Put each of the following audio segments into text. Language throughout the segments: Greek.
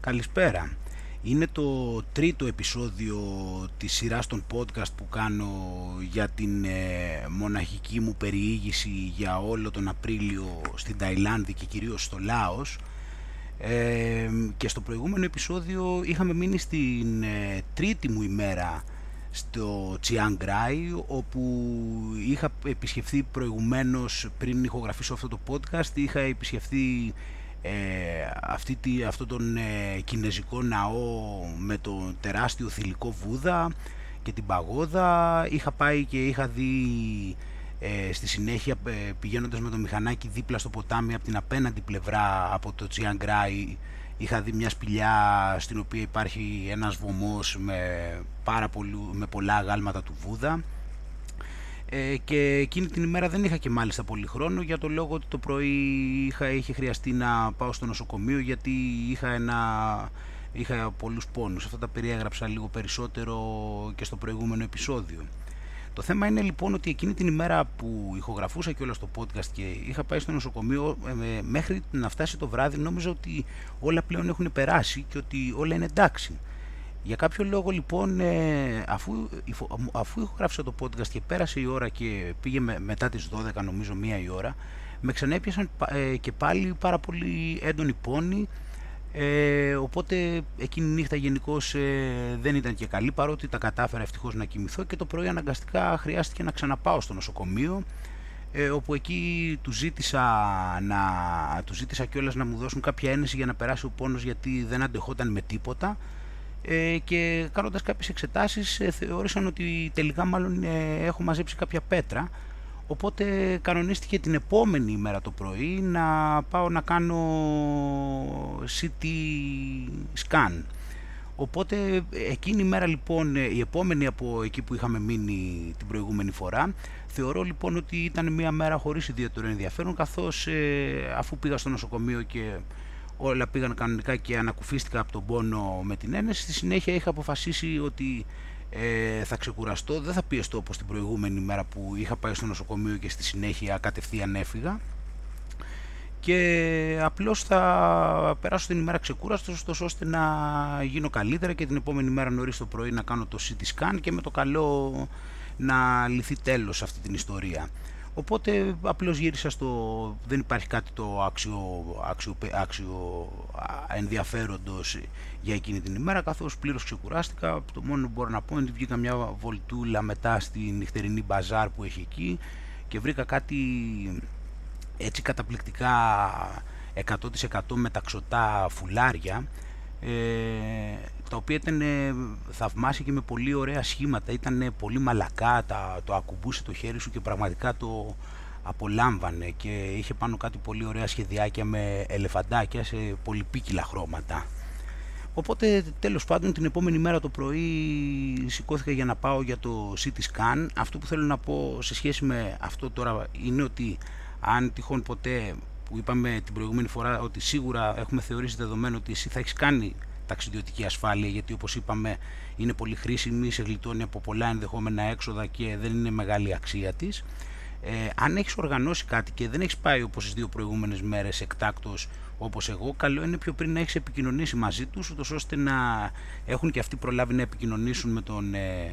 Καλησπέρα. Είναι το τρίτο επεισόδιο της σειράς των podcast που κάνω για την ε, μοναχική μου περιήγηση για όλο τον Απρίλιο στην Ταϊλάνδη και κυρίως στο Λάος. Ε, και στο προηγούμενο επεισόδιο είχαμε μείνει στην ε, τρίτη μου ημέρα στο Chiang Rai όπου είχα επισκεφθεί προηγουμένως πριν ηχογραφήσω αυτό το podcast είχα επισκεφθεί ε, αυτή τη, αυτό τον ε, κινέζικο ναό με το τεράστιο θηλυκό βούδα και την παγόδα είχα πάει και είχα δει ε, στη συνέχεια ε, πηγαίνοντας με το μηχανάκι δίπλα στο ποτάμι από την απέναντι πλευρά από το Chiang Rai είχα δει μια σπηλιά στην οποία υπάρχει ένας βωμός με, πάρα με πολλά αγάλματα του Βούδα ε, και εκείνη την ημέρα δεν είχα και μάλιστα πολύ χρόνο για το λόγο ότι το πρωί είχα, είχε χρειαστεί να πάω στο νοσοκομείο γιατί είχα, ένα, είχα πολλούς πόνους. Αυτά τα περιέγραψα λίγο περισσότερο και στο προηγούμενο επεισόδιο. Το θέμα είναι λοιπόν ότι εκείνη την ημέρα που ηχογραφούσα και όλα στο podcast και είχα πάει στο νοσοκομείο ε, μέχρι να φτάσει το βράδυ νόμιζα ότι όλα πλέον έχουν περάσει και ότι όλα είναι εντάξει. Για κάποιο λόγο λοιπόν ε, αφού, αφού ηχογράφησα το podcast και πέρασε η ώρα και πήγε μετά τις 12 νομίζω μία η ώρα με ξανέπιασαν ε, και πάλι πάρα πολύ έντονη πόνη. Ε, οπότε εκείνη η νύχτα γενικώς ε, δεν ήταν και καλή παρότι τα κατάφερα ευτυχώς να κοιμηθώ και το πρωί αναγκαστικά χρειάστηκε να ξαναπάω στο νοσοκομείο ε, όπου εκεί του ζήτησα, να, του ζήτησα κιόλας να μου δώσουν κάποια ένεση για να περάσει ο πόνος γιατί δεν αντεχόταν με τίποτα ε, και κάνοντας κάποιες εξετάσεις ε, θεώρησαν ότι τελικά μάλλον ε, έχω μαζέψει κάποια πέτρα Οπότε κανονίστηκε την επόμενη μέρα το πρωί να πάω να κάνω CT scan. Οπότε εκείνη η μέρα λοιπόν, η επόμενη από εκεί που είχαμε μείνει την προηγούμενη φορά, θεωρώ λοιπόν ότι ήταν μια μέρα χωρίς ιδιαίτερο ενδιαφέρον καθώς ε, αφού πήγα στο νοσοκομείο και όλα πήγαν κανονικά και ανακουφίστηκα από τον πόνο με την ένεση, στη συνέχεια είχα αποφασίσει ότι ε, θα ξεκουραστώ, δεν θα πιεστώ όπως την προηγούμενη μέρα που είχα πάει στο νοσοκομείο και στη συνέχεια κατευθείαν έφυγα. Και απλώς θα περάσω την ημέρα ξεκούραστος ώστε να γίνω καλύτερα και την επόμενη μέρα νωρίς το πρωί να κάνω το CT scan και με το καλό να λυθεί τέλος αυτή την ιστορία. Οπότε απλώς γύρισα στο... δεν υπάρχει κάτι το άξιο, άξιο, άξιο ενδιαφέροντος για εκείνη την ημέρα καθώς πλήρως ξεκουράστηκα. Το μόνο που μπορώ να πω είναι ότι βγήκα μια βολτούλα μετά στη νυχτερινή μπαζάρ που έχει εκεί και βρήκα κάτι έτσι καταπληκτικά 100% μεταξωτά φουλάρια ε, τα οποία ήταν θαυμάσια και με πολύ ωραία σχήματα, ήταν πολύ μαλακά, τα, το ακουμπούσε το χέρι σου και πραγματικά το απολάμβανε και είχε πάνω κάτι πολύ ωραία σχεδιάκια με ελεφαντάκια σε πολυπίκυλα χρώματα. Οπότε τέλος πάντων την επόμενη μέρα το πρωί σηκώθηκα για να πάω για το CT scan. Αυτό που θέλω να πω σε σχέση με αυτό τώρα είναι ότι αν τυχόν ποτέ που είπαμε την προηγούμενη φορά ότι σίγουρα έχουμε θεωρήσει δεδομένο ότι εσύ θα έχεις κάνει ταξιδιωτική ασφάλεια γιατί όπως είπαμε είναι πολύ χρήσιμη, σε γλιτώνει από πολλά ενδεχόμενα έξοδα και δεν είναι μεγάλη αξία της. Ε, αν έχεις οργανώσει κάτι και δεν έχεις πάει όπως τις δύο προηγούμενες μέρες εκτάκτος όπως εγώ, καλό είναι πιο πριν να έχεις επικοινωνήσει μαζί τους ούτως ώστε να έχουν και αυτοί προλάβει να επικοινωνήσουν με τον, ε,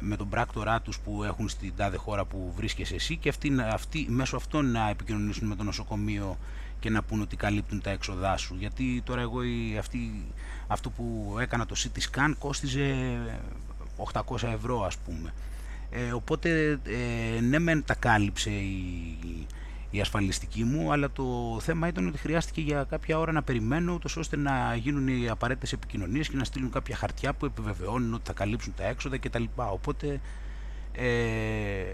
με τον πράκτορά τους που έχουν στην τάδε χώρα που βρίσκεσαι εσύ και αυτοί, αυτοί, μέσω αυτών να επικοινωνήσουν με το νοσοκομείο και να πούν ότι καλύπτουν τα έξοδά σου. Γιατί τώρα εγώ αυτή, αυτό που έκανα το CT scan κόστιζε 800 ευρώ ας πούμε. Ε, οπότε ε, ναι μεν τα κάλυψε η, η ασφαλιστική μου, αλλά το θέμα ήταν ότι χρειάστηκε για κάποια ώρα να περιμένω, ούτως ώστε να γίνουν οι απαραίτητες επικοινωνίες και να στείλουν κάποια χαρτιά που επιβεβαιώνουν ότι θα καλύψουν τα έξοδα κτλ. Οπότε ε,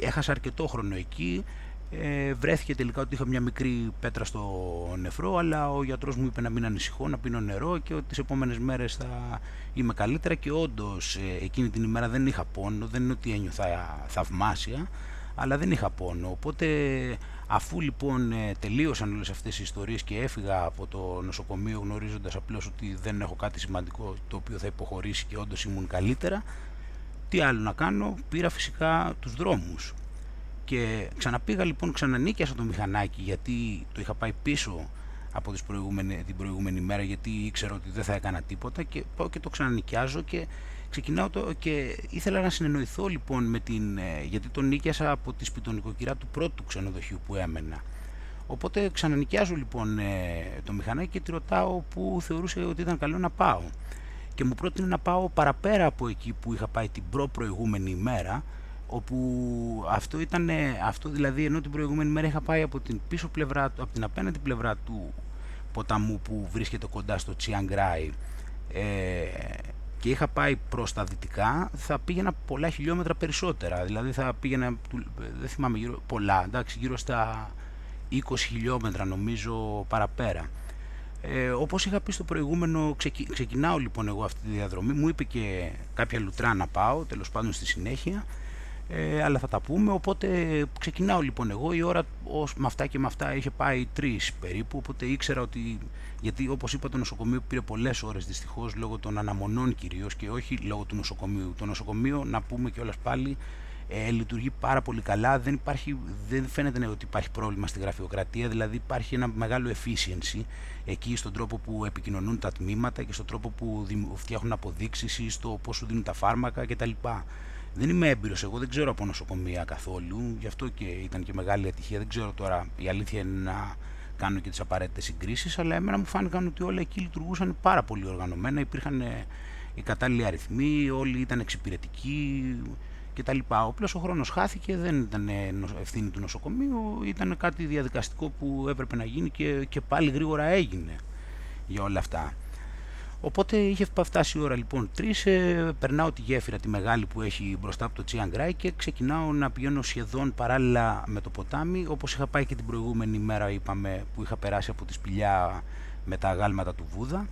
έχασα αρκετό χρόνο εκεί. Ε, βρέθηκε τελικά ότι είχα μια μικρή πέτρα στο νεφρό, αλλά ο γιατρός μου είπε να μην ανησυχώ, να πίνω νερό και ότι τις επόμενες μέρες θα είμαι καλύτερα και όντως ε, εκείνη την ημέρα δεν είχα πόνο, δεν είναι ότι ένιωθα θαυμάσια, αλλά δεν είχα πόνο. Οπότε αφού λοιπόν ε, τελείωσαν όλες αυτές οι ιστορίες και έφυγα από το νοσοκομείο γνωρίζοντας απλώς ότι δεν έχω κάτι σημαντικό το οποίο θα υποχωρήσει και όντως ήμουν καλύτερα, τι άλλο να κάνω, πήρα φυσικά τους δρόμους. Και ξαναπήγα λοιπόν, ξανανίκιασα το μηχανάκι γιατί το είχα πάει πίσω από τις προηγούμενη, την προηγούμενη μέρα γιατί ήξερα ότι δεν θα έκανα τίποτα και πάω και το ξανανοικιάζω και ξεκινάω το, και ήθελα να συνεννοηθώ λοιπόν με την, ε, γιατί τον νίκιασα από τη σπιτονικοκυρά του πρώτου ξενοδοχείου που έμενα. Οπότε ξανανοικιάζω λοιπόν ε, το μηχανάκι και τη ρωτάω που θεωρούσε ότι ήταν καλό να πάω. Και μου πρότεινε να πάω παραπέρα από εκεί που είχα πάει την προ προηγούμενη ημέρα, όπου αυτό ήταν, αυτό δηλαδή ενώ την προηγούμενη μέρα είχα πάει από την πίσω πλευρά, από την απέναντι πλευρά του ποταμού που βρίσκεται κοντά στο Τσιαγκράι ε, και είχα πάει προς τα δυτικά, θα πήγαινα πολλά χιλιόμετρα περισσότερα. Δηλαδή θα πήγαινα, δεν θυμάμαι, γύρω, πολλά, εντάξει, γύρω στα 20 χιλιόμετρα νομίζω παραπέρα. Ε, όπως είχα πει στο προηγούμενο, ξεκινάω λοιπόν εγώ αυτή τη διαδρομή, μου είπε και κάποια λουτρά να πάω, τέλος πάντων στη συνέχεια, ε, αλλά θα τα πούμε, οπότε ξεκινάω λοιπόν εγώ, η ώρα ως, με αυτά και με αυτά είχε πάει τρεις περίπου, οπότε ήξερα ότι, γιατί όπως είπα το νοσοκομείο πήρε πολλές ώρες δυστυχώς λόγω των αναμονών κυρίως και όχι λόγω του νοσοκομείου. Το νοσοκομείο, να πούμε και πάλι, ε, λειτουργεί πάρα πολύ καλά, δεν, υπάρχει, δεν φαίνεται ότι υπάρχει πρόβλημα στη γραφειοκρατία, δηλαδή υπάρχει ένα μεγάλο efficiency εκεί στον τρόπο που επικοινωνούν τα τμήματα και στον τρόπο που φτιάχνουν αποδείξεις ή στο πώς σου δίνουν τα φάρμακα κτλ. Δεν είμαι έμπειρος, εγώ δεν ξέρω από νοσοκομεία καθόλου, γι' αυτό και ήταν και μεγάλη ατυχία. Δεν ξέρω τώρα, η αλήθεια είναι να κάνω και τις απαραίτητες συγκρίσεις, αλλά εμένα μου φάνηκαν ότι όλα εκεί λειτουργούσαν πάρα πολύ οργανωμένα. Υπήρχαν ε, οι κατάλληλοι αριθμοί, όλοι ήταν εξυπηρετικοί κτλ. Απλώς ο χρόνος χάθηκε, δεν ήταν ευθύνη του νοσοκομείου, ήταν κάτι διαδικαστικό που έπρεπε να γίνει και, και πάλι γρήγορα έγινε για όλα αυτά. Οπότε είχε φτάσει η ώρα λοιπόν 3, ε, περνάω τη γέφυρα τη μεγάλη που έχει μπροστά από το Τσιάνγκράι και ξεκινάω να πηγαίνω σχεδόν παράλληλα με το ποτάμι. Όπως είχα πάει και την προηγούμενη μέρα είπαμε που είχα περάσει από τη σπηλιά με τα αγάλματα του Βούδα.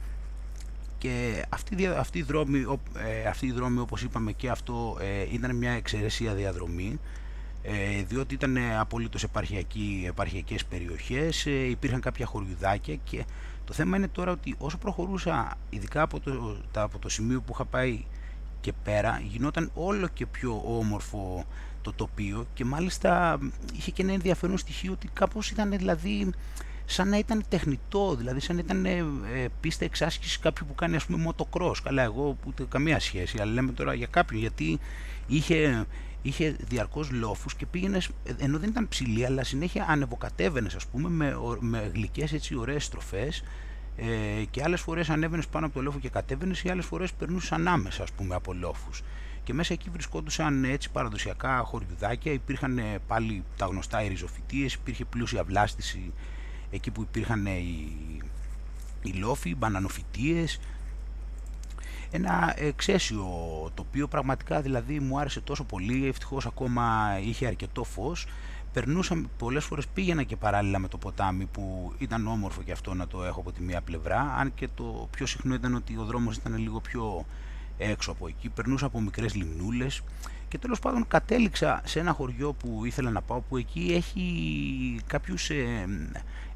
Και αυτή, αυτή, η δρόμη, ε, αυτή η δρόμη όπως είπαμε και αυτό ε, ήταν μια εξαιρεσία διαδρομή ε, διότι ήταν απολύτως επαρχιακοί, επαρχιακές περιοχές, υπήρχαν κάποια χωριουδάκια και το θέμα είναι τώρα ότι όσο προχωρούσα, ειδικά από το, τα, από το σημείο που είχα πάει και πέρα, γινόταν όλο και πιο όμορφο το τοπίο και μάλιστα είχε και ένα ενδιαφέρον στοιχείο ότι κάπως ήταν δηλαδή σαν να ήταν τεχνητό, δηλαδή σαν να ήταν ε, πίστα εξάσκησης κάποιου που κάνει ας πούμε motocross. Καλά, εγώ ούτε καμία σχέση, αλλά λέμε τώρα για κάποιον γιατί είχε, είχε διαρκώς λόφους και πήγαινες, ενώ δεν ήταν ψηλή, αλλά συνέχεια ανεβοκατέβαινες, ας πούμε, με, με γλυκές έτσι ωραίες στροφές ε, και άλλες φορές ανέβαινες πάνω από το λόφο και κατέβαινες ή άλλες φορές περνούσες ανάμεσα, ας πούμε, από λόφους. Και μέσα εκεί βρισκόντουσαν έτσι παραδοσιακά χωριουδάκια, υπήρχαν πάλι τα γνωστά οι ριζοφυτίες, υπήρχε πλούσια βλάστηση εκεί που υπήρχαν οι, οι λόφοι, οι μπανανοφυτίες, ένα εξαίσιο τοπίο πραγματικά δηλαδή μου άρεσε τόσο πολύ, ευτυχώς ακόμα είχε αρκετό φως. Περνούσα, πολλές φορές πήγαινα και παράλληλα με το ποτάμι που ήταν όμορφο και αυτό να το έχω από τη μία πλευρά αν και το πιο συχνό ήταν ότι ο δρόμος ήταν λίγο πιο έξω από εκεί. Περνούσα από μικρές λιμνούλες και τέλος πάντων κατέληξα σε ένα χωριό που ήθελα να πάω που εκεί έχει κάποιους ε,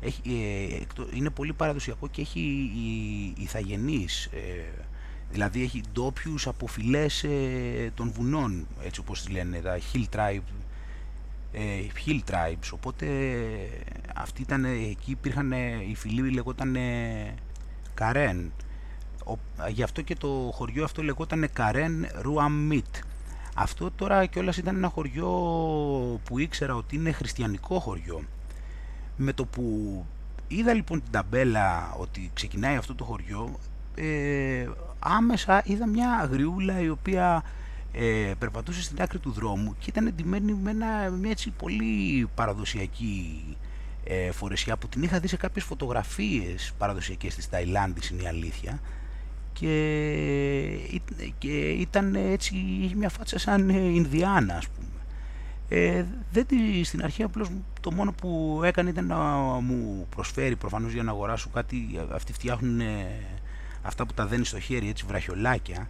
έχει, ε, είναι πολύ παραδοσιακό και έχει ηθαγενείς ε, δηλαδή έχει ντόπιους από φυλές ε, των βουνών έτσι όπως λένε τα hill tribe ε, hill tribes. Οπότε αυτοί ήταν εκεί υπήρχαν οι φυλοί λεγόταν Καρέν γι' αυτό και το χωριό αυτό λεγόταν Καρέν Ρουαμίτ αυτό τώρα κιόλας ήταν ένα χωριό που ήξερα ότι είναι χριστιανικό χωριό. Με το που είδα λοιπόν την ταμπέλα ότι ξεκινάει αυτό το χωριό ε, άμεσα είδα μια αγριούλα η οποία ε, περπατούσε στην άκρη του δρόμου και ήταν εντυμένη με ένα, μια έτσι πολύ παραδοσιακή ε, φορεσιά που την είχα δει σε κάποιες φωτογραφίες παραδοσιακές της Ταϊλάνδης είναι η αλήθεια και, και ήταν έτσι, είχε μια φάτσα σαν Ινδιάνα ας πούμε. Ε, δεν τη, στην αρχή απλώς το μόνο που έκανε ήταν να μου προσφέρει προφανώς για να αγοράσω κάτι, αυτοί φτιάχνουν αυτά που τα δένεις στο χέρι έτσι βραχιολάκια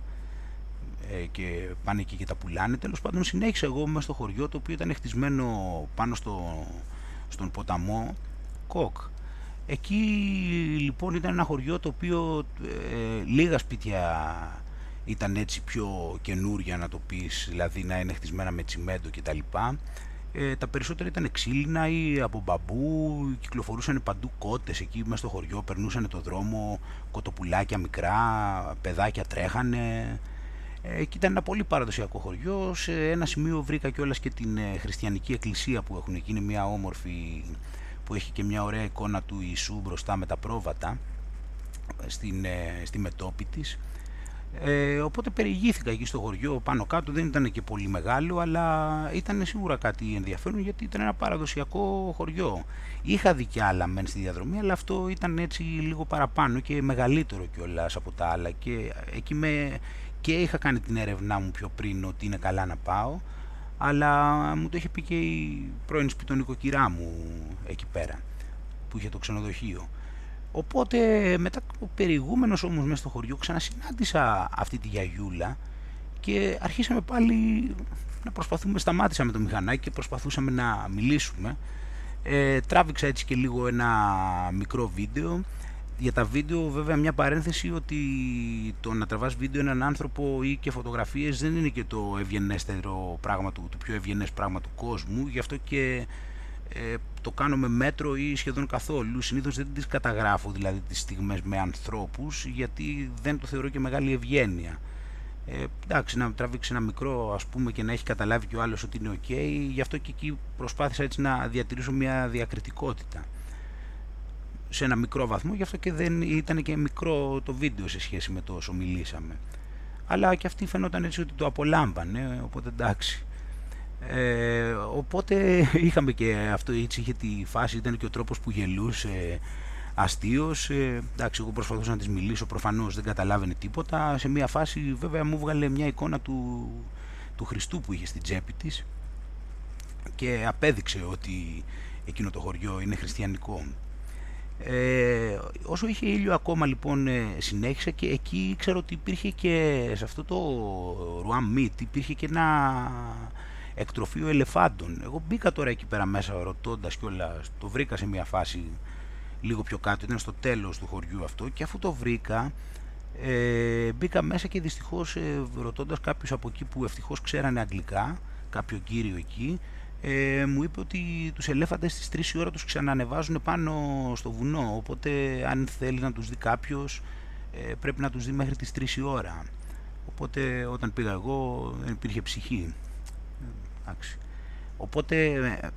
ε, και πάνε εκεί και τα πουλάνε. Τέλος πάντων συνέχισα εγώ μέσα στο χωριό το οποίο ήταν χτισμένο πάνω στο, στον ποταμό Κοκ. Εκεί λοιπόν ήταν ένα χωριό το οποίο ε, λίγα σπίτια ήταν έτσι πιο καινούρια να το πεις, δηλαδή να είναι χτισμένα με τσιμέντο κτλ. Ε, τα περισσότερα ήταν ξύλινα ή από μπαμπού, κυκλοφορούσαν παντού κότες εκεί μέσα στο χωριό, περνούσαν το δρόμο, κοτοπουλάκια μικρά, παιδάκια τρέχανε. Ε, εκεί ήταν ένα πολύ παραδοσιακό χωριό. Σε ένα σημείο βρήκα κιόλας και την ε, χριστιανική εκκλησία που έχουν εκεί. Είναι μια όμορφη που έχει και μια ωραία εικόνα του Ιησού μπροστά με τα πρόβατα στην, ε, στη μετόπη της. Ε, οπότε περιηγήθηκα εκεί στο χωριό πάνω κάτω, δεν ήταν και πολύ μεγάλο, αλλά ήταν σίγουρα κάτι ενδιαφέρον γιατί ήταν ένα παραδοσιακό χωριό. Είχα δει κι άλλα μεν στη διαδρομή, αλλά αυτό ήταν έτσι λίγο παραπάνω και μεγαλύτερο κιόλας από τα άλλα. Και εκεί με, και είχα κάνει την έρευνά μου πιο πριν ότι είναι καλά να πάω, αλλά μου το είχε πει και η πρώην σπιτονικοκυρά μου εκεί πέρα, που είχε το ξενοδοχείο. Οπότε μετά ο περιηγούμενος όμως μέσα στο χωριό ξανασυνάντησα αυτή τη γιαγιούλα και αρχίσαμε πάλι να προσπαθούμε, σταμάτησα με το μηχανάκι και προσπαθούσαμε να μιλήσουμε. Ε, τράβηξα έτσι και λίγο ένα μικρό βίντεο. Για τα βίντεο βέβαια μια παρένθεση ότι το να τραβάς βίντεο έναν άνθρωπο ή και φωτογραφίες δεν είναι και το ευγενέστερο πράγμα του, το πιο ευγενές πράγμα του κόσμου. Γι' αυτό και ε, το κάνω με μέτρο ή σχεδόν καθόλου. Συνήθως δεν τις καταγράφω δηλαδή τις στιγμές με ανθρώπους γιατί δεν το θεωρώ και μεγάλη ευγένεια. Ε, εντάξει, να τραβήξει ένα μικρό ας πούμε και να έχει καταλάβει και ο άλλος ότι είναι ok, γι' αυτό και εκεί προσπάθησα έτσι να διατηρήσω μια διακριτικότητα σε ένα μικρό βαθμό, γι' αυτό και δεν ήταν και μικρό το βίντεο σε σχέση με το όσο μιλήσαμε. Αλλά και αυτή φαινόταν έτσι ότι το απολάμβανε, οπότε εντάξει. Ε, οπότε είχαμε και αυτό έτσι είχε τη φάση, ήταν και ο τρόπος που γελούσε αστείος, ε, εντάξει εγώ προσπαθούσα να της μιλήσω, προφανώς δεν καταλάβαινε τίποτα, σε μια φάση βέβαια μου βγάλε μια εικόνα του, του Χριστού που είχε στην τσέπη της και απέδειξε ότι εκείνο το χωριό είναι χριστιανικό. Ε, όσο είχε ήλιο ακόμα λοιπόν ε, συνέχισα και εκεί ξέρω ότι υπήρχε και σε αυτό το Ρουάμ Μίτ υπήρχε και ένα εκτροφείο ελεφάντων. Εγώ μπήκα τώρα εκεί πέρα μέσα ρωτώντας κιόλα, το βρήκα σε μια φάση λίγο πιο κάτω, ήταν στο τέλος του χωριού αυτό και αφού το βρήκα ε, μπήκα μέσα και δυστυχώς ε, ρωτώντας κάποιους από εκεί που ευτυχώς ξέρανε αγγλικά, κάποιο κύριο εκεί, ε, μου είπε ότι τους ελέφαντες στις 3 η ώρα τους ξανανεβάζουν πάνω στο βουνό, οπότε αν θέλει να τους δει κάποιος ε, πρέπει να τους δει μέχρι τις 3 η ώρα. Οπότε όταν πήγα εγώ δεν υπήρχε ψυχή. Οπότε ε,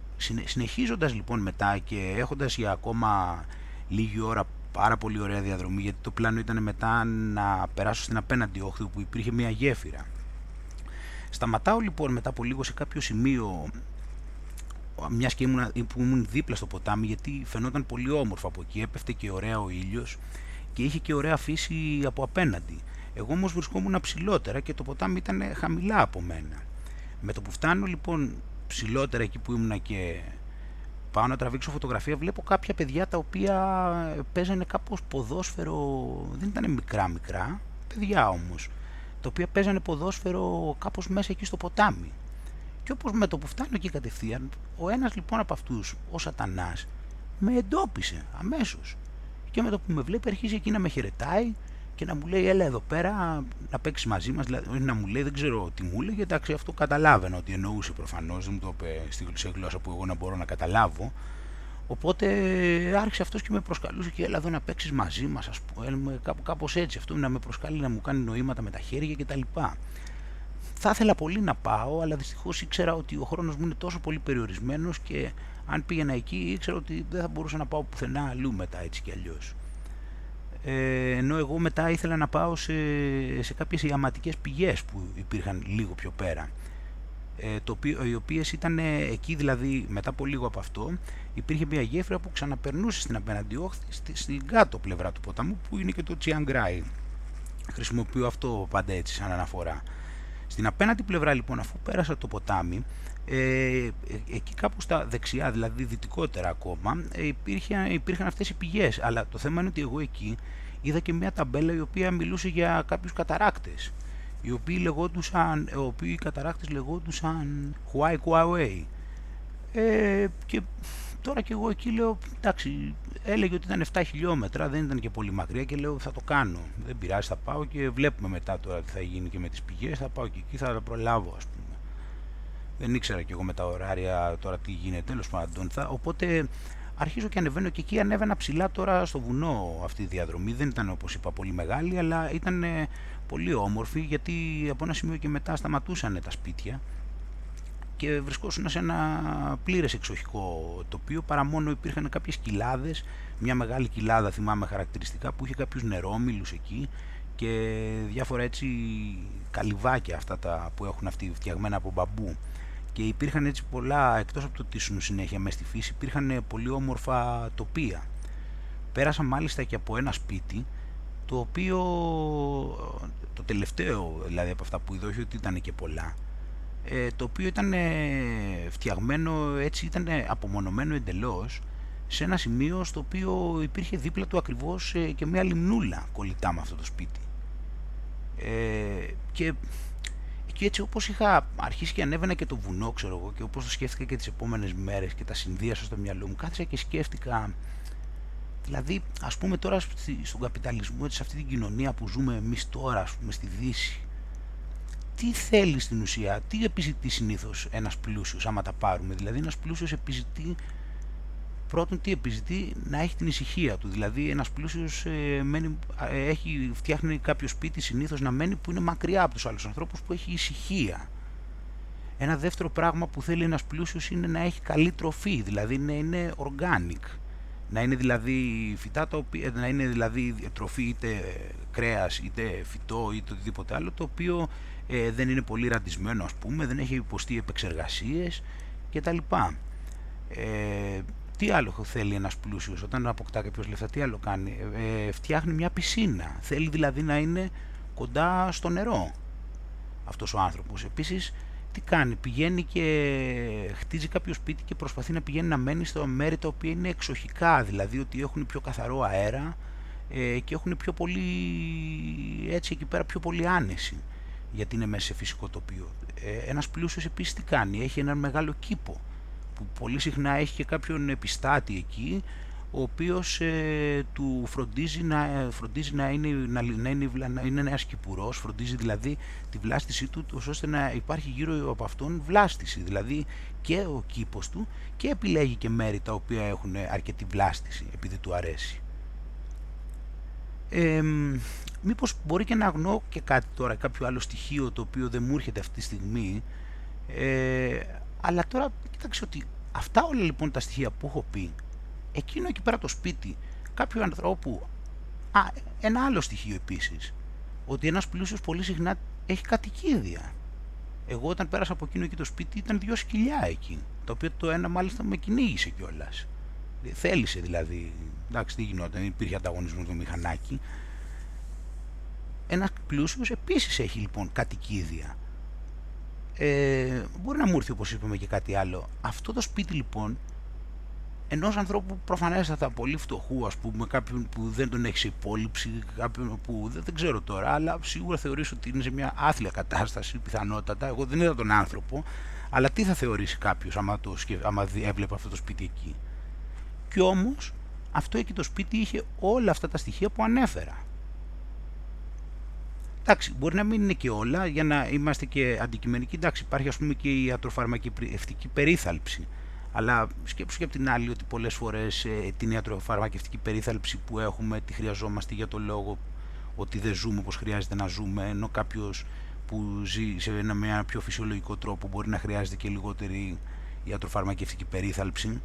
συνεχίζοντας λοιπόν μετά και έχοντας για ακόμα λίγη ώρα πάρα πολύ ωραία διαδρομή γιατί το πλάνο ήταν μετά να περάσω στην απέναντι όχθη που υπήρχε μια γέφυρα. Σταματάω λοιπόν μετά από λίγο σε κάποιο σημείο μιας και ήμουν, που ήμουν δίπλα στο ποτάμι γιατί φαινόταν πολύ όμορφο από εκεί, έπεφτε και ωραία ο ήλιος και είχε και ωραία φύση από απέναντι. Εγώ όμως βρισκόμουν ψηλότερα και το ποτάμι ήταν χαμηλά από μένα. Με το που φτάνω λοιπόν ψηλότερα εκεί που ήμουνα και πάω να τραβήξω φωτογραφία βλέπω κάποια παιδιά τα οποία παίζανε κάπως ποδόσφαιρο, δεν ήταν μικρά μικρά, παιδιά όμως, τα οποία παίζανε ποδόσφαιρο κάπως μέσα εκεί στο ποτάμι. Και όπως με το που φτάνω εκεί κατευθείαν, ο ένας λοιπόν από αυτούς, ο σατανάς, με εντόπισε αμέσως. Και με το που με βλέπει αρχίζει εκεί να με χαιρετάει και να μου λέει έλα εδώ πέρα να παίξεις μαζί μας, δηλαδή να μου λέει δεν ξέρω τι μου λέει, εντάξει αυτό καταλάβαινα ότι εννοούσε προφανώς, δεν μου το είπε στη γλώσσα που εγώ να μπορώ να καταλάβω. Οπότε άρχισε αυτός και με προσκαλούσε και έλα εδώ να παίξεις μαζί μας, ας πούμε, κάπως έτσι, αυτό να με προσκαλεί να μου κάνει νοήματα με τα χέρια κτλ. Θα ήθελα πολύ να πάω, αλλά δυστυχώς ήξερα ότι ο χρόνος μου είναι τόσο πολύ περιορισμένος και αν πήγαινα εκεί ήξερα ότι δεν θα μπορούσα να πάω πουθενά αλλού μετά έτσι κι αλλιώς ε, ενώ εγώ μετά ήθελα να πάω σε, σε κάποιες ιαματικές πηγές που υπήρχαν λίγο πιο πέρα. Ε, το οποίο, οι οποίες ήταν εκεί δηλαδή μετά από λίγο από αυτό υπήρχε μια γέφυρα που ξαναπερνούσε στην απέναντι όχθη στη, στην κάτω πλευρά του ποταμού που είναι και το Τσιάνγκράι χρησιμοποιώ αυτό πάντα έτσι σαν αναφορά. Στην απέναντι πλευρά λοιπόν αφού πέρασα το ποτάμι ε, εκεί κάπου στα δεξιά, δηλαδή δυτικότερα ακόμα, ε, υπήρχε, υπήρχαν αυτές οι πηγές. Αλλά το θέμα είναι ότι εγώ εκεί είδα και μια ταμπέλα η οποία μιλούσε για κάποιους καταράκτες. Οι οποίοι λεγόντουσαν, οι οποίοι καταράκτες λεγόντουσαν Huai Huawei. Ε, και τώρα και εγώ εκεί λέω, εντάξει, έλεγε ότι ήταν 7 χιλιόμετρα, δεν ήταν και πολύ μακριά και λέω θα το κάνω. Δεν πειράζει, θα πάω και βλέπουμε μετά τώρα τι θα γίνει και με τις πηγές, θα πάω και εκεί, θα τα προλάβω ας πούμε. Δεν ήξερα κι εγώ με τα ωράρια τώρα τι γίνεται, τέλος πάντων. Θα, οπότε αρχίζω και ανεβαίνω και εκεί ανέβαινα ψηλά τώρα στο βουνό αυτή η διαδρομή. Δεν ήταν όπως είπα πολύ μεγάλη, αλλά ήταν πολύ όμορφη γιατί από ένα σημείο και μετά σταματούσαν τα σπίτια και βρισκόσουν σε ένα πλήρες εξοχικό τοπίο παρά μόνο υπήρχαν κάποιες κοιλάδες, μια μεγάλη κοιλάδα θυμάμαι χαρακτηριστικά που είχε κάποιους νερόμιλους εκεί και διάφορα έτσι καλυβάκια αυτά τα που έχουν αυτοί φτιαγμένα από μπαμπού και υπήρχαν έτσι πολλά, εκτός από το τι συνέχεια μέσα στη φύση, υπήρχαν πολύ όμορφα τοπία. Πέρασα μάλιστα και από ένα σπίτι, το οποίο, το τελευταίο δηλαδή από αυτά που είδα, όχι ότι ήταν και πολλά, ε, το οποίο ήταν φτιαγμένο έτσι, ήταν απομονωμένο εντελώς, σε ένα σημείο στο οποίο υπήρχε δίπλα του ακριβώς ε, και μια λιμνούλα κολλητά με αυτό το σπίτι. Ε, και και έτσι όπως είχα αρχίσει και ανέβαινα και το βουνό ξέρω εγώ και όπως το σκέφτηκα και τις επόμενες μέρες και τα συνδύασα στο μυαλό μου κάθισα και σκέφτηκα δηλαδή ας πούμε τώρα στον καπιταλισμό σε αυτή την κοινωνία που ζούμε εμείς τώρα ας πούμε στη Δύση τι θέλει στην ουσία, τι επιζητεί συνήθως ένας πλούσιος άμα τα πάρουμε δηλαδή ένας πλούσιος επιζητεί πρώτον τι επιζητεί να έχει την ησυχία του. Δηλαδή ένας πλούσιος ε, μένει, ε, έχει, φτιάχνει κάποιο σπίτι συνήθως να μένει που είναι μακριά από τους άλλους ανθρώπους που έχει ησυχία. Ένα δεύτερο πράγμα που θέλει ένας πλούσιος είναι να έχει καλή τροφή, δηλαδή να είναι organic. Να είναι δηλαδή φυτά τα οποία, να είναι δηλαδή τροφή είτε κρέας είτε φυτό είτε οτιδήποτε άλλο το οποίο ε, δεν είναι πολύ ραντισμένο ας πούμε, δεν έχει υποστεί επεξεργασίες κτλ. Ε, τι άλλο θέλει ένας πλούσιος όταν αποκτά κάποιος λεφτά, τι άλλο κάνει; Ε, φτιάχνει μια πισίνα. Θέλει δηλαδή να είναι κοντά στο νερό αυτός ο άνθρωπος. Επίσης, τι κάνει, πηγαίνει και χτίζει κάποιο σπίτι και προσπαθεί να πηγαίνει να μένει στο μέρη τα οποία είναι εξοχικά, δηλαδή ότι έχουν πιο καθαρό αέρα ε, και έχουν πιο πολύ, έτσι εκεί πέρα πιο πολύ άνεση, γιατί είναι μέσα σε φυσικό τοπίο. Ε, ένας πλούσιος επίσης τι κάνει, έχει έναν μεγάλο κήπο που πολύ συχνά έχει και κάποιον επιστάτη εκεί ο οποίος ε, του φροντίζει να, ε, φροντίζει να είναι, να, να είναι, να είναι ένας κυπουρός, φροντίζει δηλαδή τη βλάστησή του ώστε να υπάρχει γύρω από αυτόν βλάστηση, δηλαδή και ο κήπος του και επιλέγει και μέρη τα οποία έχουν αρκετή βλάστηση επειδή του αρέσει. Ε, μήπως μπορεί και να αγνώ και κάτι τώρα, κάποιο άλλο στοιχείο το οποίο δεν μου έρχεται αυτή τη στιγμή ε, αλλά τώρα κοίταξε ότι αυτά όλα λοιπόν τα στοιχεία που έχω πει, εκείνο εκεί πέρα το σπίτι κάποιου ανθρώπου, α, ένα άλλο στοιχείο επίσης, ότι ένας πλούσιος πολύ συχνά έχει κατοικίδια. Εγώ όταν πέρασα από εκείνο εκεί το σπίτι ήταν δυο σκυλιά εκεί, το οποίο το ένα μάλιστα με κυνήγησε κιόλας. Θέλησε δηλαδή, εντάξει τι γινόταν, υπήρχε ανταγωνισμό το μηχανάκι. Ένας πλούσιος επίσης έχει λοιπόν κατοικίδια ε, μπορεί να μου έρθει όπως είπαμε και κάτι άλλο. Αυτό το σπίτι λοιπόν ενός ανθρώπου προφανέστατα πολύ φτωχού, ας πούμε, κάποιον που δεν τον έχεις σε υπόλοιψη, κάποιον που δεν, δεν ξέρω τώρα, αλλά σίγουρα θεωρείς ότι είναι σε μια άθλια κατάσταση, πιθανότατα. Εγώ δεν είδα τον άνθρωπο, αλλά τι θα θεωρήσει κάποιος άμα, το, άμα έβλεπε αυτό το σπίτι εκεί. Κι όμως αυτό εκεί το σπίτι είχε όλα αυτά τα στοιχεία που ανέφερα. Εντάξει, μπορεί να μην είναι και όλα για να είμαστε και αντικειμενικοί. Εντάξει, υπάρχει ας πούμε και η ιατροφαρμακευτική περίθαλψη. Αλλά σκέψου και από την άλλη ότι πολλές φορές ε, την ιατροφαρμακευτική περίθαλψη που έχουμε τη χρειαζόμαστε για το λόγο ότι δεν ζούμε όπως χρειάζεται να ζούμε, ενώ κάποιος που ζει σε ένα, με ένα πιο φυσιολογικό τρόπο μπορεί να χρειάζεται και λιγότερη ιατροφαρμακευτική περίθαλψη.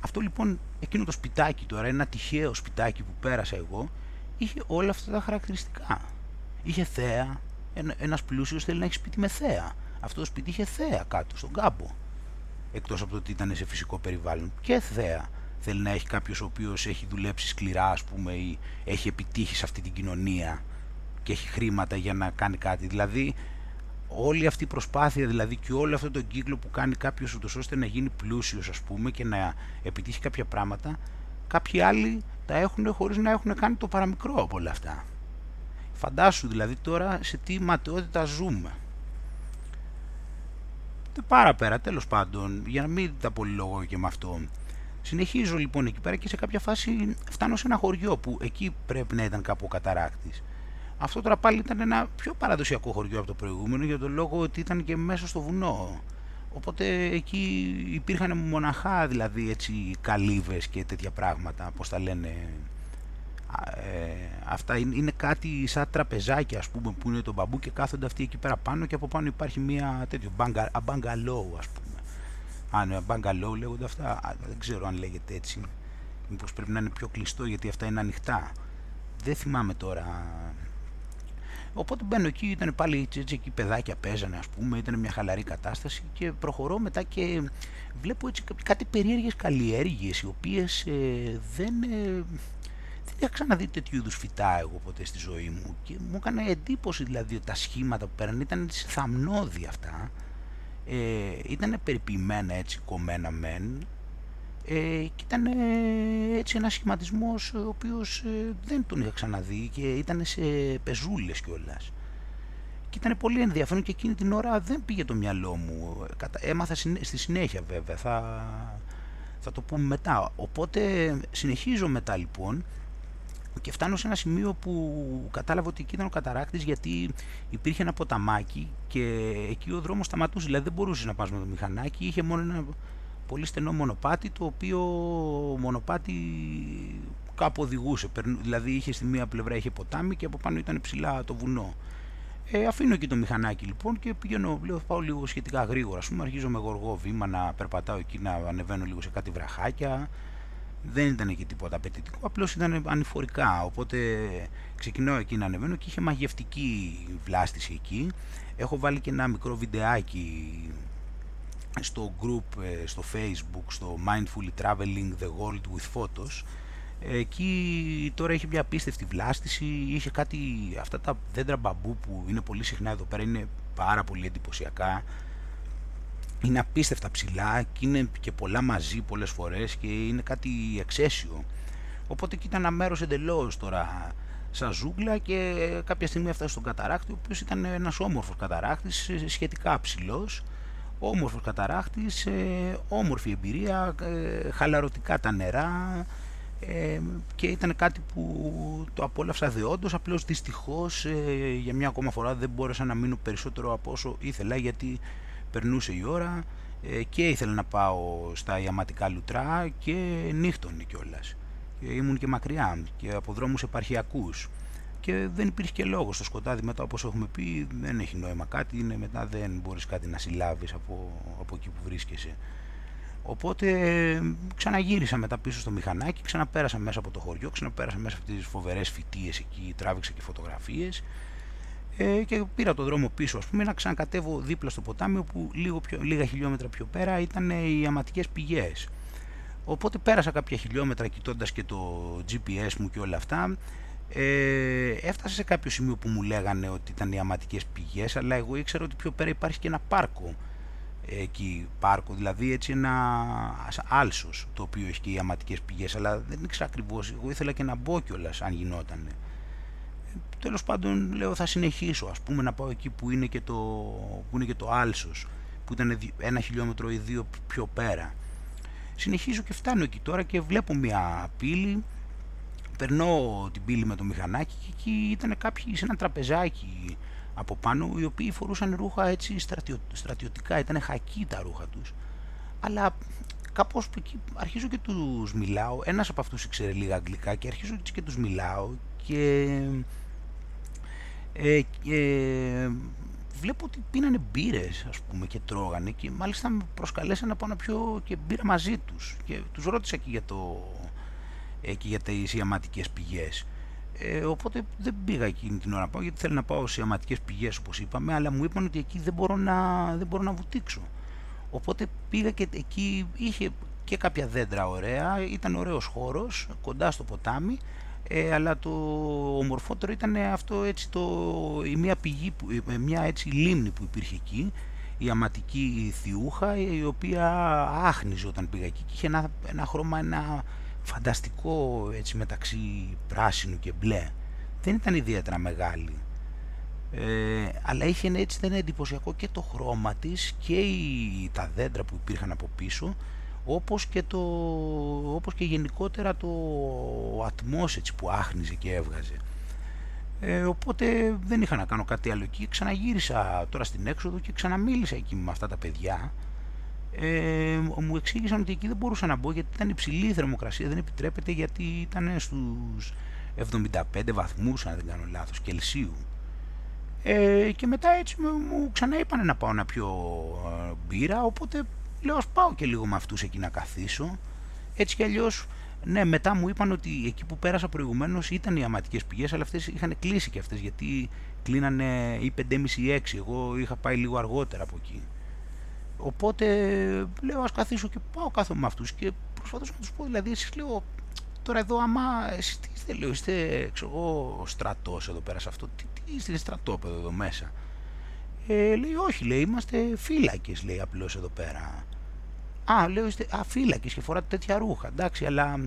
Αυτό λοιπόν, εκείνο το σπιτάκι τώρα, ένα τυχαίο σπιτάκι που πέρασα εγώ, είχε όλα αυτά τα χαρακτηριστικά. Είχε θέα. Ένα ένας πλούσιος θέλει να έχει σπίτι με θέα. Αυτό το σπίτι είχε θέα κάτω στον κάμπο. Εκτός από το ότι ήταν σε φυσικό περιβάλλον. Και θέα. Θέλει να έχει κάποιος ο οποίος έχει δουλέψει σκληρά, ας πούμε, ή έχει επιτύχει σε αυτή την κοινωνία και έχει χρήματα για να κάνει κάτι. Δηλαδή, όλη αυτή η προσπάθεια δηλαδή και όλο αυτό το κύκλο που κάνει κάποιος ούτως ώστε να γίνει πλούσιος ας πούμε και να επιτύχει κάποια πράγματα κάποιοι άλλοι τα έχουν χωρίς να έχουν κάνει το παραμικρό από όλα αυτά. Φαντάσου δηλαδή τώρα σε τι ματαιότητα ζούμε. Δεν πάρα πέρα, τέλος πάντων, για να μην τα πολυλογώ και με αυτό. Συνεχίζω λοιπόν εκεί πέρα και σε κάποια φάση φτάνω σε ένα χωριό που εκεί πρέπει να ήταν κάπου ο καταράκτης. Αυτό τώρα πάλι ήταν ένα πιο παραδοσιακό χωριό από το προηγούμενο για τον λόγο ότι ήταν και μέσα στο βουνό. Οπότε εκεί υπήρχαν μοναχά δηλαδή έτσι καλύβες και τέτοια πράγματα, πώς τα λένε. Ε, αυτά είναι, είναι, κάτι σαν τραπεζάκια ας πούμε που είναι το μπαμπού και κάθονται αυτοί εκεί πέρα πάνω και από πάνω υπάρχει μια τέτοιο μπαγκαλό ας πούμε. Αν ναι, μπαγκαλό λέγονται αυτά, δεν ξέρω αν λέγεται έτσι. Μήπως πρέπει να είναι πιο κλειστό γιατί αυτά είναι ανοιχτά. Δεν θυμάμαι τώρα Οπότε μπαίνω εκεί, ήταν πάλι έτσι, έτσι εκεί παιδάκια παίζανε ας πούμε, ήταν μια χαλαρή κατάσταση και προχωρώ μετά και βλέπω έτσι κάτι περίεργες καλλιέργειες οι οποίες ε, δεν, ε, δεν είχα ξαναδεί τέτοιου είδους φυτά εγώ ποτέ στη ζωή μου και μου έκανε εντύπωση δηλαδή ότι τα σχήματα που πέραν ήταν θαμνώδη αυτά ε, ήταν περιποιημένα έτσι κομμένα μεν ε, και ήταν ε, έτσι ένας σχηματισμός ο οποίος ε, δεν τον είχα ξαναδεί και ήταν σε πεζούλες κιόλας. Και ήταν πολύ ενδιαφέρον και εκείνη την ώρα δεν πήγε το μυαλό μου. Έμαθα στη συνέχεια βέβαια, θα, θα το πούμε μετά. Οπότε συνεχίζω μετά λοιπόν και φτάνω σε ένα σημείο που κατάλαβα ότι εκεί ήταν ο καταράκτης γιατί υπήρχε ένα ποταμάκι και εκεί ο δρόμος σταματούσε, δηλαδή δεν μπορούσες να πας με το μηχανάκι, είχε μόνο ένα πολύ στενό μονοπάτι το οποίο μονοπάτι κάπου οδηγούσε. Δηλαδή είχε στη μία πλευρά είχε ποτάμι και από πάνω ήταν ψηλά το βουνό. Ε, αφήνω εκεί το μηχανάκι λοιπόν και πηγαίνω, λέω πάω λίγο σχετικά γρήγορα. Α πούμε, αρχίζω με γοργό βήμα να περπατάω εκεί, να ανεβαίνω λίγο σε κάτι βραχάκια. Δεν ήταν εκεί τίποτα απαιτητικό, απλώς ήταν ανηφορικά. Οπότε ξεκινάω εκεί να ανεβαίνω και είχε μαγευτική βλάστηση εκεί. Έχω βάλει και ένα μικρό βιντεάκι στο group ε, στο facebook στο Mindfully Traveling the World with Photos εκεί τώρα έχει μια απίστευτη βλάστηση είχε κάτι αυτά τα δέντρα μπαμπού που είναι πολύ συχνά εδώ πέρα είναι πάρα πολύ εντυπωσιακά είναι απίστευτα ψηλά και είναι και πολλά μαζί πολλές φορές και είναι κάτι εξαίσιο. Οπότε εκεί ήταν ένα μέρος εντελώς τώρα σαν ζούγκλα και κάποια στιγμή έφτασε στον καταράκτη ο οποίος ήταν ένας όμορφος καταράκτης σχετικά ψηλός. Όμορφος καταράχτης, ε, όμορφη εμπειρία, ε, χαλαρωτικά τα νερά ε, και ήταν κάτι που το απόλαυσα δεόντως, απλώς δυστυχώς ε, για μια ακόμα φορά δεν μπόρεσα να μείνω περισσότερο από όσο ήθελα γιατί περνούσε η ώρα ε, και ήθελα να πάω στα ιαματικά λουτρά και νύχτωνε κιόλας. ήμουν και μακριά και από δρόμους επαρχιακούς. Και δεν υπήρχε και λόγος στο σκοτάδι μετά όπως έχουμε πει δεν έχει νόημα κάτι είναι μετά δεν μπορείς κάτι να συλλάβεις από, από εκεί που βρίσκεσαι. Οπότε ξαναγύρισα μετά πίσω στο μηχανάκι ξαναπέρασα μέσα από το χωριό ξαναπέρασα μέσα από τις φοβερές φοιτίες εκεί τράβηξα και φωτογραφίες ε, και πήρα το δρόμο πίσω ας πούμε να ξανακατεύω δίπλα στο ποτάμι όπου λίγο πιο, λίγα χιλιόμετρα πιο πέρα ήταν οι αματικές πηγές. Οπότε πέρασα κάποια χιλιόμετρα κοιτώντας και το GPS μου και όλα αυτά. Ε, έφτασε σε κάποιο σημείο που μου λέγανε ότι ήταν οι αματικές πηγές αλλά εγώ ήξερα ότι πιο πέρα υπάρχει και ένα πάρκο. Εκεί πάρκο δηλαδή έτσι ένα άλσος το οποίο έχει και οι αματικές πηγές αλλά δεν ήξερα ακριβώς. Εγώ ήθελα και να μπω κιόλας αν γινόταν ε, τέλος πάντων λέω θα συνεχίσω ας πούμε να πάω εκεί που είναι και το, που είναι και το άλσος που ήταν ένα χιλιόμετρο ή δύο πιο πέρα συνεχίζω και φτάνω εκεί τώρα και βλέπω μια πύλη περνώ την πύλη με το μηχανάκι και εκεί ήταν κάποιοι σε ένα τραπεζάκι από πάνω οι οποίοι φορούσαν ρούχα έτσι στρατιω, στρατιωτικά, ήταν χακί τα ρούχα τους. Αλλά κάπως εκεί αρχίζω και τους μιλάω, ένας από αυτούς ήξερε λίγα αγγλικά και αρχίζω έτσι και τους μιλάω και, ε, και βλέπω ότι πίνανε μπύρες ας πούμε και τρώγανε και μάλιστα με προσκαλέσαν να πάω να πιω και μπύρα μαζί τους και τους ρώτησα και για το εκεί για τις ιαματικές πηγές. Ε, οπότε δεν πήγα εκείνη την ώρα να πάω γιατί θέλω να πάω σε ιαματικές πηγές όπως είπαμε αλλά μου είπαν ότι εκεί δεν μπορώ να, δεν μπορώ να βουτήξω. Οπότε πήγα και εκεί είχε και κάποια δέντρα ωραία, ήταν ωραίος χώρος κοντά στο ποτάμι ε, αλλά το ομορφότερο ήταν αυτό έτσι το, η μια πηγή, μια έτσι λίμνη που υπήρχε εκεί η αματική θιούχα η οποία άχνιζε όταν πήγα εκεί και είχε ένα, ένα χρώμα ένα φανταστικό έτσι μεταξύ πράσινου και μπλε. Δεν ήταν ιδιαίτερα μεγάλη. Ε, αλλά είχε έτσι δεν εντυπωσιακό και το χρώμα της και οι, τα δέντρα που υπήρχαν από πίσω όπως και, το, όπως και γενικότερα το ατμός έτσι που άχνιζε και έβγαζε. Ε, οπότε δεν είχα να κάνω κάτι άλλο εκεί. Ξαναγύρισα τώρα στην έξοδο και ξαναμίλησα εκεί με αυτά τα παιδιά. Ε, μου εξήγησαν ότι εκεί δεν μπορούσα να μπω γιατί ήταν υψηλή η θερμοκρασία, δεν επιτρέπεται γιατί ήταν στους 75 βαθμούς, αν δεν κάνω λάθος, Κελσίου. Ε, και μετά έτσι μου ξανά είπανε να πάω να πιω ε, μπύρα, οπότε λέω ας πάω και λίγο με αυτούς εκεί να καθίσω. Έτσι κι αλλιώς, ναι, μετά μου είπαν ότι εκεί που πέρασα προηγουμένως ήταν οι αματικές πηγές, αλλά αυτές είχαν κλείσει και αυτές, γιατί κλείνανε ή 5.30 ή 6, εγώ είχα πάει λίγο αργότερα από εκεί. Οπότε λέω ας καθίσω και πάω κάθομαι με αυτούς και προσπαθώ να τους πω, δηλαδή εσείς λέω, τώρα εδώ άμα εσείς τι είστε, λέω, είστε ξέρω εγώ στρατός εδώ πέρα σε αυτό, τι, τι είστε στρατόπεδο εδώ μέσα. Ε, λέει όχι, λέει, είμαστε φύλακες, λέει απλώς εδώ πέρα. Α, λέω, είστε α, φύλακες και φοράτε τέτοια ρούχα, εντάξει, αλλά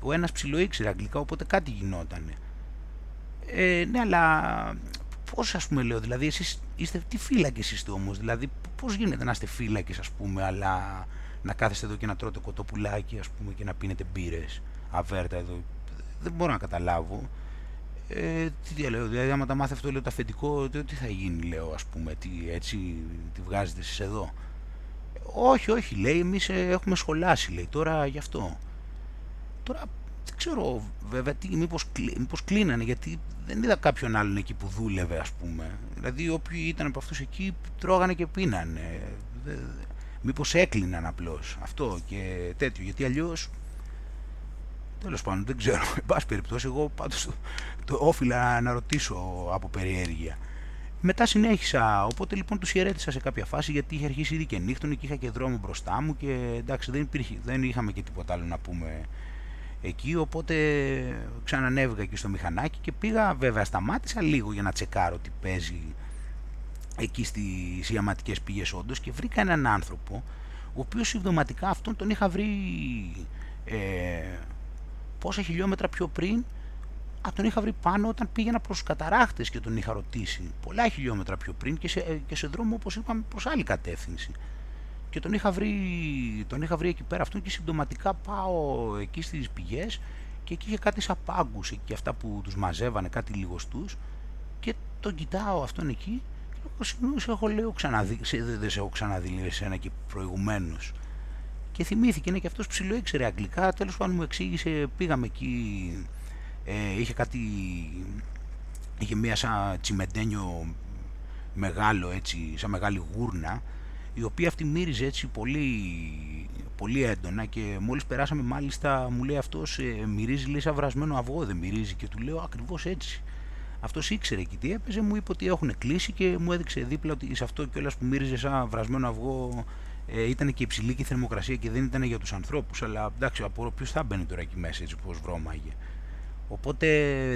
ο ένας ψιλοήξερε αγγλικά, οπότε κάτι γινόταν. Ε, ναι, αλλά πώς ας πούμε λέω, δηλαδή εσείς είστε, τι φύλακες είστε όμως, δηλαδή πώς γίνεται να είστε φύλακες ας πούμε, αλλά να κάθεστε εδώ και να τρώτε κοτόπουλάκι ας πούμε και να πίνετε μπύρες, αβέρτα εδώ, δεν μπορώ να καταλάβω. Ε, τι λέω, δηλαδή άμα τα μάθει αυτό λέω το αφεντικό, τι θα γίνει λέω ας πούμε, τι, έτσι τη βγάζετε εσείς εδώ. Όχι, όχι, λέει, εμείς ε, έχουμε σχολάσει, λέει, τώρα γι' αυτό. Τώρα δεν ξέρω βέβαια τι, μήπως, μήπως κλείνανε γιατί δεν είδα κάποιον άλλον εκεί που δούλευε ας πούμε. Δηλαδή όποιοι ήταν από αυτούς εκεί τρώγανε και πίνανε. Μήπως έκλειναν απλώς αυτό και τέτοιο γιατί αλλιώς Τέλος πάντων, δεν ξέρω. Εν πάση περιπτώσει, εγώ πάντως το, το όφιλα να ρωτήσω από περιέργεια. Μετά συνέχισα, οπότε λοιπόν τους χαιρέτησα σε κάποια φάση γιατί είχε αρχίσει ήδη και νύχτωνε και είχα και δρόμο μπροστά μου και εντάξει δεν, υπήρχε, δεν είχαμε και τίποτα άλλο να πούμε εκεί, οπότε ξανανέβηκα εκεί στο μηχανάκι και πήγα, βέβαια σταμάτησα λίγο για να τσεκάρω τι παίζει εκεί στις ιαματικές πηγές όντως και βρήκα έναν άνθρωπο ο οποίος συμπτωματικά αυτόν τον είχα βρει ε, πόσα χιλιόμετρα πιο πριν Α, τον είχα βρει πάνω όταν πήγαινα προς καταράχτες και τον είχα ρωτήσει πολλά χιλιόμετρα πιο πριν και σε, και σε δρόμο όπως είπαμε προς άλλη κατεύθυνση. Και τον είχα βρει, τον είχα βρει εκεί πέρα αυτόν και συμπτωματικά πάω εκεί στις πηγές και εκεί είχε κάτι σαν πάγκους εκεί αυτά που τους μαζεύανε κάτι λιγοστούς και τον κοιτάω αυτόν εκεί και λέω συγγνώμη σε έχω λέω ξαναδεί, σε, δεν σε έχω ξαναδεί εσένα και προηγουμένως και θυμήθηκε είναι και αυτός ψηλό ήξερε αγγλικά τέλος πάντων μου εξήγησε πήγαμε εκεί ε, είχε κάτι είχε μία σαν τσιμεντένιο μεγάλο έτσι σαν μεγάλη γούρνα η οποία αυτή μύριζε έτσι πολύ, πολύ έντονα και μόλις περάσαμε μάλιστα μου λέει αυτός ε, μυρίζει λέει σαν βρασμένο αυγό δεν μυρίζει και του λέω ακριβώς έτσι αυτός ήξερε και τι έπαιζε μου είπε ότι έχουν κλείσει και μου έδειξε δίπλα ότι σε αυτό κιόλας που μύριζε σαν βρασμένο αυγό ε, ήταν και υψηλή και η θερμοκρασία και δεν ήταν για τους ανθρώπους αλλά εντάξει από ποιος θα μπαίνει τώρα εκεί μέσα έτσι πως βρώμαγε Οπότε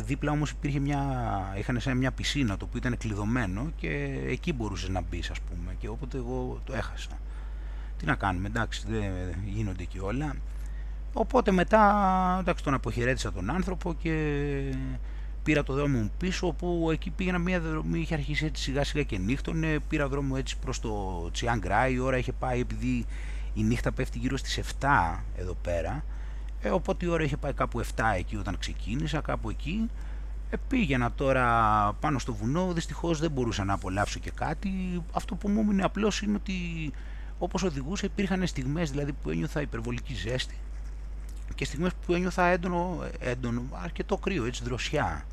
δίπλα όμως υπήρχε μια, είχαν σαν μια πισίνα το οποίο ήταν κλειδωμένο και εκεί μπορούσες να μπεις ας πούμε και οπότε εγώ το έχασα. Τι να κάνουμε, εντάξει δεν γίνονται και όλα. Οπότε μετά εντάξει, τον αποχαιρέτησα τον άνθρωπο και πήρα το δρόμο μου πίσω όπου εκεί πήγαινα μια δρομή, είχε αρχίσει έτσι σιγά σιγά και νύχτωνε, πήρα δρόμο έτσι προς το Τσιάνγκρα, η ώρα είχε πάει επειδή η νύχτα πέφτει γύρω στις 7 εδώ πέρα ε, οπότε η ώρα είχε πάει κάπου 7 εκεί όταν ξεκίνησα, κάπου εκεί. Ε, πήγαινα τώρα πάνω στο βουνό, δυστυχώς δεν μπορούσα να απολαύσω και κάτι. Αυτό που μου έμεινε απλώς είναι ότι όπως οδηγούσα υπήρχαν στιγμές δηλαδή που ένιωθα υπερβολική ζέστη και στιγμές που ένιωθα έντονο, έντονο αρκετό κρύο, έτσι δροσιά.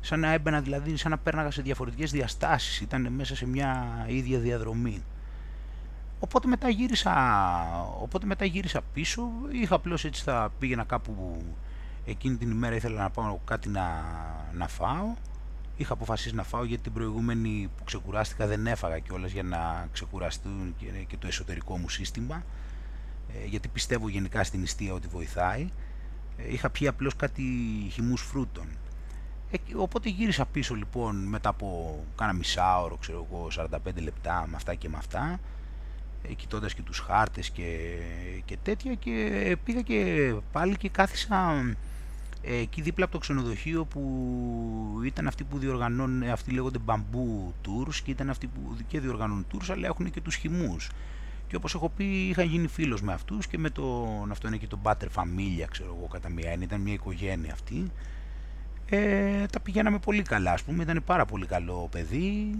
Σαν να έμπαινα δηλαδή, σαν να πέρναγα σε διαφορετικές διαστάσεις, ήταν μέσα σε μια ίδια διαδρομή. Οπότε μετά γύρισα, οπότε μετά γύρισα πίσω, είχα απλώς έτσι θα πήγαινα κάπου εκείνη την ημέρα ήθελα να πάω κάτι να, να φάω. Είχα αποφασίσει να φάω γιατί την προηγούμενη που ξεκουράστηκα δεν έφαγα κιόλας για να ξεκουραστούν και, το εσωτερικό μου σύστημα ε, γιατί πιστεύω γενικά στην νηστεία ότι βοηθάει. Ε, είχα πιει απλώς κάτι χυμούς φρούτων. Ε, οπότε γύρισα πίσω λοιπόν μετά από κάνα μισάωρο, ξέρω εγώ, 45 λεπτά με αυτά και με αυτά ε, κοιτώντας και τους χάρτες και, και τέτοια και πήγα και πάλι και κάθισα ε, εκεί δίπλα από το ξενοδοχείο που ήταν αυτοί που διοργανώνουν, αυτοί λέγονται bamboo tours και ήταν αυτοί που και διοργανώνουν tours αλλά έχουν και τους χυμούς. Και όπως έχω πει είχα γίνει φίλος με αυτούς και με τον, αυτό είναι και το Butter Familia ξέρω εγώ κατά μία ήταν μια οικογένεια αυτή. Ε, τα πηγαίναμε πολύ καλά, ας πούμε, ήταν πάρα πολύ καλό παιδί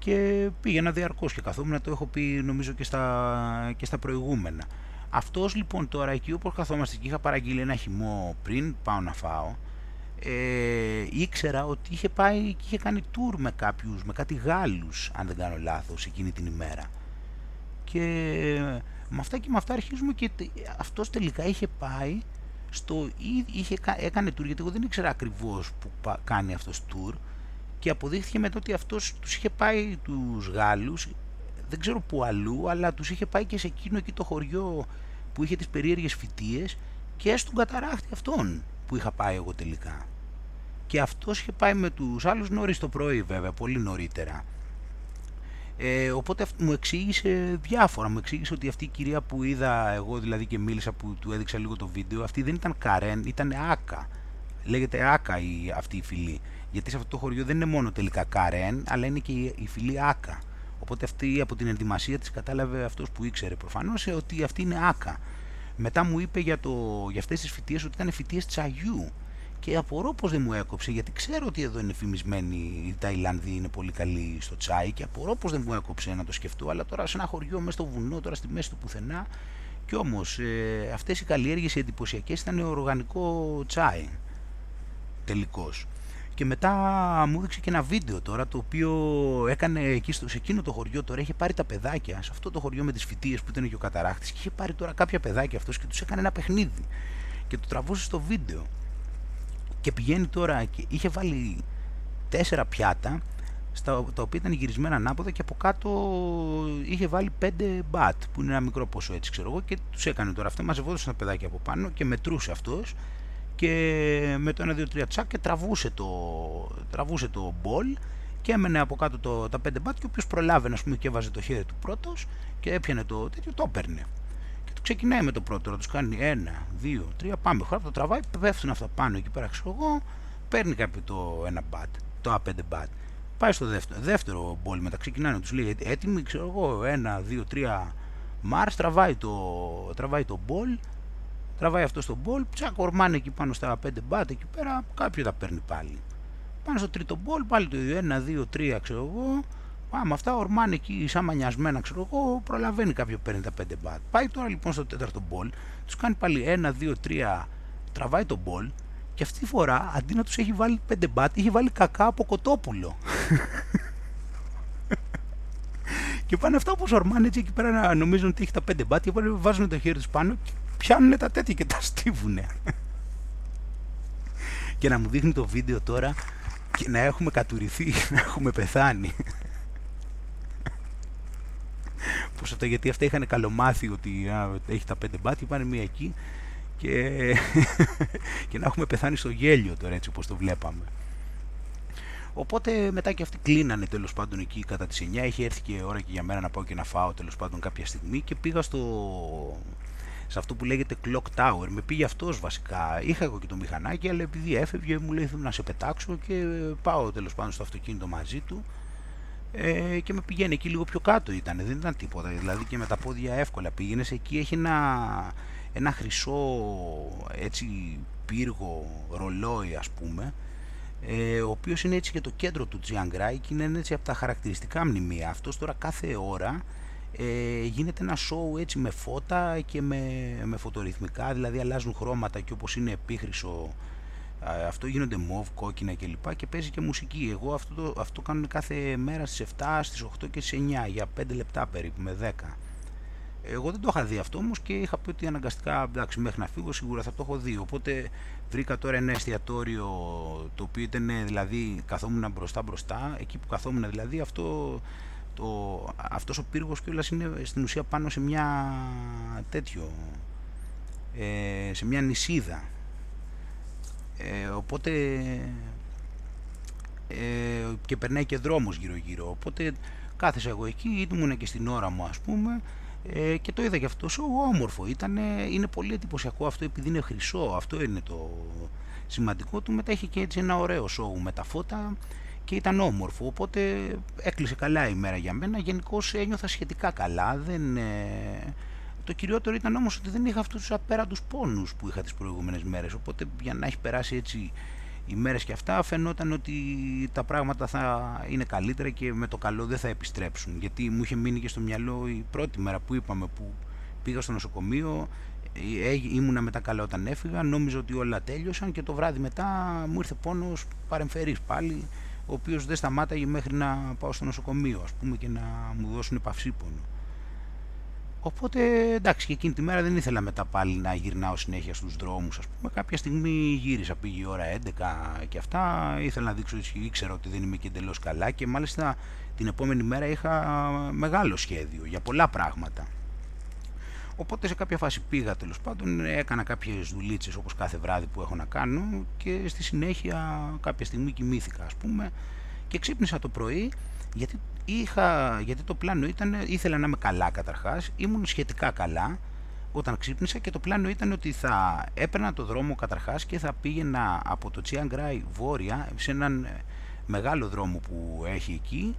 και πήγαινα διαρκώς και καθόμουν, το έχω πει νομίζω και στα, και στα προηγούμενα. Αυτός λοιπόν τώρα εκεί όπως καθόμαστε και είχα παραγγείλει ένα χυμό πριν πάω να φάω, ε, ήξερα ότι είχε πάει και είχε κάνει tour με κάποιους, με κάτι Γάλλους, αν δεν κάνω λάθος, εκείνη την ημέρα. Και με αυτά και με αυτά αρχίζουμε και αυτός τελικά είχε πάει στο, είχε, έκανε tour, γιατί εγώ δεν ήξερα ακριβώς που κάνει αυτός tour και αποδείχθηκε μετά ότι αυτός τους είχε πάει τους Γάλλους, δεν ξέρω που αλλού, αλλά τους είχε πάει και σε εκείνο εκεί το χωριό που είχε τις περίεργες φυτίες και στον καταράχτη αυτόν που είχα πάει εγώ τελικά. Και αυτός είχε πάει με τους άλλους νωρίς το πρωί βέβαια, πολύ νωρίτερα. Ε, οπότε μου εξήγησε διάφορα. Μου εξήγησε ότι αυτή η κυρία που είδα εγώ δηλαδή και μίλησα που του έδειξα λίγο το βίντεο, αυτή δεν ήταν Καρέν, ήταν Άκα. Λέγεται Άκα η, αυτή η φυλή. Γιατί σε αυτό το χωριό δεν είναι μόνο τελικά Καρέν, αλλά είναι και η, η φυλή Άκα. Οπότε αυτή από την ενδυμασία της κατάλαβε αυτός που ήξερε προφανώς ε, ότι αυτή είναι Άκα. Μετά μου είπε για, το, για αυτές τις φοιτίες ότι ήταν φοιτίες τσαγιού και απορώ πως δεν μου έκοψε γιατί ξέρω ότι εδώ είναι φημισμένοι οι Ταϊλανδοί είναι πολύ καλοί στο τσάι και απορώ πως δεν μου έκοψε να το σκεφτώ αλλά τώρα σε ένα χωριό μέσα στο βουνό τώρα στη μέση του πουθενά και όμως ε, αυτές οι καλλιέργειες οι εντυπωσιακές ήταν οργανικό τσάι τελικώς και μετά μου έδειξε και ένα βίντεο τώρα το οποίο έκανε εκεί στο, σε εκείνο το χωριό τώρα είχε πάρει τα παιδάκια σε αυτό το χωριό με τις φοιτίες που ήταν και ο καταράχτης και είχε πάρει τώρα κάποια παιδάκια αυτός και τους έκανε ένα παιχνίδι. Και το τραβούσε στο βίντεο. Και πηγαίνει τώρα και είχε βάλει τέσσερα πιάτα στα, τα οποία ήταν γυρισμένα ανάποδα και από κάτω είχε βάλει πέντε μπατ που είναι ένα μικρό ποσό έτσι ξέρω εγώ και τους έκανε τώρα. Αυτό μαζευόντουσαν τα παιδάκια από πάνω και μετρούσε αυτός και με το 1, 2, 3 τσακ και τραβούσε το, τραβούσε το μπολ και έμενε από κάτω το, τα πέντε μπατ και όποιος προλάβαινε ας πούμε και έβαζε το χέρι του πρώτος και έπιανε το τέτοιο το έπαιρνε ξεκινάει με το πρώτο, τους κάνει ένα, δύο, τρία, πάμε. Χώρα το τραβάει, πέφτουν αυτά πάνω εκεί πέρα, ξέρω εγώ, παίρνει κάποιο το ένα μπατ, το A5 μπατ. Πάει στο δεύτερο, δεύτερο μπολ μετά, ξεκινάει να τους λέει έτοιμοι, ξέρω εγώ, ένα, δύο, τρία, Μάρς τραβάει το, τραβάει το μπολ, τραβάει αυτό στο μπολ, τσακ ορμάνε εκεί πάνω στα 5 μπατ εκεί πέρα, κάποιο τα παίρνει πάλι. Πάνω στο τρίτο μπολ, πάλι το ίδιο, ένα, δύο, τρία, ξέρω εγώ, με αυτά ορμάνε εκεί σαν μανιασμένα, ξέρω εγώ, προλαβαίνει κάποιο παίρνει τα 5 μπατ. Πάει τώρα λοιπόν στο τέταρτο μπολ, τους κάνει πάλι 1, 2, 3, τραβάει το μπολ και αυτή τη φορά αντί να τους έχει βάλει 5 μπατ, έχει βάλει κακά από κοτόπουλο. και πάνε αυτά όπως ορμάνε έτσι εκεί πέρα να νομίζουν ότι έχει τα 5 μπατ και βάζουν το χέρι τους πάνω και πιάνουν τα τέτοια και τα στίβουνε. και να μου δείχνει το βίντεο τώρα και να έχουμε κατουριθεί, να έχουμε πεθάνει. Πώς αυτά, γιατί αυτά είχαν καλομάθει ότι α, έχει τα πέντε μπάτια, πάνε μία εκεί και, και να έχουμε πεθάνει στο γέλιο τώρα έτσι όπως το βλέπαμε. Οπότε μετά και αυτοί κλείνανε τέλος πάντων εκεί κατά τις 9. Είχε έρθει και ώρα και για μένα να πάω και να φάω τέλος πάντων κάποια στιγμή και πήγα στο, σε αυτό που λέγεται Clock Tower. Με πήγε αυτός βασικά. Είχα εγώ και το μηχανάκι, αλλά επειδή έφευγε μου λέει να σε πετάξω και πάω τέλος πάντων στο αυτοκίνητο μαζί του ε, και με πηγαίνει εκεί λίγο πιο κάτω ήταν, δεν ήταν τίποτα. Δηλαδή και με τα πόδια εύκολα πήγαινες εκεί, έχει ένα, ένα χρυσό έτσι πύργο ρολόι ας πούμε ε, ο οποίος είναι έτσι και το κέντρο του Τζιάνγκράι και είναι έτσι από τα χαρακτηριστικά μνημεία. Αυτός τώρα κάθε ώρα ε, γίνεται ένα σοου έτσι με φώτα και με, με φωτορυθμικά, δηλαδή αλλάζουν χρώματα και όπως είναι επίχρυσο αυτό γίνονται μοβ, κόκκινα κλπ. Και παίζει και μουσική. Εγώ αυτό, το, αυτό κάνω κάθε μέρα στις 7, στις 8 και στις 9 για 5 λεπτά περίπου με 10. Εγώ δεν το είχα δει αυτό όμως και είχα πει ότι αναγκαστικά εντάξει, μέχρι να φύγω σίγουρα θα το έχω δει. Οπότε βρήκα τώρα ένα εστιατόριο το οποίο ήταν δηλαδή καθόμουν μπροστά μπροστά. Εκεί που καθόμουν δηλαδή αυτό το, αυτός ο πύργος κιόλας είναι στην ουσία πάνω σε μια τέτοιο ε, σε μια νησίδα. Ε, οπότε ε, και περνάει και δρόμος γύρω γύρω οπότε κάθεσα εγώ εκεί ήμουν και στην ώρα μου ας πούμε ε, και το είδα και αυτό. Σου όμορφο. Ήταν, είναι πολύ εντυπωσιακό αυτό επειδή είναι χρυσό. Αυτό είναι το σημαντικό του. Μετά έχει και έτσι ένα ωραίο σοου με τα φώτα και ήταν όμορφο οπότε έκλεισε καλά η μέρα για μένα. Γενικώ ένιωθα σχετικά καλά. Δεν, ε, το κυριότερο ήταν όμως ότι δεν είχα αυτούς τους απέραντους πόνους που είχα τις προηγούμενες μέρες, οπότε για να έχει περάσει έτσι ημέρες και αυτά φαινόταν ότι τα πράγματα θα είναι καλύτερα και με το καλό δεν θα επιστρέψουν. Γιατί μου είχε μείνει και στο μυαλό η πρώτη μέρα που είπαμε που πήγα στο νοσοκομείο ε, ήμουνα μετά καλά όταν έφυγα νόμιζα ότι όλα τέλειωσαν και το βράδυ μετά μου ήρθε πόνος παρεμφερής πάλι ο οποίος δεν σταμάταγε μέχρι να πάω στο νοσοκομείο ας πούμε και να μου δώσουν επαυσίπονο Οπότε εντάξει και εκείνη τη μέρα δεν ήθελα μετά πάλι να γυρνάω συνέχεια στους δρόμους ας πούμε. Κάποια στιγμή γύρισα, πήγε η ώρα 11 και αυτά. Ήθελα να δείξω ότι ήξερα ότι δεν είμαι και εντελώς καλά και μάλιστα την επόμενη μέρα είχα μεγάλο σχέδιο για πολλά πράγματα. Οπότε σε κάποια φάση πήγα τέλος πάντων, έκανα κάποιες δουλίτσες όπως κάθε βράδυ που έχω να κάνω και στη συνέχεια κάποια στιγμή κοιμήθηκα ας πούμε και ξύπνησα το πρωί γιατί είχα, γιατί το πλάνο ήταν, ήθελα να είμαι καλά καταρχάς, ήμουν σχετικά καλά όταν ξύπνησα και το πλάνο ήταν ότι θα έπαιρνα το δρόμο καταρχάς και θα πήγαινα από το Τσιάνγκράι βόρεια σε έναν μεγάλο δρόμο που έχει εκεί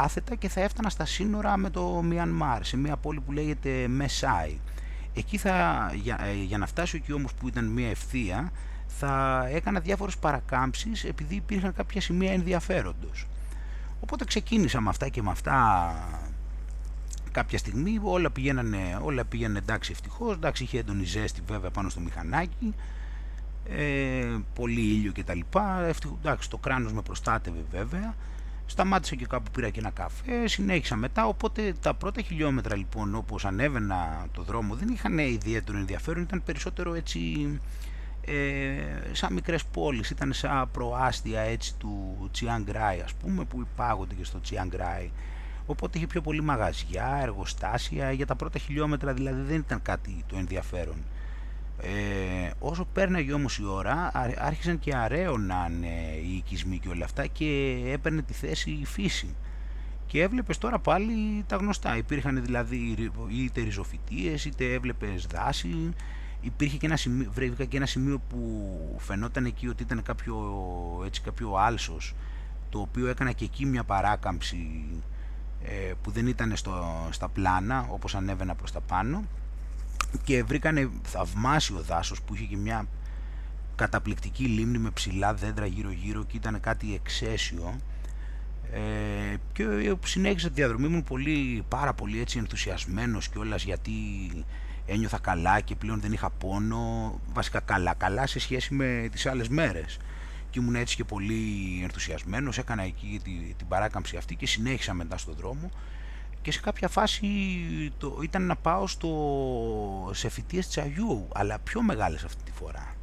κάθετα και θα έφτανα στα σύνορα με το Μιανμάρ σε μια πόλη που λέγεται Μεσάι. Εκεί θα, για, ε, για να φτάσω εκεί όμως που ήταν μια ευθεία θα έκανα διάφορες παρακάμψεις επειδή υπήρχαν κάποια σημεία ενδιαφέροντος. Οπότε ξεκίνησα με αυτά και με αυτά κάποια στιγμή, όλα πηγαίνανε, όλα πήγαινε εντάξει ευτυχώς, εντάξει είχε έντονη ζέστη βέβαια πάνω στο μηχανάκι, ε, πολύ ήλιο και τα λοιπά, εντάξει το κράνος με προστάτευε βέβαια, σταμάτησα και κάπου πήρα και ένα καφέ, συνέχισα μετά, οπότε τα πρώτα χιλιόμετρα λοιπόν όπως ανέβαινα το δρόμο δεν είχαν ιδιαίτερο ενδιαφέρον, ήταν περισσότερο έτσι ε, σαν μικρές πόλεις, ήταν σαν προάστια έτσι του Τσιάνγκράι ας πούμε που υπάγονται και στο Τσιάνγκράι οπότε είχε πιο πολύ μαγαζιά, εργοστάσια. Για τα πρώτα χιλιόμετρα δηλαδή δεν ήταν κάτι το ενδιαφέρον ε, όσο πέρναγε όμως η ώρα άρχισαν και αραίωναν οι οικισμοί και όλα αυτά και έπαιρνε τη θέση η φύση. Και έβλεπες τώρα πάλι τα γνωστά. Υπήρχαν δηλαδή είτε ριζοφυτίες είτε έβλεπες δάση. Υπήρχε και ένα σημείο, βρήκα και ένα σημείο που φαινόταν εκεί ότι ήταν κάποιο, έτσι, κάποιο άλσος το οποίο έκανα και εκεί μια παράκαμψη ε, που δεν ήταν στο, στα πλάνα όπως ανέβαινα προς τα πάνω και βρήκανε θαυμάσιο δάσος που είχε και μια καταπληκτική λίμνη με ψηλά δέντρα γύρω γύρω και ήταν κάτι εξαίσιο. Ε, και συνέχισα τη διαδρομή μου πολύ, πάρα πολύ έτσι ενθουσιασμένος κιόλας γιατί ένιωθα καλά και πλέον δεν είχα πόνο, βασικά καλά, καλά σε σχέση με τις άλλες μέρες. Και ήμουν έτσι και πολύ ενθουσιασμένος, έκανα εκεί την, παράκαμψη αυτή και συνέχισα μετά στον δρόμο και σε κάποια φάση το, ήταν να πάω στο, σε φοιτίες τσαγιού, αλλά πιο μεγάλες αυτή τη φορά.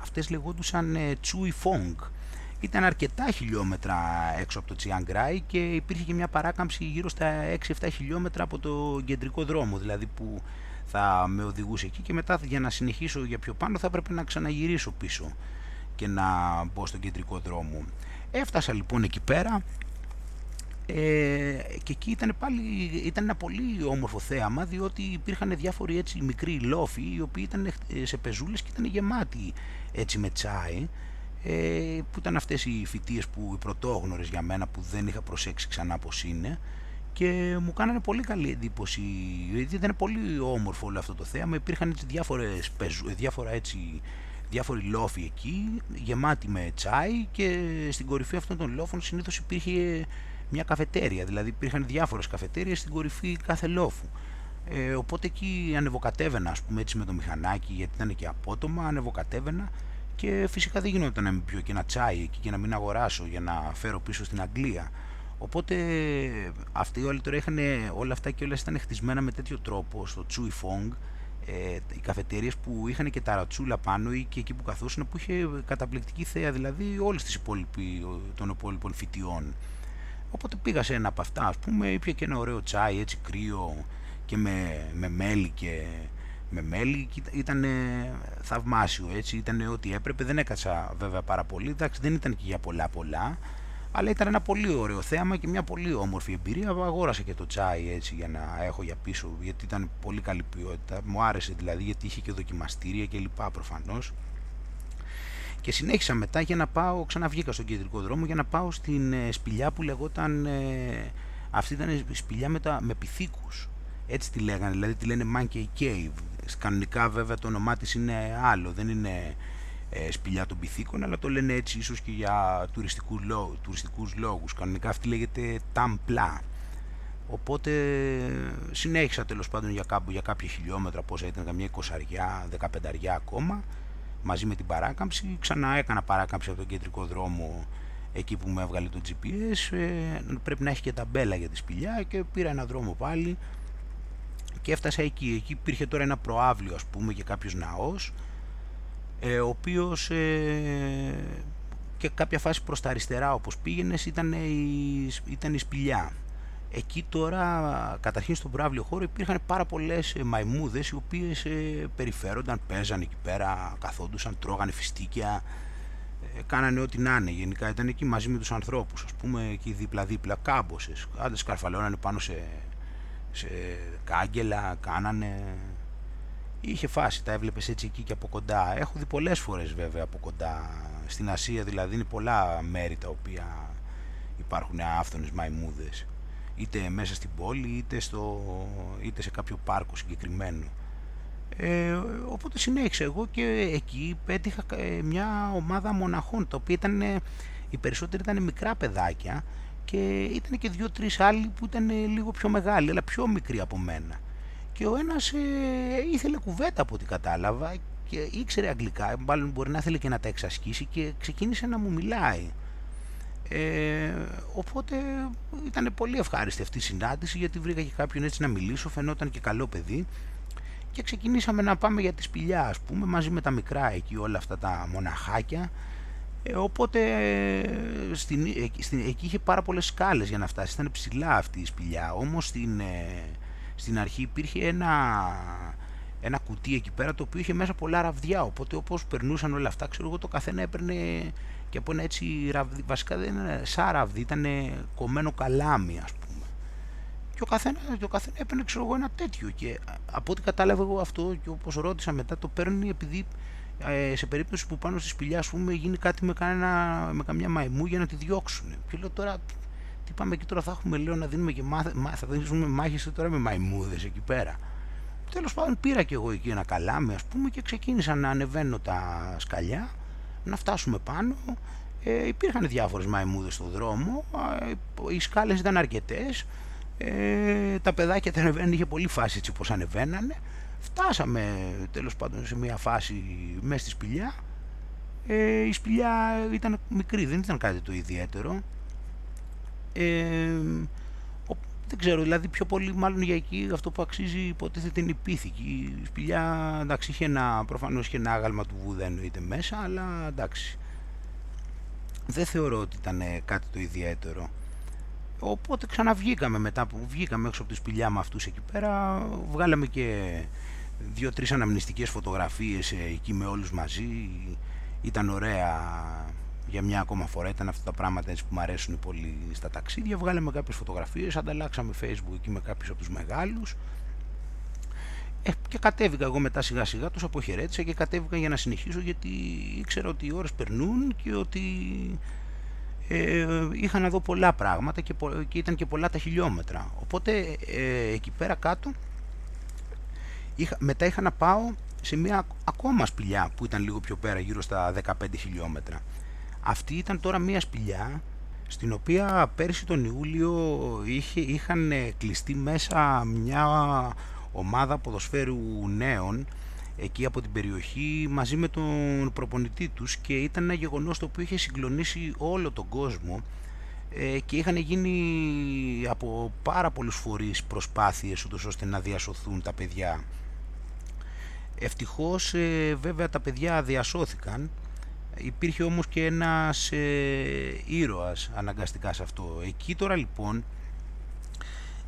Αυτές λεγόντουσαν ε, Τσούι Φόγκ. Ήταν αρκετά χιλιόμετρα έξω από το Τσιάνγκράι και υπήρχε και μια παράκαμψη γύρω στα 6-7 χιλιόμετρα από το κεντρικό δρόμο, δηλαδή που θα με οδηγούσε εκεί και μετά για να συνεχίσω για πιο πάνω θα έπρεπε να ξαναγυρίσω πίσω και να μπω στον κεντρικό δρόμο. Έφτασα λοιπόν εκεί πέρα ε, και εκεί ήταν πάλι ήταν ένα πολύ όμορφο θέαμα διότι υπήρχαν διάφοροι έτσι μικροί λόφοι οι οποίοι ήταν ε, σε πεζούλες και ήταν γεμάτοι έτσι με τσάι. Ε, που ήταν αυτές οι φοιτίες που οι πρωτόγνωρες για μένα που δεν είχα προσέξει ξανά πως είναι. Και μου κάνανε πολύ καλή εντύπωση γιατί ήταν πολύ όμορφο όλο αυτό το θέαμα. Υπήρχαν έτσι διάφορες, διάφορα έτσι, διάφοροι λόφοι εκεί γεμάτοι με τσάι και στην κορυφή αυτών των λόφων συνήθως υπήρχε μια καφετέρια. Δηλαδή υπήρχαν διάφορες καφετέριες στην κορυφή κάθε λόφου. Ε, οπότε εκεί ανεβοκατέβαινα ας πούμε έτσι με το μηχανάκι γιατί ήταν και απότομα ανεβοκατέβαινα. Και φυσικά δεν γινόταν να μην πιω και ένα τσάι εκεί και να μην αγοράσω για να φέρω πίσω στην Αγγλία. Οπότε αυτοί όλοι τώρα είχαν όλα αυτά και όλα ήταν χτισμένα με τέτοιο τρόπο στο Τσούι Φόγκ ε, οι καφετέριες που είχαν και τα ρατσούλα πάνω ή και εκεί που καθόσουν που είχε καταπληκτική θέα δηλαδή όλες τις υπόλοιποι, των υπόλοιπων φοιτιών. Οπότε πήγα σε ένα από αυτά ας πούμε, ήπια και ένα ωραίο τσάι έτσι κρύο και με, με μέλι και με μέλι ήταν θαυμάσιο έτσι, ήταν ό,τι έπρεπε, δεν έκατσα βέβαια πάρα πολύ, εντάξει δεν ήταν και για πολλά πολλά αλλά ήταν ένα πολύ ωραίο θέαμα και μια πολύ όμορφη εμπειρία. Αγόρασα και το τσάι έτσι για να έχω για πίσω, γιατί ήταν πολύ καλή ποιότητα. Μου άρεσε δηλαδή γιατί είχε και δοκιμαστήρια και λοιπά προφανώς. Και συνέχισα μετά για να πάω, ξαναβγήκα στον κεντρικό δρόμο για να πάω στην ε, σπηλιά που λεγόταν, ε, αυτή ήταν η σπηλιά με, τα, με πυθίκους. Έτσι τη λέγανε, δηλαδή τη λένε Monkey Cave. Κανονικά βέβαια το όνομά της είναι άλλο, δεν είναι ε, σπηλιά των πυθίκων, αλλά το λένε έτσι ίσως και για τουριστικούς, λόγους, τουριστικούς λόγους. Κανονικά αυτή λέγεται ταμπλά. Οπότε συνέχισα τέλος πάντων για, κάπου, για κάποια χιλιόμετρα, πόσα ήταν καμιά εικοσαριά, δεκαπενταριά ακόμα, μαζί με την παράκαμψη. Ξανά έκανα παράκαμψη από τον κεντρικό δρόμο εκεί που με έβγαλε το GPS. Ε, πρέπει να έχει και ταμπέλα για τη σπηλιά και πήρα ένα δρόμο πάλι και έφτασα εκεί. Εκεί υπήρχε τώρα ένα προάβλιο ας πούμε και κάποιος ναός ε, ο οποίος ε, και κάποια φάση προς τα αριστερά όπως πήγαινες ήταν η, ήταν η σπηλιά. Εκεί τώρα, καταρχήν στον πράβλιο χώρο, υπήρχαν πάρα πολλές ε, μαϊμούδες οι οποίες ε, περιφέρονταν, παίζαν εκεί πέρα, καθόντουσαν, τρώγανε φιστίκια, ε, κάνανε ό,τι να είναι. Γενικά ήταν εκεί μαζί με τους ανθρώπους, ας πούμε, εκεί δίπλα-δίπλα, κάμποσες. Άντε σκαρφαλώνανε πάνω σε, σε κάγκελα, κάνανε... Είχε φάση, τα έβλεπες έτσι εκεί και από κοντά. Έχω δει πολλές φορές βέβαια από κοντά. Στην Ασία δηλαδή είναι πολλά μέρη τα οποία υπάρχουν άφθονες μαϊμούδες είτε μέσα στην πόλη είτε, στο, είτε σε κάποιο πάρκο συγκεκριμένο. Ε, οπότε συνέχισα εγώ και εκεί πέτυχα ε, μια ομάδα μοναχών τα οποία ήταν, οι περισσότεροι ήταν μικρά παιδάκια και ήταν και δύο-τρεις άλλοι που ήταν λίγο πιο μεγάλοι αλλά πιο μικροί από μένα και ο ένας ε, ήθελε κουβέντα από ό,τι κατάλαβα και ήξερε αγγλικά, μάλλον μπορεί να ήθελε και να τα εξασκήσει και ξεκίνησε να μου μιλάει ε, οπότε ήταν πολύ ευχάριστη αυτή η συνάντηση γιατί βρήκα και κάποιον έτσι να μιλήσω, φαινόταν και καλό παιδί. Και ξεκινήσαμε να πάμε για τη σπηλιά ας πούμε μαζί με τα μικρά εκεί όλα αυτά τα μοναχάκια. Ε, οπότε στην, στην, εκεί είχε πάρα πολλές σκάλες για να φτάσεις, ήταν ψηλά αυτή η σπηλιά. Όμως στην, ε, στην αρχή υπήρχε ένα, ένα κουτί εκεί πέρα το οποίο είχε μέσα πολλά ραβδιά. Οπότε όπως περνούσαν όλα αυτά ξέρω εγώ το καθένα έπαιρνε και από ένα έτσι ραβδί, βασικά δεν είναι σαν ραβδί, ήταν κομμένο καλάμι ας πούμε. Και ο καθένας, και ο καθένας έπαιρνε ξέρω εγώ ένα τέτοιο και από ό,τι κατάλαβα εγώ αυτό και όπως ρώτησα μετά το παίρνει επειδή ε, σε περίπτωση που πάνω στη σπηλιά ας πούμε γίνει κάτι με, κανένα, με καμιά μαϊμού για να τη διώξουν. Και λέω τώρα τι πάμε εκεί τώρα θα έχουμε λέω να δίνουμε και μάθ, θα δίνουμε μάχες τώρα με μαϊμούδες εκεί πέρα. Τέλος πάντων πήρα και εγώ εκεί ένα καλάμι ας πούμε και ξεκίνησα να ανεβαίνω τα σκαλιά να φτάσουμε πάνω. Ε, υπήρχαν διάφορες μαϊμούδες στο δρόμο, ε, οι σκάλες ήταν αρκετές, ε, τα παιδάκια τα ανεβαίνουν, είχε πολύ φάση έτσι πως ανεβαίνανε. Φτάσαμε τέλος πάντων σε μια φάση μέσα στη σπηλιά. Ε, η σπηλιά ήταν μικρή, δεν ήταν κάτι το ιδιαίτερο. Ε, δεν ξέρω, δηλαδή πιο πολύ μάλλον για εκεί αυτό που αξίζει υποτίθεται είναι η πίθηκη. Η σπηλιά εντάξει είχε ένα, προφανώς είχε ένα άγαλμα του Βούδα εννοείται μέσα, αλλά εντάξει. Δεν θεωρώ ότι ήταν κάτι το ιδιαίτερο. Οπότε ξαναβγήκαμε μετά που βγήκαμε έξω από τη σπηλιά με αυτούς εκεί πέρα, βγάλαμε και δύο-τρεις αναμνηστικές φωτογραφίες εκεί με όλους μαζί. Ήταν ωραία για μια ακόμα φορά ήταν αυτά τα πράγματα έτσι που μου αρέσουν πολύ στα ταξίδια. Βγάλαμε κάποιες φωτογραφίες, ανταλλάξαμε facebook εκεί με κάποιους από τους μεγάλους. Ε, και κατέβηκα εγώ μετά σιγά σιγά τους αποχαιρέτησα και κατέβηκα για να συνεχίσω γιατί ήξερα ότι οι ώρες περνούν και ότι ε, είχα να δω πολλά πράγματα και, και ήταν και πολλά τα χιλιόμετρα. Οπότε ε, εκεί πέρα κάτω είχα, μετά είχα να πάω σε μια ακόμα σπηλιά που ήταν λίγο πιο πέρα γύρω στα 15 χιλιόμετρα αυτή ήταν τώρα μία σπηλιά στην οποία πέρσι τον Ιούλιο είχε, είχαν κλειστεί μέσα μια ομάδα ποδοσφαίρου νέων εκεί από την περιοχή μαζί με τον προπονητή τους και ήταν ένα γεγονός το οποίο είχε συγκλονίσει όλο τον κόσμο ε, και είχαν γίνει από πάρα πολλούς φορείς προσπάθειες ούτως ώστε να διασωθούν τα παιδιά. Ευτυχώς ε, βέβαια τα παιδιά διασώθηκαν υπήρχε όμως και ένας ε, ήρωας αναγκαστικά σε αυτό. Εκεί τώρα λοιπόν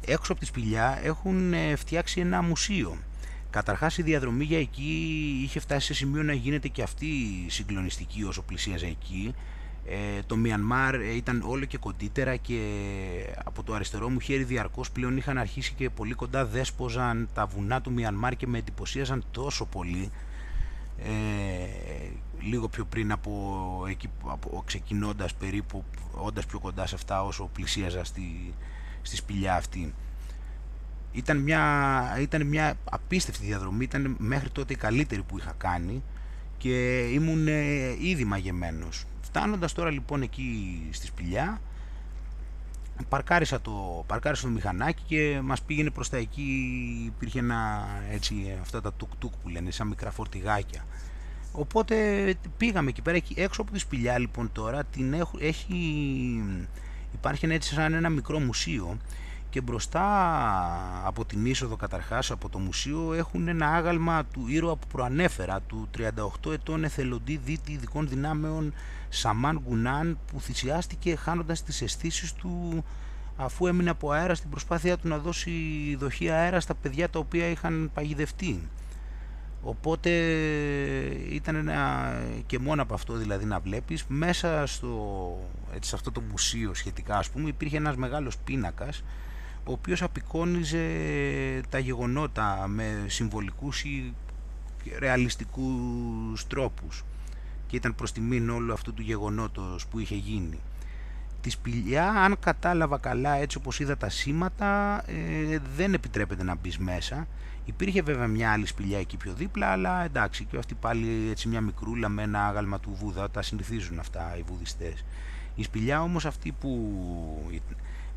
έξω από τη σπηλιά έχουν ε, φτιάξει ένα μουσείο. Καταρχάς η διαδρομή για εκεί είχε φτάσει σε σημείο να γίνεται και αυτή συγκλονιστική όσο πλησίαζε εκεί. Ε, το Μιανμάρ ε, ήταν όλο και κοντύτερα και από το αριστερό μου χέρι διαρκώς πλέον είχαν αρχίσει και πολύ κοντά δέσποζαν τα βουνά του Μιανμάρ και με εντυπωσίαζαν τόσο πολύ ε, λίγο πιο πριν από, εκεί, από ξεκινώντας περίπου όντας πιο κοντά σε αυτά όσο πλησίαζα στη, στη σπηλιά αυτή ήταν μια, ήταν μια απίστευτη διαδρομή ήταν μέχρι τότε η καλύτερη που είχα κάνει και ήμουν ήδη μαγεμένος. Φτάνοντας τώρα λοιπόν εκεί στη σπηλιά, παρκάρισα το, παρκάρισα το μηχανάκι και μας πήγαινε προς τα εκεί, υπήρχε ένα έτσι, αυτά τα τουκ-τουκ που λένε, σαν μικρά φορτηγάκια. Οπότε πήγαμε εκεί πέρα, έξω από τη σπηλιά λοιπόν τώρα, την έχω, έχει, υπάρχει έτσι σαν ένα μικρό μουσείο και μπροστά από την είσοδο καταρχάς από το μουσείο έχουν ένα άγαλμα του ήρωα που προανέφερα του 38 ετών εθελοντή δίτη ειδικών δυνάμεων Σαμάν Γκουνάν που θυσιάστηκε χάνοντας τις αισθήσεις του αφού έμεινε από αέρα στην προσπάθειά του να δώσει δοχή αέρα στα παιδιά τα οποία είχαν παγιδευτεί. Οπότε ήταν ένα και μόνο από αυτό δηλαδή να βλέπεις μέσα στο, έτσι, σε αυτό το μουσείο σχετικά ας πούμε υπήρχε ένας μεγάλος πίνακας ο οποίος απεικόνιζε τα γεγονότα με συμβολικούς ή ρεαλιστικούς τρόπους και ήταν προς τιμήν όλου αυτού του γεγονότος που είχε γίνει. Τη σπηλιά, αν κατάλαβα καλά έτσι όπως είδα τα σήματα, ε, δεν επιτρέπεται να μπεις μέσα. Υπήρχε βέβαια μια άλλη σπηλιά εκεί πιο δίπλα, αλλά εντάξει και αυτή πάλι έτσι μια μικρούλα με ένα άγαλμα του Βούδα, τα συνηθίζουν αυτά οι βουδιστές. Η σπηλιά όμως αυτή που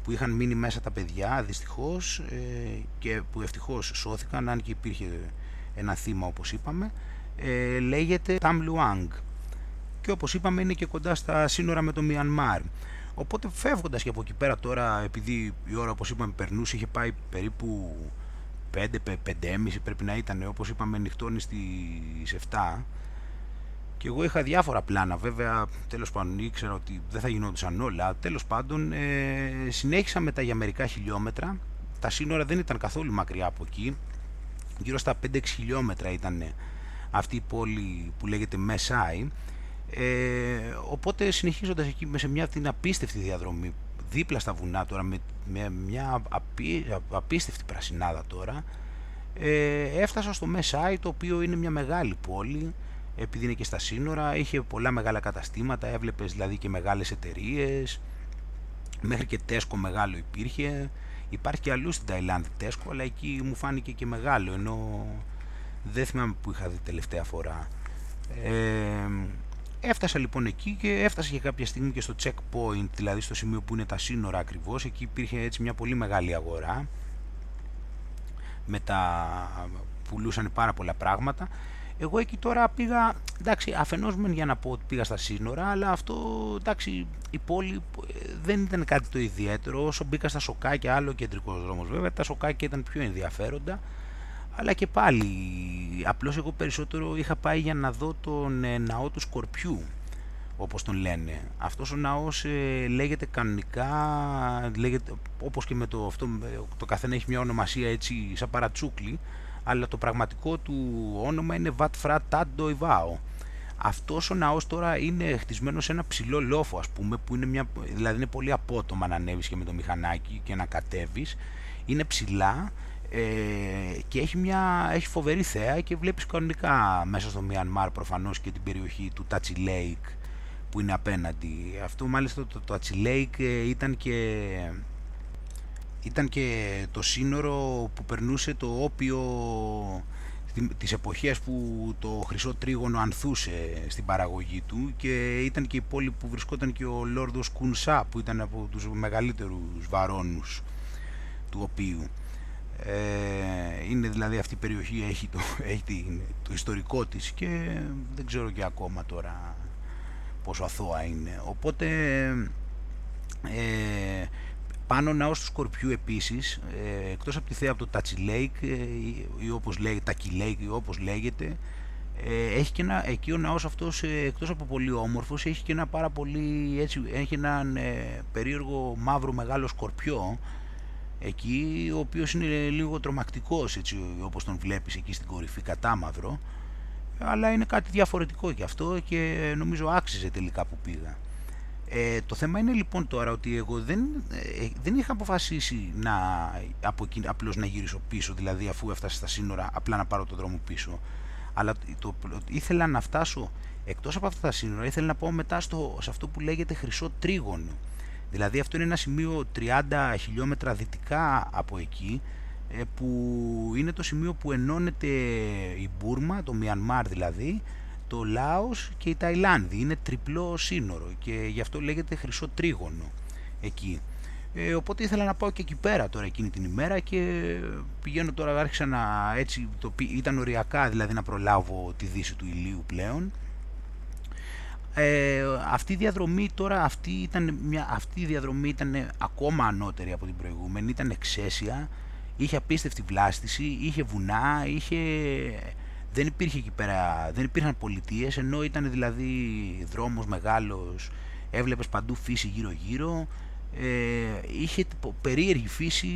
που είχαν μείνει μέσα τα παιδιά δυστυχώς ε, και που ευτυχώς σώθηκαν αν και υπήρχε ένα θύμα όπως είπαμε ε, λέγεται Tam Luang και όπως είπαμε είναι και κοντά στα σύνορα με το Μιανμάρ οπότε φεύγοντας και από εκεί πέρα τώρα επειδή η ώρα όπως είπαμε περνούσε είχε πάει περίπου 5-5,5 πρέπει να ήταν όπως είπαμε νυχτώνει στις 7 και εγώ είχα διάφορα πλάνα, βέβαια τέλος πάντων ήξερα ότι δεν θα γινόντουσαν όλα. Τέλος πάντων ε, συνέχισα μετά για μερικά χιλιόμετρα. Τα σύνορα δεν ήταν καθόλου μακριά από εκεί. Γύρω στα 5-6 χιλιόμετρα ήταν αυτή η πόλη που λέγεται Μεσάι. Ε, οπότε συνεχίζοντας εκεί με σε μια την απίστευτη διαδρομή δίπλα στα βουνά τώρα με, με μια απί, απίστευτη πρασινάδα τώρα ε, έφτασα στο Μεσάι το οποίο είναι μια μεγάλη πόλη επειδή είναι και στα σύνορα, είχε πολλά μεγάλα καταστήματα, έβλεπες δηλαδή και μεγάλες εταιρείες, μέχρι και τέσκο μεγάλο υπήρχε, υπάρχει και αλλού στην Ταϊλάνδη τέσκο, αλλά εκεί μου φάνηκε και μεγάλο, ενώ δεν θυμάμαι που είχα δει τελευταία φορά. Ε, έφτασα λοιπόν εκεί και έφτασα και κάποια στιγμή και στο checkpoint, δηλαδή στο σημείο που είναι τα σύνορα ακριβώς, εκεί υπήρχε έτσι μια πολύ μεγάλη αγορά, με τα πουλούσαν πάρα πολλά πράγματα εγώ εκεί τώρα πήγα, εντάξει, αφενός μεν για να πω ότι πήγα στα σύνορα, αλλά αυτό, εντάξει, η πόλη ε, δεν ήταν κάτι το ιδιαίτερο. Όσο μπήκα στα σοκάκια, άλλο κεντρικός δρόμος βέβαια, τα σοκάκια ήταν πιο ενδιαφέροντα. Αλλά και πάλι, απλώς εγώ περισσότερο είχα πάει για να δω τον ε, ναό του Σκορπιού, όπως τον λένε. Αυτός ο ναός ε, λέγεται κανονικά, λέγεται, όπως και με το αυτό, το καθένα έχει μια ονομασία έτσι σαν παρατσούκλι, αλλά το πραγματικό του όνομα είναι Βατ Φρά Τάντο Ιβάο. Αυτός ο ναός τώρα είναι χτισμένος σε ένα ψηλό λόφο ας πούμε, που είναι μια, δηλαδή είναι πολύ απότομα να ανέβεις και με το μηχανάκι και να κατέβεις. Είναι ψηλά ε, και έχει, μια, έχει φοβερή θέα και βλέπεις κανονικά μέσα στο Μιανμάρ προφανώς και την περιοχή του Τάτσι Lake που είναι απέναντι. Αυτό μάλιστα το, το Tachi Lake ε, ήταν και ήταν και το σύνορο που περνούσε το όπιο της εποχές που το χρυσό τρίγωνο ανθούσε στην παραγωγή του και ήταν και η πόλη που βρισκόταν και ο Λόρδος Κουνσά που ήταν από τους μεγαλύτερους βαρόνους του οποίου. Ε, είναι δηλαδή αυτή η περιοχή έχει το, έχει το ιστορικό της και δεν ξέρω και ακόμα τώρα πόσο αθώα είναι. Οπότε ε, πάνω ναός του Σκορπιού επίσης, ε, εκτός από τη θέα από το Τάτσι Lake ε, ή όπως λέγεται, Τακι Lake ή όπως λέγεται, ε, έχει και ένα, εκεί ο ναός αυτός ε, εκτός από πολύ όμορφος έχει και ένα πάρα πολύ, έτσι, έχει έναν ε, περίεργο μαύρο μεγάλο σκορπιό εκεί, ο οποίος είναι λίγο τρομακτικός έτσι όπως τον βλέπεις εκεί στην κορυφή κατάμαυρο αλλά είναι κάτι διαφορετικό και αυτό και νομίζω άξιζε τελικά που πήγα. Ε, το θέμα είναι λοιπόν τώρα ότι εγώ δεν, ε, δεν είχα αποφασίσει να, από, απλώς να γυρίσω πίσω, δηλαδή αφού έφτασα στα σύνορα απλά να πάρω το δρόμο πίσω. Αλλά το, ήθελα να φτάσω εκτός από αυτά τα σύνορα, ήθελα να πάω μετά στο, σε αυτό που λέγεται χρυσό τρίγωνο. Δηλαδή αυτό είναι ένα σημείο 30 χιλιόμετρα δυτικά από εκεί, ε, που είναι το σημείο που ενώνεται η Μπούρμα, το Μιανμάρ δηλαδή, το Λάος και η Ταϊλάνδη. Είναι τριπλό σύνορο και γι' αυτό λέγεται χρυσό τρίγωνο εκεί. Ε, οπότε ήθελα να πάω και εκεί πέρα τώρα εκείνη την ημέρα και πηγαίνω τώρα, άρχισα να έτσι, το, ήταν οριακά δηλαδή να προλάβω τη δύση του ηλίου πλέον. Ε, αυτή η διαδρομή τώρα, αυτή, ήταν μια, αυτή η διαδρομή ήταν ακόμα ανώτερη από την προηγούμενη, ήταν εξαίσια, είχε απίστευτη βλάστηση, είχε βουνά, είχε... Δεν υπήρχε εκεί πέρα, δεν υπήρχαν πολιτείες, ενώ ήταν δηλαδή δρόμος μεγάλος, έβλεπες παντού φύση γύρω γύρω, ε, είχε περίεργη φύση,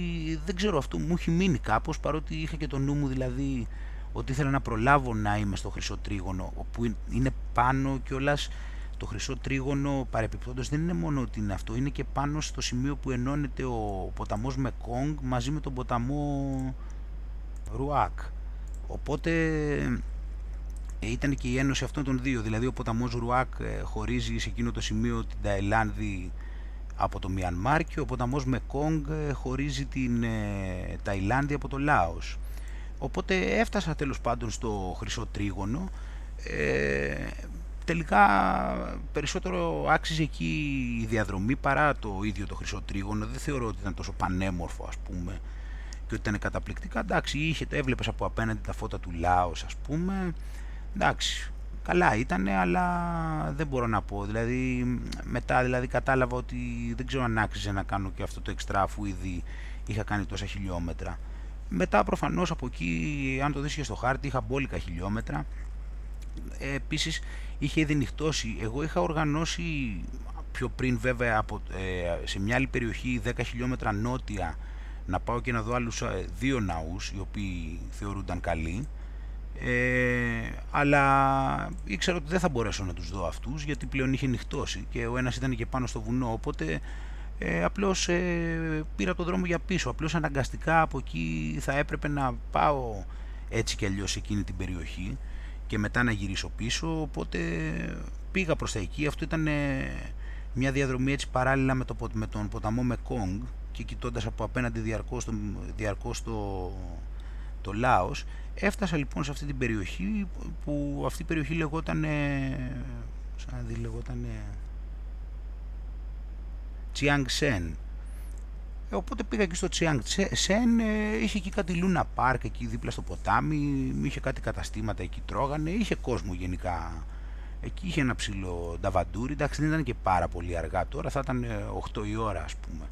δεν ξέρω αυτό μου έχει μείνει κάπως παρότι είχα και το νου μου δηλαδή ότι ήθελα να προλάβω να είμαι στο χρυσό τρίγωνο όπου είναι πάνω κιόλας το χρυσό τρίγωνο παρεπιπτόντως δεν είναι μόνο ότι είναι αυτό είναι και πάνω στο σημείο που ενώνεται ο ποταμός Μεκόγκ μαζί με τον ποταμό Ρουάκ οπότε ε, ήταν και η ένωση αυτών των δύο δηλαδή ο ποταμός Ρουάκ ε, χωρίζει σε εκείνο το σημείο την Ταϊλάνδη από το Μιανμάρ και ο ποταμός Μεκόγκ ε, χωρίζει την ε, Ταϊλάνδη από το Λάος. Οπότε έφτασα τέλος πάντων στο Χρυσό Τρίγωνο. Ε, τελικά περισσότερο άξιζε εκεί η διαδρομή παρά το ίδιο το Χρυσό Τρίγωνο. Δεν θεωρώ ότι ήταν τόσο πανέμορφο ας πούμε και ότι ήταν καταπληκτικά. Εντάξει, είχε, έβλεπες από απέναντι τα φώτα του Λάος ας πούμε. Εντάξει, καλά ήταν, αλλά δεν μπορώ να πω. Δηλαδή, μετά δηλαδή, κατάλαβα ότι δεν ξέρω αν άξιζε να κάνω και αυτό το εξτρά αφού ήδη είχα κάνει τόσα χιλιόμετρα. Μετά προφανώς από εκεί, αν το δεις και στο χάρτη, είχα μπόλικα χιλιόμετρα. Ε, επίσης, είχε ήδη νυχτώσει. Εγώ είχα οργανώσει πιο πριν βέβαια από, ε, σε μια άλλη περιοχή 10 χιλιόμετρα νότια να πάω και να δω άλλους ε, δύο ναούς οι οποίοι θεωρούνταν καλοί. Ε, αλλά ήξερα ότι δεν θα μπορέσω να τους δω αυτούς γιατί πλέον είχε νυχτώσει και ο ένας ήταν και πάνω στο βουνό. Οπότε ε, απλώς ε, πήρα το δρόμο για πίσω. Απλώς αναγκαστικά από εκεί θα έπρεπε να πάω έτσι και αλλιώς σε εκείνη την περιοχή και μετά να γυρίσω πίσω οπότε πήγα προς τα εκεί. Αυτό ήταν ε, μια διαδρομή έτσι παράλληλα με, το, με τον ποταμό Μεκόγκ και κοιτώντας από απέναντι διαρκώς το, διαρκώς το, το Λάος. Έφτασα λοιπόν σε αυτή την περιοχή που αυτή η περιοχή λεγόταν σαν να δει λεγόταν Chiang Sen. ε, οπότε πήγα εκεί στο Chiang Sen ε, είχε εκεί κάτι Luna Park εκεί δίπλα στο ποτάμι είχε κάτι καταστήματα εκεί τρώγανε είχε κόσμο γενικά. Εκεί είχε ένα ψηλό νταβαντούρι εντάξει δεν ήταν και πάρα πολύ αργά τώρα θα ήταν 8 η ώρα ας πούμε.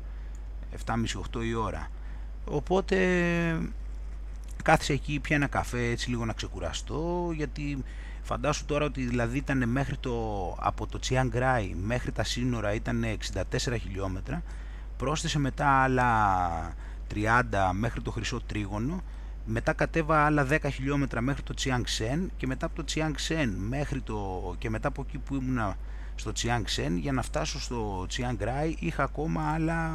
7.30-8 η ώρα. Οπότε κάθισε εκεί πια ένα καφέ έτσι λίγο να ξεκουραστώ γιατί φαντάσου τώρα ότι δηλαδή ήταν μέχρι το, από το Τσιάνγκράι μέχρι τα σύνορα ήταν 64 χιλιόμετρα πρόσθεσε μετά άλλα 30 μέχρι το Χρυσό Τρίγωνο μετά κατέβα άλλα 10 χιλιόμετρα μέχρι το Τσιάνγκσεν και μετά από το Τσιάνγκσεν μέχρι το και μετά από εκεί που ήμουνα στο Τσιάνγκσεν για να φτάσω στο Τσιάνγκράι είχα ακόμα άλλα,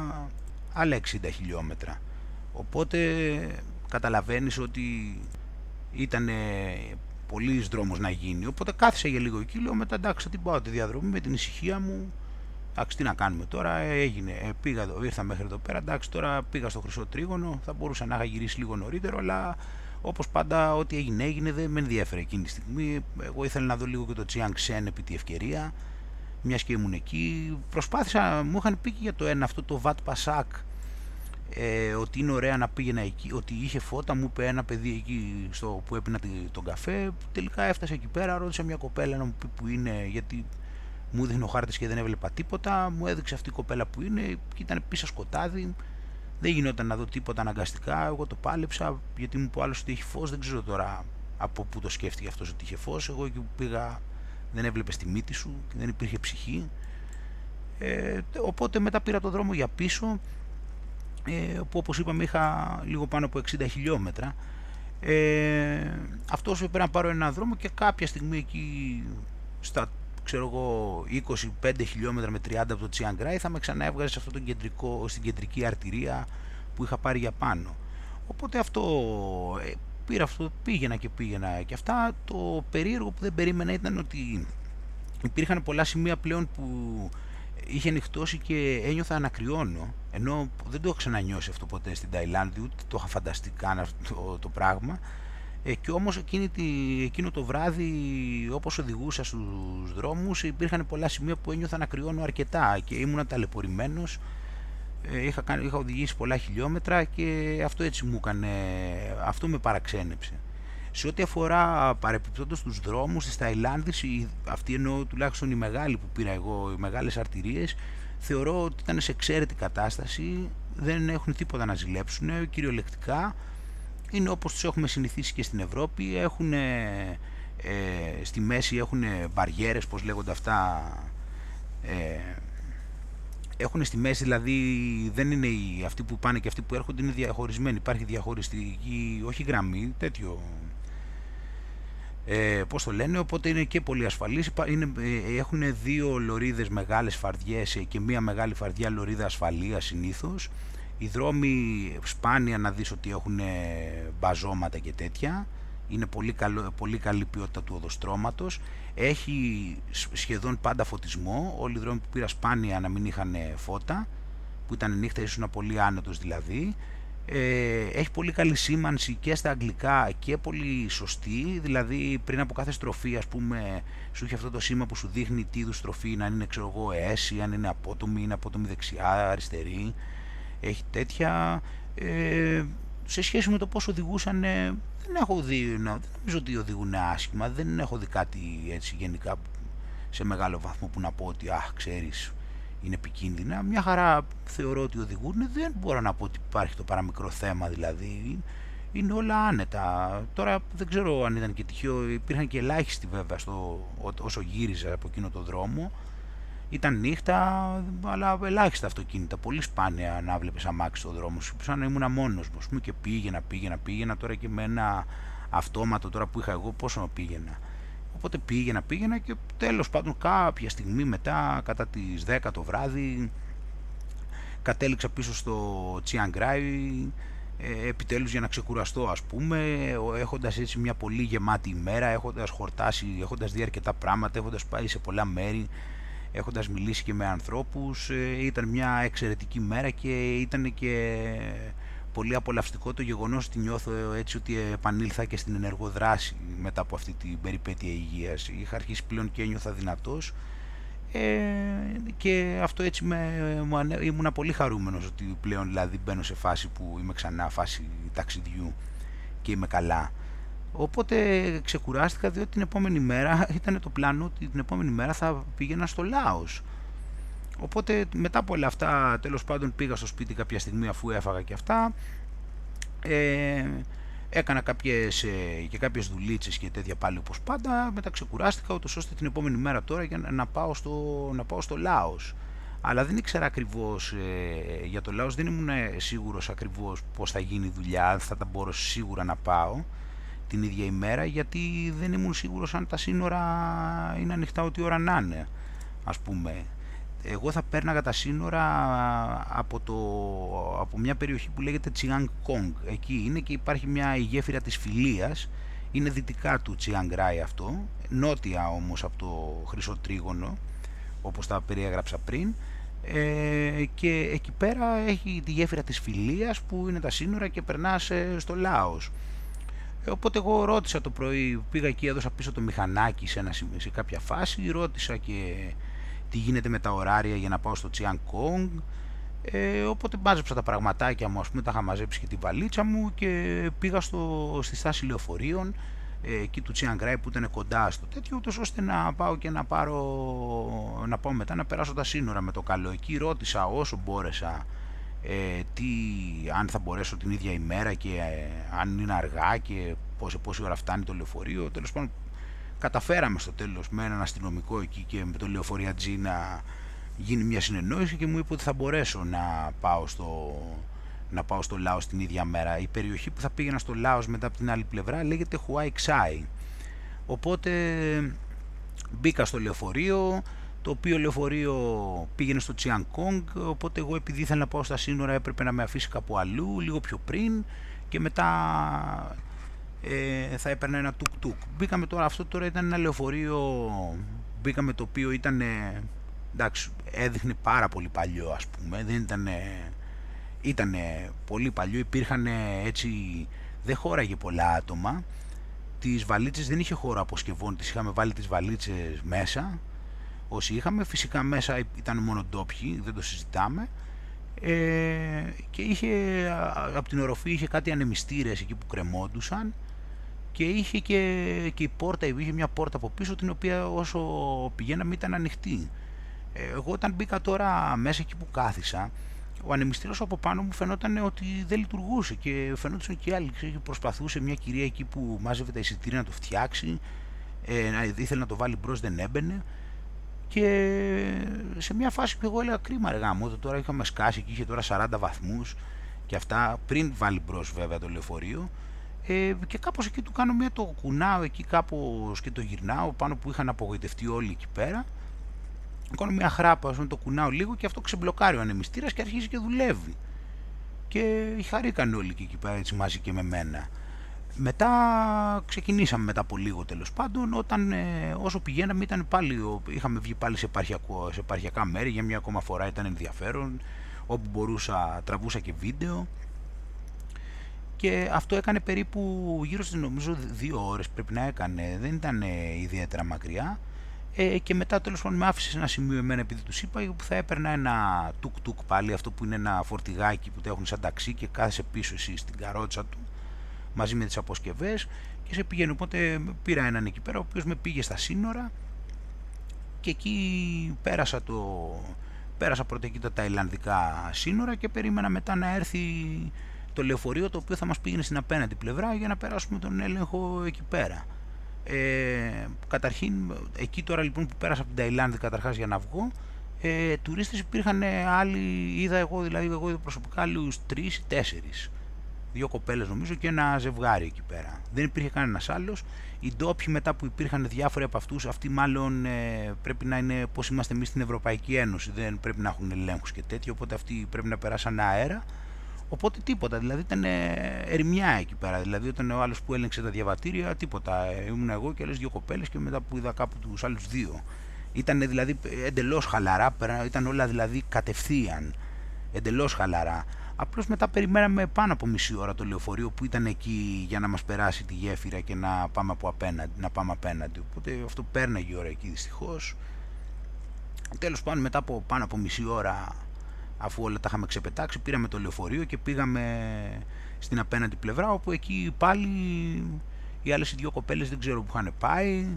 άλλα 60 χιλιόμετρα οπότε καταλαβαίνεις ότι ήταν πολύς δρόμος να γίνει. Οπότε κάθισα για λίγο εκεί, λέω μετά εντάξει την πάω τη διαδρομή με την ησυχία μου. Εντάξει τι να κάνουμε τώρα, έγινε, ε, πήγα εδώ, ήρθα μέχρι εδώ πέρα, εντάξει τώρα πήγα στο Χρυσό Τρίγωνο, θα μπορούσα να είχα γυρίσει λίγο νωρίτερο, αλλά όπως πάντα ό,τι έγινε έγινε δεν με ενδιαφέρε εκείνη τη στιγμή. Εγώ ήθελα να δω λίγο και το Chiang Sen επί τη ευκαιρία, μιας και ήμουν εκεί. Προσπάθησα, μου είχαν πει και για το ένα αυτό το Vat Pasak, ε, ότι είναι ωραία να πήγαινα εκεί, ότι είχε φώτα, μου είπε ένα παιδί εκεί στο, που έπινα τον καφέ, τελικά έφτασε εκεί πέρα, ρώτησε μια κοπέλα να μου πει που είναι, γιατί μου δείχνει ο χάρτης και δεν έβλεπα τίποτα, μου έδειξε αυτή η κοπέλα που είναι και ήταν πίσω σκοτάδι, δεν γινόταν να δω τίποτα αναγκαστικά, εγώ το πάλεψα γιατί μου είπε άλλος ότι έχει φως, δεν ξέρω τώρα από πού το σκέφτηκε αυτός ότι είχε φως, εγώ εκεί που πήγα δεν έβλεπε τη μύτη σου, δεν υπήρχε ψυχή, ε, οπότε μετά πήρα το δρόμο για πίσω ε, που όπως είπαμε είχα λίγο πάνω από 60 χιλιόμετρα. Ε, αυτός έπρεπε να πάρω ένα δρόμο και κάποια στιγμή εκεί στα ξέρω εγώ 25 χιλιόμετρα με 30 από το Τσιάνγκράι θα με ξανά έβγαζε σε αυτό το κεντρικό, στην κεντρική αρτηρία που είχα πάρει για πάνω. Οπότε αυτό ε, πήρα αυτό, πήγαινα και πήγαινα και αυτά. Το περίεργο που δεν περίμενα ήταν ότι υπήρχαν πολλά σημεία πλέον που είχε νυχτώσει και ένιωθα να κρυώνω, ενώ δεν το έχω ξανανιώσει αυτό ποτέ στην Ταϊλάνδη, ούτε το είχα φανταστεί καν αυτό το, πράγμα. Ε, και όμως εκείνη τη, εκείνο το βράδυ όπως οδηγούσα στους δρόμους υπήρχαν πολλά σημεία που ένιωθα να κρυώνω αρκετά και ήμουν ταλαιπωρημένος ε, είχα, κάνει, είχα οδηγήσει πολλά χιλιόμετρα και αυτό έτσι μου έκανε, αυτό με παραξένεψε. Σε ό,τι αφορά παρεπιπτόντως τους δρόμους της Ταϊλάνδης, αυτή εννοώ τουλάχιστον η μεγάλη που πήρα εγώ, οι μεγάλες αρτηρίες, θεωρώ ότι ήταν σε εξαίρετη κατάσταση, δεν έχουν τίποτα να ζηλέψουν, κυριολεκτικά είναι όπως τους έχουμε συνηθίσει και στην Ευρώπη, έχουν, ε, στη μέση έχουν μπαριέρες, πώς λέγονται αυτά, ε, έχουν στη μέση δηλαδή δεν είναι οι, αυτοί που πάνε και αυτοί που έρχονται είναι διαχωρισμένοι, υπάρχει διαχωριστική, όχι γραμμή, τέτοιο ε, πώς το λένε, οπότε είναι και πολύ ασφαλής. Είναι, ε, έχουν δύο λωρίδες μεγάλες φαρδιές ε, και μία μεγάλη φαρδιά λωρίδα ασφαλείας συνήθως. Οι δρόμοι σπάνια να δεις ότι έχουν μπαζώματα και τέτοια. Είναι πολύ, καλό, πολύ καλή ποιότητα του οδοστρώματος. Έχει σχεδόν πάντα φωτισμό. Όλοι οι δρόμοι που πήρα σπάνια να μην είχαν φώτα, που ήταν νύχτα ήσουν πολύ άνετος δηλαδή ε, έχει πολύ καλή σήμανση και στα αγγλικά και πολύ σωστή, δηλαδή πριν από κάθε στροφή ας πούμε σου έχει αυτό το σήμα που σου δείχνει τι είδους στροφή, αν είναι ξέρω εγώ αίση, αν είναι απότομη, είναι απότομη δεξιά, αριστερή, έχει τέτοια. Ε, σε σχέση με το πώς οδηγούσαν, δεν έχω δει, δεν νομίζω ότι οδηγούν άσχημα, δεν έχω δει κάτι έτσι γενικά σε μεγάλο βαθμό που να πω ότι αχ ξέρεις είναι επικίνδυνα. Μια χαρά θεωρώ ότι οδηγούν. Δεν μπορώ να πω ότι υπάρχει το παραμικρό θέμα δηλαδή. Είναι όλα άνετα. Τώρα δεν ξέρω αν ήταν και τυχαίο. Υπήρχαν και ελάχιστοι βέβαια στο, όσο γύριζα από εκείνο το δρόμο. Ήταν νύχτα, αλλά ελάχιστα αυτοκίνητα. Πολύ σπάνια να βλέπεις αμάξι στο δρόμο σου. Σαν να ήμουν μόνος μου. Και πήγαινα, πήγαινα, πήγαινα. Τώρα και με ένα αυτόματο τώρα που είχα εγώ, πόσο πήγαινα. Οπότε πήγαινα, πήγαινα και τέλος πάντων κάποια στιγμή μετά, κατά τις 10 το βράδυ, κατέληξα πίσω στο Τσιάνγκράι, ε, επιτέλους για να ξεκουραστώ ας πούμε, έχοντας έτσι μια πολύ γεμάτη ημέρα, έχοντας χορτάσει, έχοντας δει αρκετά πράγματα, έχοντας πάει σε πολλά μέρη, έχοντας μιλήσει και με ανθρώπους, ε, ήταν μια εξαιρετική μέρα και ήταν και πολύ απολαυστικό το γεγονός ότι νιώθω έτσι ότι επανήλθα και στην ενεργοδράση μετά από αυτή την περιπέτεια υγείας. Είχα αρχίσει πλέον και ένιωθα δυνατός ε, και αυτό έτσι με, ήμουν πολύ χαρούμενος ότι πλέον δηλαδή μπαίνω σε φάση που είμαι ξανά φάση ταξιδιού και είμαι καλά. Οπότε ξεκουράστηκα διότι την επόμενη μέρα ήταν το πλάνο ότι την επόμενη μέρα θα πήγαινα στο Λάος. Οπότε μετά από όλα αυτά τέλος πάντων πήγα στο σπίτι κάποια στιγμή αφού έφαγα και αυτά. Ε, έκανα κάποιες, ε, και κάποιες δουλίτσες και τέτοια πάλι όπως πάντα. Μετά ξεκουράστηκα ούτως ώστε την επόμενη μέρα τώρα για να, πάω, στο, να πάω στο Λάος. Αλλά δεν ήξερα ακριβώς ε, για το Λάος. Δεν ήμουν σίγουρος ακριβώς πως θα γίνει η δουλειά θα τα μπορώ σίγουρα να πάω την ίδια ημέρα γιατί δεν ήμουν σίγουρος αν τα σύνορα είναι ανοιχτά ό,τι ώρα να είναι ας πούμε εγώ θα πέρναγα τα σύνορα από, το, από μια περιοχή που λέγεται Chiang Kong. Εκεί είναι και υπάρχει μια η γέφυρα της Φιλίας, είναι δυτικά του Chiang Rai αυτό, νότια όμως από το Χρυσό Τρίγωνο, όπως τα περιέγραψα πριν, ε, και εκεί πέρα έχει τη γέφυρα της Φιλίας που είναι τα σύνορα και περνάς ε, στο Λάος. Ε, οπότε εγώ ρώτησα το πρωί, πήγα εκεί, έδωσα πίσω το μηχανάκι σε, ένα, σε κάποια φάση, ρώτησα και τι γίνεται με τα ωράρια για να πάω στο Chiang Kong. Ε, οπότε μάζεψα τα πραγματάκια μου, ας πούμε, τα είχα μαζέψει και την βαλίτσα μου και πήγα στο, στη στάση λεωφορείων ε, εκεί του Chiang Rai που ήταν κοντά στο τέτοιο, ούτως ώστε να πάω και να πάρω, να πάω μετά να περάσω τα σύνορα με το καλό. Εκεί ρώτησα όσο μπόρεσα ε, τι, αν θα μπορέσω την ίδια ημέρα και ε, αν είναι αργά και πόση, πόση ώρα φτάνει το λεωφορείο. Τέλος πάντων καταφέραμε στο τέλος με έναν αστυνομικό εκεί και με το λεωφοριατζή να γίνει μια συνεννόηση και μου είπε ότι θα μπορέσω να πάω στο, να πάω στο Λάος την ίδια μέρα. Η περιοχή που θα πήγαινα στο Λάος μετά από την άλλη πλευρά λέγεται Χουάι Ξάι. Οπότε μπήκα στο λεωφορείο, το οποίο λεωφορείο πήγαινε στο Τσιαν Κόγκ, οπότε εγώ επειδή ήθελα να πάω στα σύνορα έπρεπε να με αφήσει κάπου αλλού, λίγο πιο πριν και μετά ε, θα έπαιρνα ένα τουκ-τουκ. Μπήκαμε τώρα, αυτό τώρα ήταν ένα λεωφορείο, μπήκαμε το οποίο ήταν, εντάξει, έδειχνε πάρα πολύ παλιό ας πούμε, δεν ήταν, ήταν πολύ παλιό, υπήρχαν έτσι, δεν χώραγε πολλά άτομα, τις βαλίτσες δεν είχε χώρο αποσκευών, τις είχαμε βάλει τις βαλίτσες μέσα, όσοι είχαμε, φυσικά μέσα ήταν μόνο ντόπιοι, δεν το συζητάμε, ε, και είχε, από την οροφή είχε κάτι ανεμιστήρες εκεί που κρεμόντουσαν και είχε και, και η πόρτα, είχε μια πόρτα από πίσω την οποία όσο πηγαίναμε ήταν ανοιχτή. Ε, εγώ όταν μπήκα τώρα μέσα εκεί που κάθισα, ο ανεμιστήρας από πάνω μου φαινόταν ότι δεν λειτουργούσε και φαινόταν και άλλοι. Ξέρετε, προσπαθούσε μια κυρία εκεί που μάζευε τα εισιτήρια να το φτιάξει, ε, να, ήθελε να το βάλει μπρος, δεν έμπαινε. Και σε μια φάση που εγώ έλεγα κρίμα ρε γάμο, τώρα είχαμε σκάσει και είχε τώρα 40 βαθμούς και αυτά πριν βάλει μπρος βέβαια το λεωφορείο ε, και κάπως εκεί του κάνω μια το κουνάω εκεί κάπως και το γυρνάω πάνω που είχαν απογοητευτεί όλοι εκεί πέρα κάνω μια χράπα, ας το κουνάω λίγο και αυτό ξεμπλοκάρει ο ανεμιστήρας και αρχίζει και δουλεύει. Και χαρήκαν όλοι και εκεί πέρα έτσι μαζί και με μένα. Μετά ξεκινήσαμε μετά από λίγο τέλος πάντων, όταν ε, όσο πηγαίναμε ήταν πάλι, είχαμε βγει πάλι σε, σε επαρχιακά μέρη για μια ακόμα φορά ήταν ενδιαφέρον, όπου μπορούσα τραβούσα και βίντεο. Και αυτό έκανε περίπου γύρω στις νομίζω δύο ώρες πρέπει να έκανε, δεν ήταν ιδιαίτερα μακριά. Ε, και μετά τέλος πάντων με άφησε σε ένα σημείο εμένα επειδή τους είπα που θα έπαιρνα ένα τουκ τουκ πάλι αυτό που είναι ένα φορτηγάκι που το έχουν σαν ταξί και κάθεσαι πίσω εσύ στην καρότσα του μαζί με τις αποσκευές και σε πηγαίνει οπότε πήρα έναν εκεί πέρα ο οποίος με πήγε στα σύνορα και εκεί πέρασα το πέρασα πρώτα εκεί τα ταϊλανδικά σύνορα και περίμενα μετά να έρθει το λεωφορείο το οποίο θα μας πήγαινε στην απέναντι πλευρά για να περάσουμε τον έλεγχο εκεί πέρα. Ε, καταρχήν, εκεί τώρα λοιπόν που πέρασα από την Ταϊλάνδη καταρχάς για να βγω, ε, τουρίστες υπήρχαν άλλοι, είδα εγώ δηλαδή εγώ είδα προσωπικά άλλους τρεις ή τέσσερις. Δύο κοπέλες νομίζω και ένα ζευγάρι εκεί πέρα. Δεν υπήρχε κανένας άλλος. Οι ντόπιοι μετά που υπήρχαν διάφοροι από αυτούς, αυτοί μάλλον ε, πρέπει να είναι πώς είμαστε εμείς στην Ευρωπαϊκή Ένωση, δεν πρέπει να έχουν ελέγχους και τέτοιο, οπότε αυτοί πρέπει να περάσουν αέρα Οπότε τίποτα, δηλαδή ήταν ερμιά εκεί πέρα. Δηλαδή όταν ο άλλος που έλεγξε τα διαβατήρια, τίποτα. Ήμουν εγώ και άλλες δύο κοπέλες και μετά που είδα κάπου τους άλλους δύο. Ήταν δηλαδή εντελώς χαλαρά, ήταν όλα δηλαδή κατευθείαν. Εντελώς χαλαρά. Απλώς μετά περιμέναμε πάνω από μισή ώρα το λεωφορείο που ήταν εκεί για να μας περάσει τη γέφυρα και να πάμε, από απέναντι, να πάμε απέναντι. Οπότε αυτό πέρναγε η ώρα εκεί δυστυχώς. Τέλος πάντων, μετά από πάνω από μισή ώρα αφού όλα τα είχαμε ξεπετάξει, πήραμε το λεωφορείο και πήγαμε στην απέναντι πλευρά, όπου εκεί πάλι οι άλλες οι δύο κοπέλες δεν ξέρω που είχαν πάει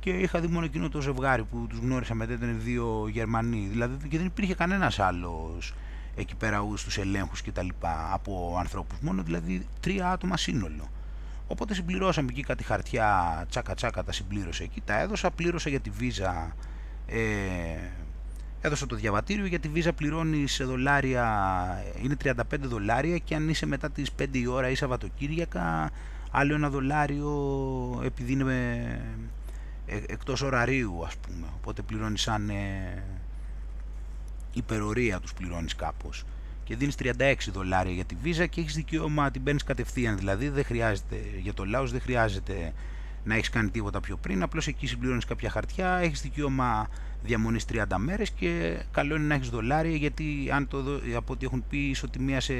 και είχα δει μόνο εκείνο το ζευγάρι που τους γνώρισα μετά ήταν δύο Γερμανοί, δηλαδή και δεν υπήρχε κανένας άλλος εκεί πέρα στους ελέγχους και τα λοιπά από ανθρώπους, μόνο δηλαδή τρία άτομα σύνολο. Οπότε συμπληρώσαμε εκεί κάτι χαρτιά, τσάκα τσάκα τα συμπλήρωσε εκεί, τα έδωσα, πλήρωσα για τη βίζα ε, έδωσα το διαβατήριο για τη βίζα πληρώνει σε δολάρια, είναι 35 δολάρια και αν είσαι μετά τις 5 η ώρα ή Σαββατοκύριακα άλλο ένα δολάριο επειδή είναι ε, εκτός ωραρίου ας πούμε. Οπότε πληρώνεις σαν ε, υπερορία τους πληρώνεις κάπως. Και δίνεις 36 δολάρια για τη βίζα και έχεις δικαίωμα την παίρνεις κατευθείαν. Δηλαδή δεν χρειάζεται για το Λάος δεν χρειάζεται να έχεις κάνει τίποτα πιο πριν. Απλώς εκεί συμπληρώνεις κάποια χαρτιά έχεις δικαίωμα διαμονής 30 μέρες και καλό είναι να έχεις δολάρια γιατί αν το, από ό,τι έχουν πει ισοτιμία σε,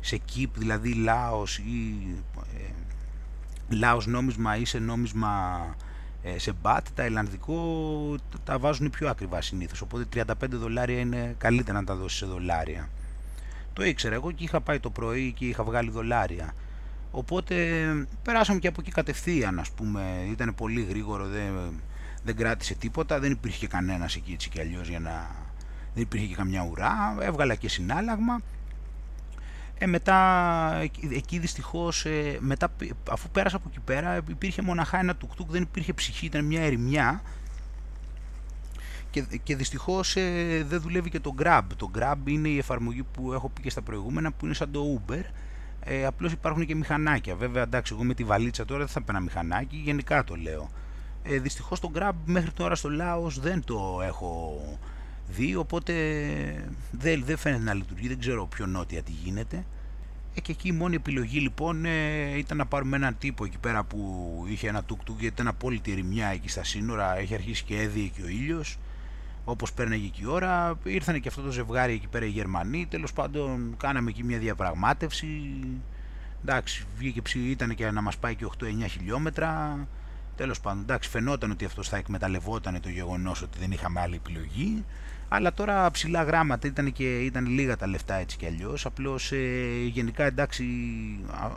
σε ΚΙΠ, δηλαδή Λάος ή ε, Λάος νόμισμα ή σε νόμισμα ε, σε μπάτ, τα ελλανδικό τα βάζουν πιο ακριβά συνήθως οπότε 35 δολάρια είναι καλύτερα να τα δώσεις σε δολάρια. Το ήξερα εγώ και είχα πάει το πρωί και είχα βγάλει δολάρια. Οπότε περάσαμε και από εκεί κατευθείαν ας πούμε. Ήταν πολύ γρήγορο δεν, δεν κράτησε τίποτα, δεν υπήρχε κανένας εκεί έτσι κι αλλιώς για να... δεν υπήρχε και καμιά ουρά, έβγαλα και συνάλλαγμα. Ε, μετά, εκεί δυστυχώς, ε, μετά, αφού πέρασα από εκεί πέρα, υπήρχε μοναχά ένα τουκτούκ, δεν υπήρχε ψυχή, ήταν μια ερημιά και, και δυστυχώς ε, δεν δουλεύει και το Grab. Το Grab είναι η εφαρμογή που έχω πει και στα προηγούμενα που είναι σαν το Uber. Ε, απλώς υπάρχουν και μηχανάκια. Βέβαια, εντάξει, εγώ με τη βαλίτσα τώρα δεν θα παίρνα μηχανάκι, γενικά το λέω. Ε, δυστυχώς το Grab μέχρι τώρα στο Λάος δεν το έχω δει, οπότε δεν, δεν φαίνεται να λειτουργεί, δεν ξέρω πιο νότια τι γίνεται. Ε, και εκεί η μόνη επιλογή λοιπόν ε, ήταν να πάρουμε έναν τύπο εκεί πέρα που είχε ένα τουκ γιατί ήταν απόλυτη ερημιά εκεί στα σύνορα, έχει αρχίσει και έδιε και ο ήλιος όπως πέρναγε εκεί η ώρα, ήρθαν και αυτό το ζευγάρι εκεί πέρα οι Γερμανοί, τέλος πάντων κάναμε εκεί μια διαπραγμάτευση, εντάξει, βγήκε ψη, ήταν και να μας πάει και 8-9 χιλιόμετρα, τέλος πάντων, εντάξει, φαινόταν ότι αυτός θα εκμεταλλευόταν το γεγονός ότι δεν είχαμε άλλη επιλογή, αλλά τώρα ψηλά γράμματα. Ήταν και ήταν λίγα τα λεφτά έτσι κι αλλιώς, απλώς ε, γενικά εντάξει,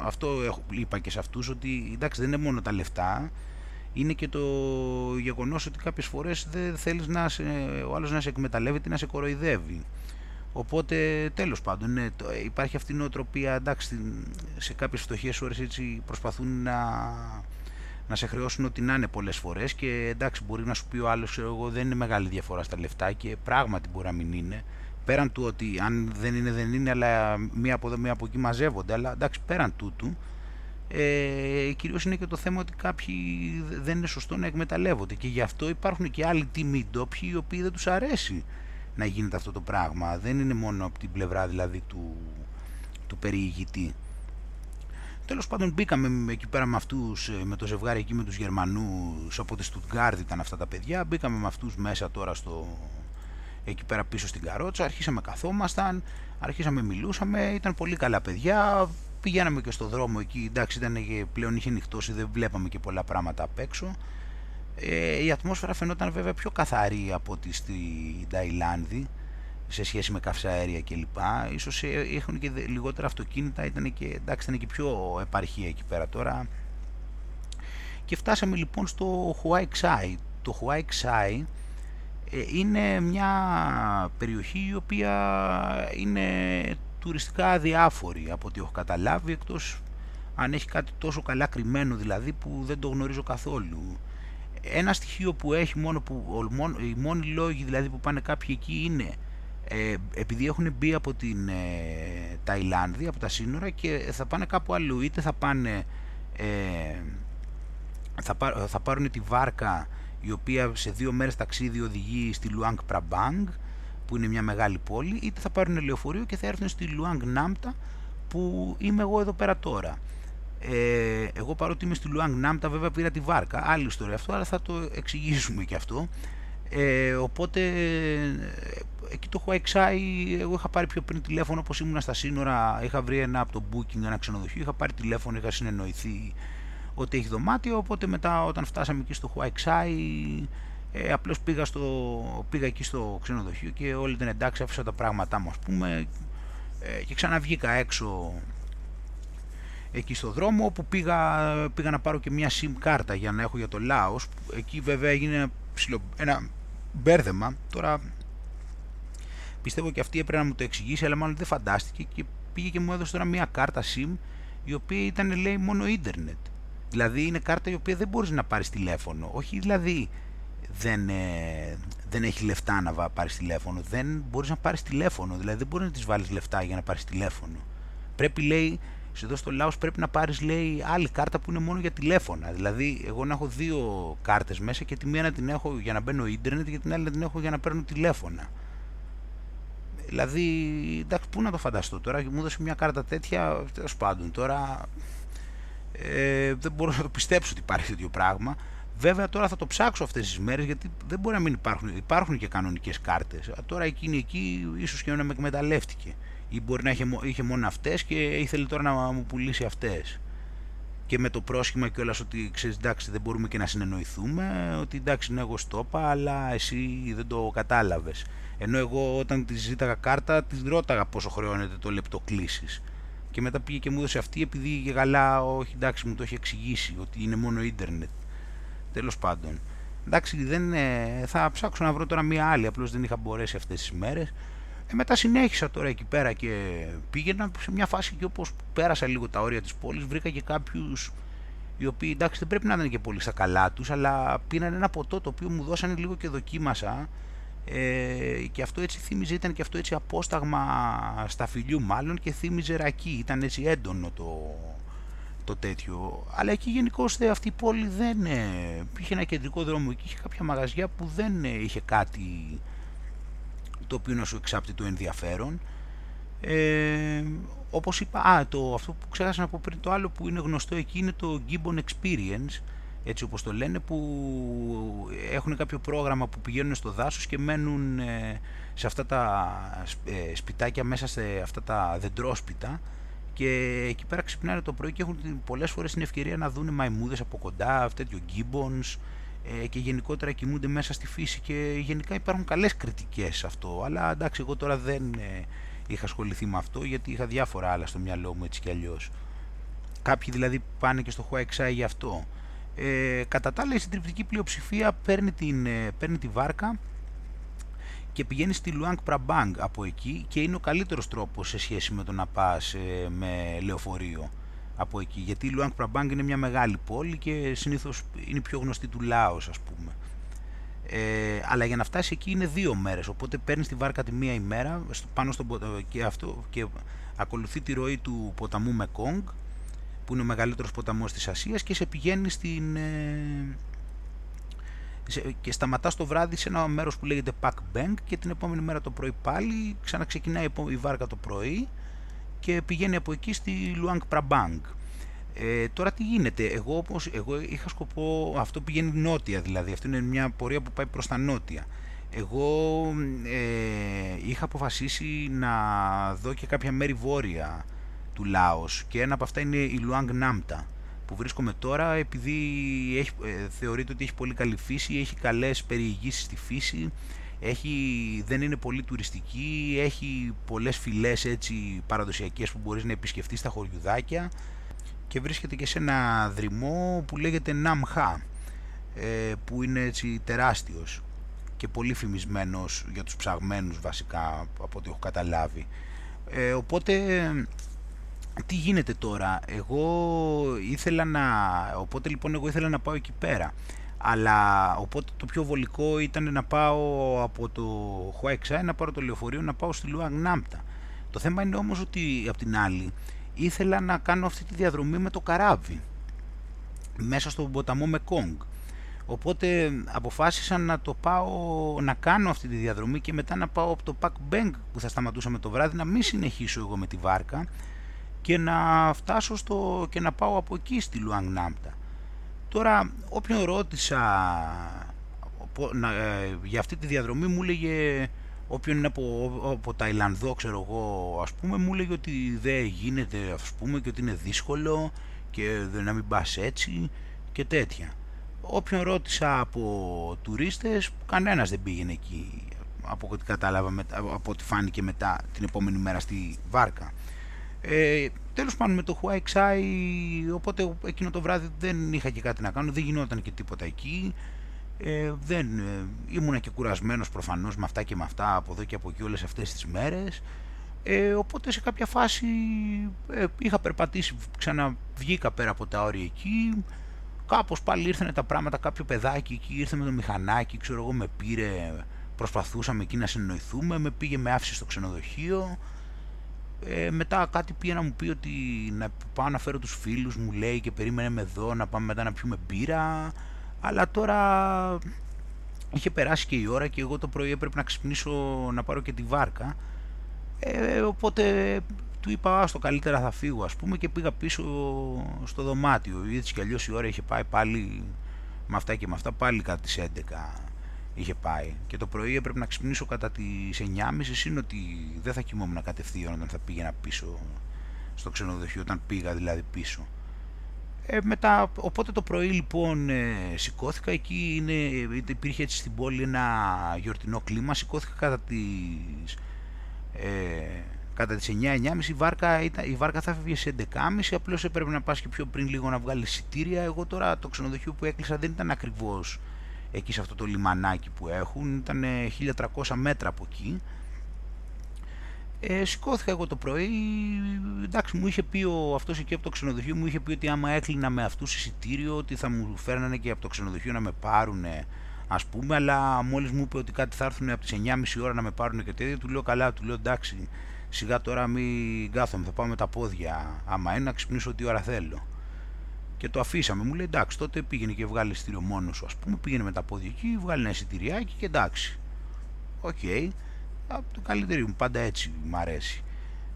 αυτό είπα και σε αυτούς, ότι εντάξει δεν είναι μόνο τα λεφτά, είναι και το γεγονός ότι κάποιες φορές δεν θέλεις να σε, ο άλλος να σε εκμεταλλεύεται ή να σε κοροϊδεύει. Οπότε τέλος πάντων ναι, υπάρχει αυτή η νοοτροπία. Εντάξει σε κάποιες φτωχές ώρες έτσι προσπαθούν να, να σε χρεώσουν ότι να είναι πολλές φορές και εντάξει μπορεί να σου πει ο άλλος εγώ δεν είναι μεγάλη διαφορά στα λεφτά και πράγματι μπορεί να μην είναι πέραν του ότι αν δεν είναι δεν είναι αλλά μία από εδώ μία από εκεί μαζεύονται αλλά εντάξει πέραν τούτου ε, κυρίως είναι και το θέμα ότι κάποιοι δεν είναι σωστό να εκμεταλλεύονται και γι' αυτό υπάρχουν και άλλοι τίμοι ντόπιοι οι οποίοι δεν τους αρέσει να γίνεται αυτό το πράγμα. Δεν είναι μόνο από την πλευρά δηλαδή του, του περιηγητή. Τέλος πάντων μπήκαμε εκεί πέρα με αυτούς, ε, με το ζευγάρι εκεί με τους Γερμανούς, από τη Στουτγκάρδη ήταν αυτά τα παιδιά, μπήκαμε με αυτούς μέσα τώρα στο, εκεί πέρα πίσω στην καρότσα, αρχίσαμε καθόμασταν, αρχίσαμε μιλούσαμε, ήταν πολύ καλά παιδιά, πηγαίναμε και στο δρόμο εκεί, εντάξει ήταν και πλέον είχε νυχτώσει, δεν βλέπαμε και πολλά πράγματα απ' έξω. Ε, η ατμόσφαιρα φαινόταν βέβαια πιο καθαρή από ό,τι στη Ταϊλάνδη σε σχέση με καυσαέρια κλπ. Ίσως έχουν και λιγότερα αυτοκίνητα, ήταν και, εντάξει, ήταν και πιο επαρχία εκεί πέρα τώρα. Και φτάσαμε λοιπόν στο Huai Xai. Το Huai Xai ε, είναι μια περιοχή η οποία είναι τουριστικά αδιάφορη από ό,τι έχω καταλάβει εκτός αν έχει κάτι τόσο καλά κρυμμένο δηλαδή που δεν το γνωρίζω καθόλου ένα στοιχείο που έχει μόνο που οι μόνοι λόγοι δηλαδή που πάνε κάποιοι εκεί είναι ε, επειδή έχουν μπει από την ε, Ταϊλάνδη, από τα σύνορα και θα πάνε κάπου αλλού είτε θα πάνε ε, θα, θα πάρουν τη βάρκα η οποία σε δύο μέρες ταξίδι οδηγεί στη Λουάνγκ Πραμπάνγκ που είναι μια μεγάλη πόλη είτε θα πάρουν λεωφορείο και θα έρθουν στη Λουάνγκ Νάμτα που είμαι εγώ εδώ πέρα τώρα ε, εγώ παρότι είμαι στη Λουάνγκ Νάμτα βέβαια πήρα τη βάρκα, άλλη ιστορία αυτό, αλλά θα το εξηγήσουμε και αυτό. Ε, οπότε εκεί το έχω ψάξει, εγώ είχα πάρει πιο πριν τηλέφωνο όπως ήμουν στα σύνορα, είχα βρει ένα από το Booking, ένα ξενοδοχείο, είχα πάρει τηλέφωνο, είχα συνεννοηθεί ότι έχει δωμάτιο, οπότε μετά όταν φτάσαμε εκεί στο Huaixai ε, απλώς πήγα, στο, πήγα εκεί στο ξενοδοχείο και όλοι ήταν εντάξει, άφησα τα πράγματά μου ας πούμε ε, και ξαναβγήκα έξω εκεί στο δρόμο όπου πήγα, πήγα να πάρω και μια SIM κάρτα για να έχω για το Λάος. Εκεί βέβαια έγινε ένα μπέρδεμα. Τώρα πιστεύω και αυτή έπρεπε να μου το εξηγήσει αλλά μάλλον δεν φαντάστηκε και πήγε και μου έδωσε τώρα μια κάρτα SIM η οποία ήταν λέει μόνο ίντερνετ. Δηλαδή είναι κάρτα η οποία δεν μπορείς να πάρεις τηλέφωνο. Όχι δηλαδή δεν, ε, δεν έχει λεφτά να πάρεις τηλέφωνο. Δεν μπορείς να πάρεις τηλέφωνο. Δηλαδή δεν μπορείς να τις βάλεις λεφτά για να πάρεις τηλέφωνο. Πρέπει λέει εδώ στο Λάος πρέπει να πάρεις λέει άλλη κάρτα που είναι μόνο για τηλέφωνα. Δηλαδή εγώ να έχω δύο κάρτες μέσα και τη μία να την έχω για να μπαίνω ίντερνετ και την άλλη να την έχω για να παίρνω τηλέφωνα. Δηλαδή, εντάξει, πού να το φανταστώ τώρα και μου έδωσε μια κάρτα τέτοια, τέλος πάντων τώρα ε, δεν μπορώ να το πιστέψω ότι υπάρχει τέτοιο πράγμα. Βέβαια τώρα θα το ψάξω αυτές τις μέρες γιατί δεν μπορεί να μην υπάρχουν, υπάρχουν και κανονικές κάρτες. Τώρα εκείνη εκεί ίσως και να με εκμεταλλεύτηκε ή μπορεί να είχε, είχε μόνο αυτές και ήθελε τώρα να μου πουλήσει αυτές. Και με το πρόσχημα και όλας ότι ξέρεις εντάξει δεν μπορούμε και να συνεννοηθούμε ότι εντάξει ναι εγώ στο είπα αλλά εσύ δεν το κατάλαβες. Ενώ εγώ όταν τη ζήταγα κάρτα της ρώταγα πόσο χρεώνεται το λεπτό κλήση. και μετά πήγε και μου έδωσε αυτή επειδή και καλά όχι εντάξει μου το έχει εξηγήσει ότι είναι μόνο ίντερνετ. Τέλος πάντων. Εντάξει δεν, θα ψάξω να βρω τώρα μία άλλη απλώς δεν είχα μπορέσει αυτές τις μέρες ε, μετά συνέχισα τώρα εκεί πέρα και πήγαινα σε μια φάση και όπως πέρασα λίγο τα όρια της πόλης. Βρήκα και κάποιους οι οποίοι εντάξει δεν πρέπει να ήταν και πολύ στα καλά τους αλλά πήραν ένα ποτό το οποίο μου δώσανε λίγο και δοκίμασα. Ε, και αυτό έτσι θύμιζε, ήταν και αυτό έτσι απόσταγμα σταφυλιού μάλλον και θύμιζε ρακί, ήταν έτσι έντονο το, το τέτοιο. Αλλά εκεί γενικώς αυτή η πόλη δεν ε, είχε ένα κεντρικό δρόμο εκεί, είχε κάποια μαγαζιά που δεν ε, είχε κάτι το οποίο να σου εξάπτει το ενδιαφέρον. Ε, όπως είπα, α, το, αυτό που ξέχασα να πω πριν το άλλο που είναι γνωστό εκεί είναι το Gibbon Experience, έτσι όπως το λένε, που έχουν κάποιο πρόγραμμα που πηγαίνουν στο δάσος και μένουν ε, σε αυτά τα ε, σπιτάκια μέσα σε αυτά τα δεντρόσπιτα και εκεί πέρα ξυπνάνε το πρωί και έχουν πολλές φορές την ευκαιρία να δουν μαϊμούδες από κοντά, τέτοιο gibbons ε, και γενικότερα κοιμούνται μέσα στη φύση και γενικά υπάρχουν καλές κριτικές σε αυτό, αλλά εντάξει εγώ τώρα δεν ε, είχα ασχοληθεί με αυτό γιατί είχα διάφορα άλλα στο μυαλό μου έτσι κι αλλιώς. Κάποιοι δηλαδή πάνε και στο Huawei γι' αυτό. Ε, κατά τα άλλα η συντριπτική πλειοψηφία παίρνει, την, ε, παίρνει τη βάρκα και πηγαίνει στη Luang Prabang από εκεί και είναι ο καλύτερος τρόπος σε σχέση με το να πας ε, με λεωφορείο από εκεί. Γιατί η Luang Prabang είναι μια μεγάλη πόλη και συνήθως είναι πιο γνωστή του Λάος ας πούμε. Ε, αλλά για να φτάσει εκεί είναι δύο μέρες, οπότε παίρνεις τη βάρκα τη μία ημέρα πάνω στον, και, αυτό, και ακολουθεί τη ροή του ποταμού Μεκόγκ που είναι ο μεγαλύτερος ποταμός της Ασίας και σε πηγαίνει στην, ε, και σταματάς το βράδυ σε ένα μέρος που λέγεται Pak Bank και την επόμενη μέρα το πρωί πάλι ξαναξεκινάει η βάρκα το πρωί και πηγαίνει από εκεί στη Luang Prabang. Ε, τώρα τι γίνεται, εγώ, όπως, εγώ είχα σκοπό, αυτό πηγαίνει νότια δηλαδή, αυτή είναι μια πορεία που πάει προς τα νότια. Εγώ ε, είχα αποφασίσει να δω και κάποια μέρη βόρεια του Λάος και ένα από αυτά είναι η Luang Namta που βρίσκομαι τώρα επειδή έχει, ε, θεωρείται ότι έχει πολύ καλή φύση, έχει καλές περιηγήσεις στη φύση, έχει, δεν είναι πολύ τουριστική, έχει πολλές φυλές έτσι παραδοσιακές που μπορείς να επισκεφτείς στα χωριουδάκια και βρίσκεται και σε ένα δρυμό που λέγεται Ναμχά ε, που είναι έτσι τεράστιος και πολύ φημισμένος για τους ψαγμένους βασικά από ό,τι έχω καταλάβει. Ε, οπότε τι γίνεται τώρα, εγώ ήθελα να, οπότε λοιπόν εγώ ήθελα να πάω εκεί πέρα. Αλλά οπότε το πιο βολικό ήταν να πάω από το Χουέξα, να πάρω το λεωφορείο, να πάω στη Λουαγ Νάμπτα. Το θέμα είναι όμως ότι απ' την άλλη ήθελα να κάνω αυτή τη διαδρομή με το καράβι μέσα στον ποταμό Μεκόνγκ. Οπότε αποφάσισα να το πάω, να κάνω αυτή τη διαδρομή και μετά να πάω από το Πακ Μπέγκ που θα σταματούσαμε το βράδυ να μην συνεχίσω εγώ με τη βάρκα και να φτάσω στο, και να πάω από εκεί στη Λουάνγκ Νάμτα. Τώρα όποιον ρώτησα να, ε, για αυτή τη διαδρομή μου έλεγε όποιον είναι από, από Ταϊλανδό ξέρω εγώ ας πούμε μου έλεγε ότι δεν γίνεται ας πούμε και ότι είναι δύσκολο και δεν να μην πας έτσι και τέτοια. Όποιον ρώτησα από τουρίστες κανένας δεν πήγαινε εκεί από ό,τι κατάλαβα από ό,τι φάνηκε μετά την επόμενη μέρα στη βάρκα. Ε, τέλος πάντων με το Huawei οπότε εκείνο το βράδυ δεν είχα και κάτι να κάνω, δεν γινόταν και τίποτα εκεί. Ε, δεν, ε, ήμουνα και κουρασμένος προφανώς με αυτά και με αυτά από εδώ και από εκεί όλες αυτές τις μέρες. Ε, οπότε σε κάποια φάση ε, είχα περπατήσει, ξαναβγήκα πέρα από τα όρια εκεί. Κάπως πάλι ήρθαν τα πράγματα, κάποιο παιδάκι εκεί ήρθε με το μηχανάκι, ξέρω εγώ με πήρε, προσπαθούσαμε εκεί να συνοηθούμε, με πήγε με άφησε στο ξενοδοχείο ε, μετά κάτι πήγε να μου πει ότι να πάω να φέρω τους φίλους μου λέει και περίμενε με εδώ να πάμε μετά να πιούμε μπύρα. Αλλά τώρα είχε περάσει και η ώρα και εγώ το πρωί έπρεπε να ξυπνήσω να πάρω και τη βάρκα. Ε, οπότε του είπα στο καλύτερα θα φύγω ας πούμε και πήγα πίσω στο δωμάτιο. Έτσι κι αλλιώς η ώρα είχε πάει πάλι με αυτά και με αυτά πάλι κατά τις 11 είχε πάει. Και το πρωί έπρεπε να ξυπνήσω κατά τις 9.30 είναι ότι δεν θα κοιμόμουν κατευθείαν όταν θα πήγαινα πίσω στο ξενοδοχείο, όταν πήγα δηλαδή πίσω. Ε, μετά, οπότε το πρωί λοιπόν ε, σηκώθηκα, εκεί είναι, υπήρχε έτσι στην πόλη ένα γιορτινό κλίμα, σηκώθηκα κατά τις, ε, κατά τις 9-9.30 η βάρκα, ήταν, η βάρκα θα έφευγε σε 11.30, απλώς έπρεπε να πας και πιο πριν λίγο να βγάλεις εισιτήρια, εγώ τώρα το ξενοδοχείο που έκλεισα δεν ήταν ακριβώς εκεί σε αυτό το λιμανάκι που έχουν, ήταν 1300 μέτρα από εκεί. Ε, σηκώθηκα εγώ το πρωί, εντάξει μου είχε πει ο, αυτός εκεί από το ξενοδοχείο μου είχε πει ότι άμα έκλεινα με αυτούς εισιτήριο ότι θα μου φέρνανε και από το ξενοδοχείο να με πάρουν ας πούμε αλλά μόλις μου είπε ότι κάτι θα έρθουν από τις 9.30 ώρα να με πάρουν και τέτοια του λέω καλά, του λέω εντάξει σιγά τώρα μην κάθομαι θα πάω με τα πόδια άμα είναι να ξυπνήσω ό,τι ώρα θέλω και το αφήσαμε. Μου λέει εντάξει, τότε πήγαινε και βγάλε εισιτήριο μόνο σου, ας πούμε. Πήγαινε με τα πόδια εκεί, βγάλε ένα εισιτηριάκι και εντάξει. OK. Okay. Το καλύτερο μου, πάντα έτσι μου αρέσει.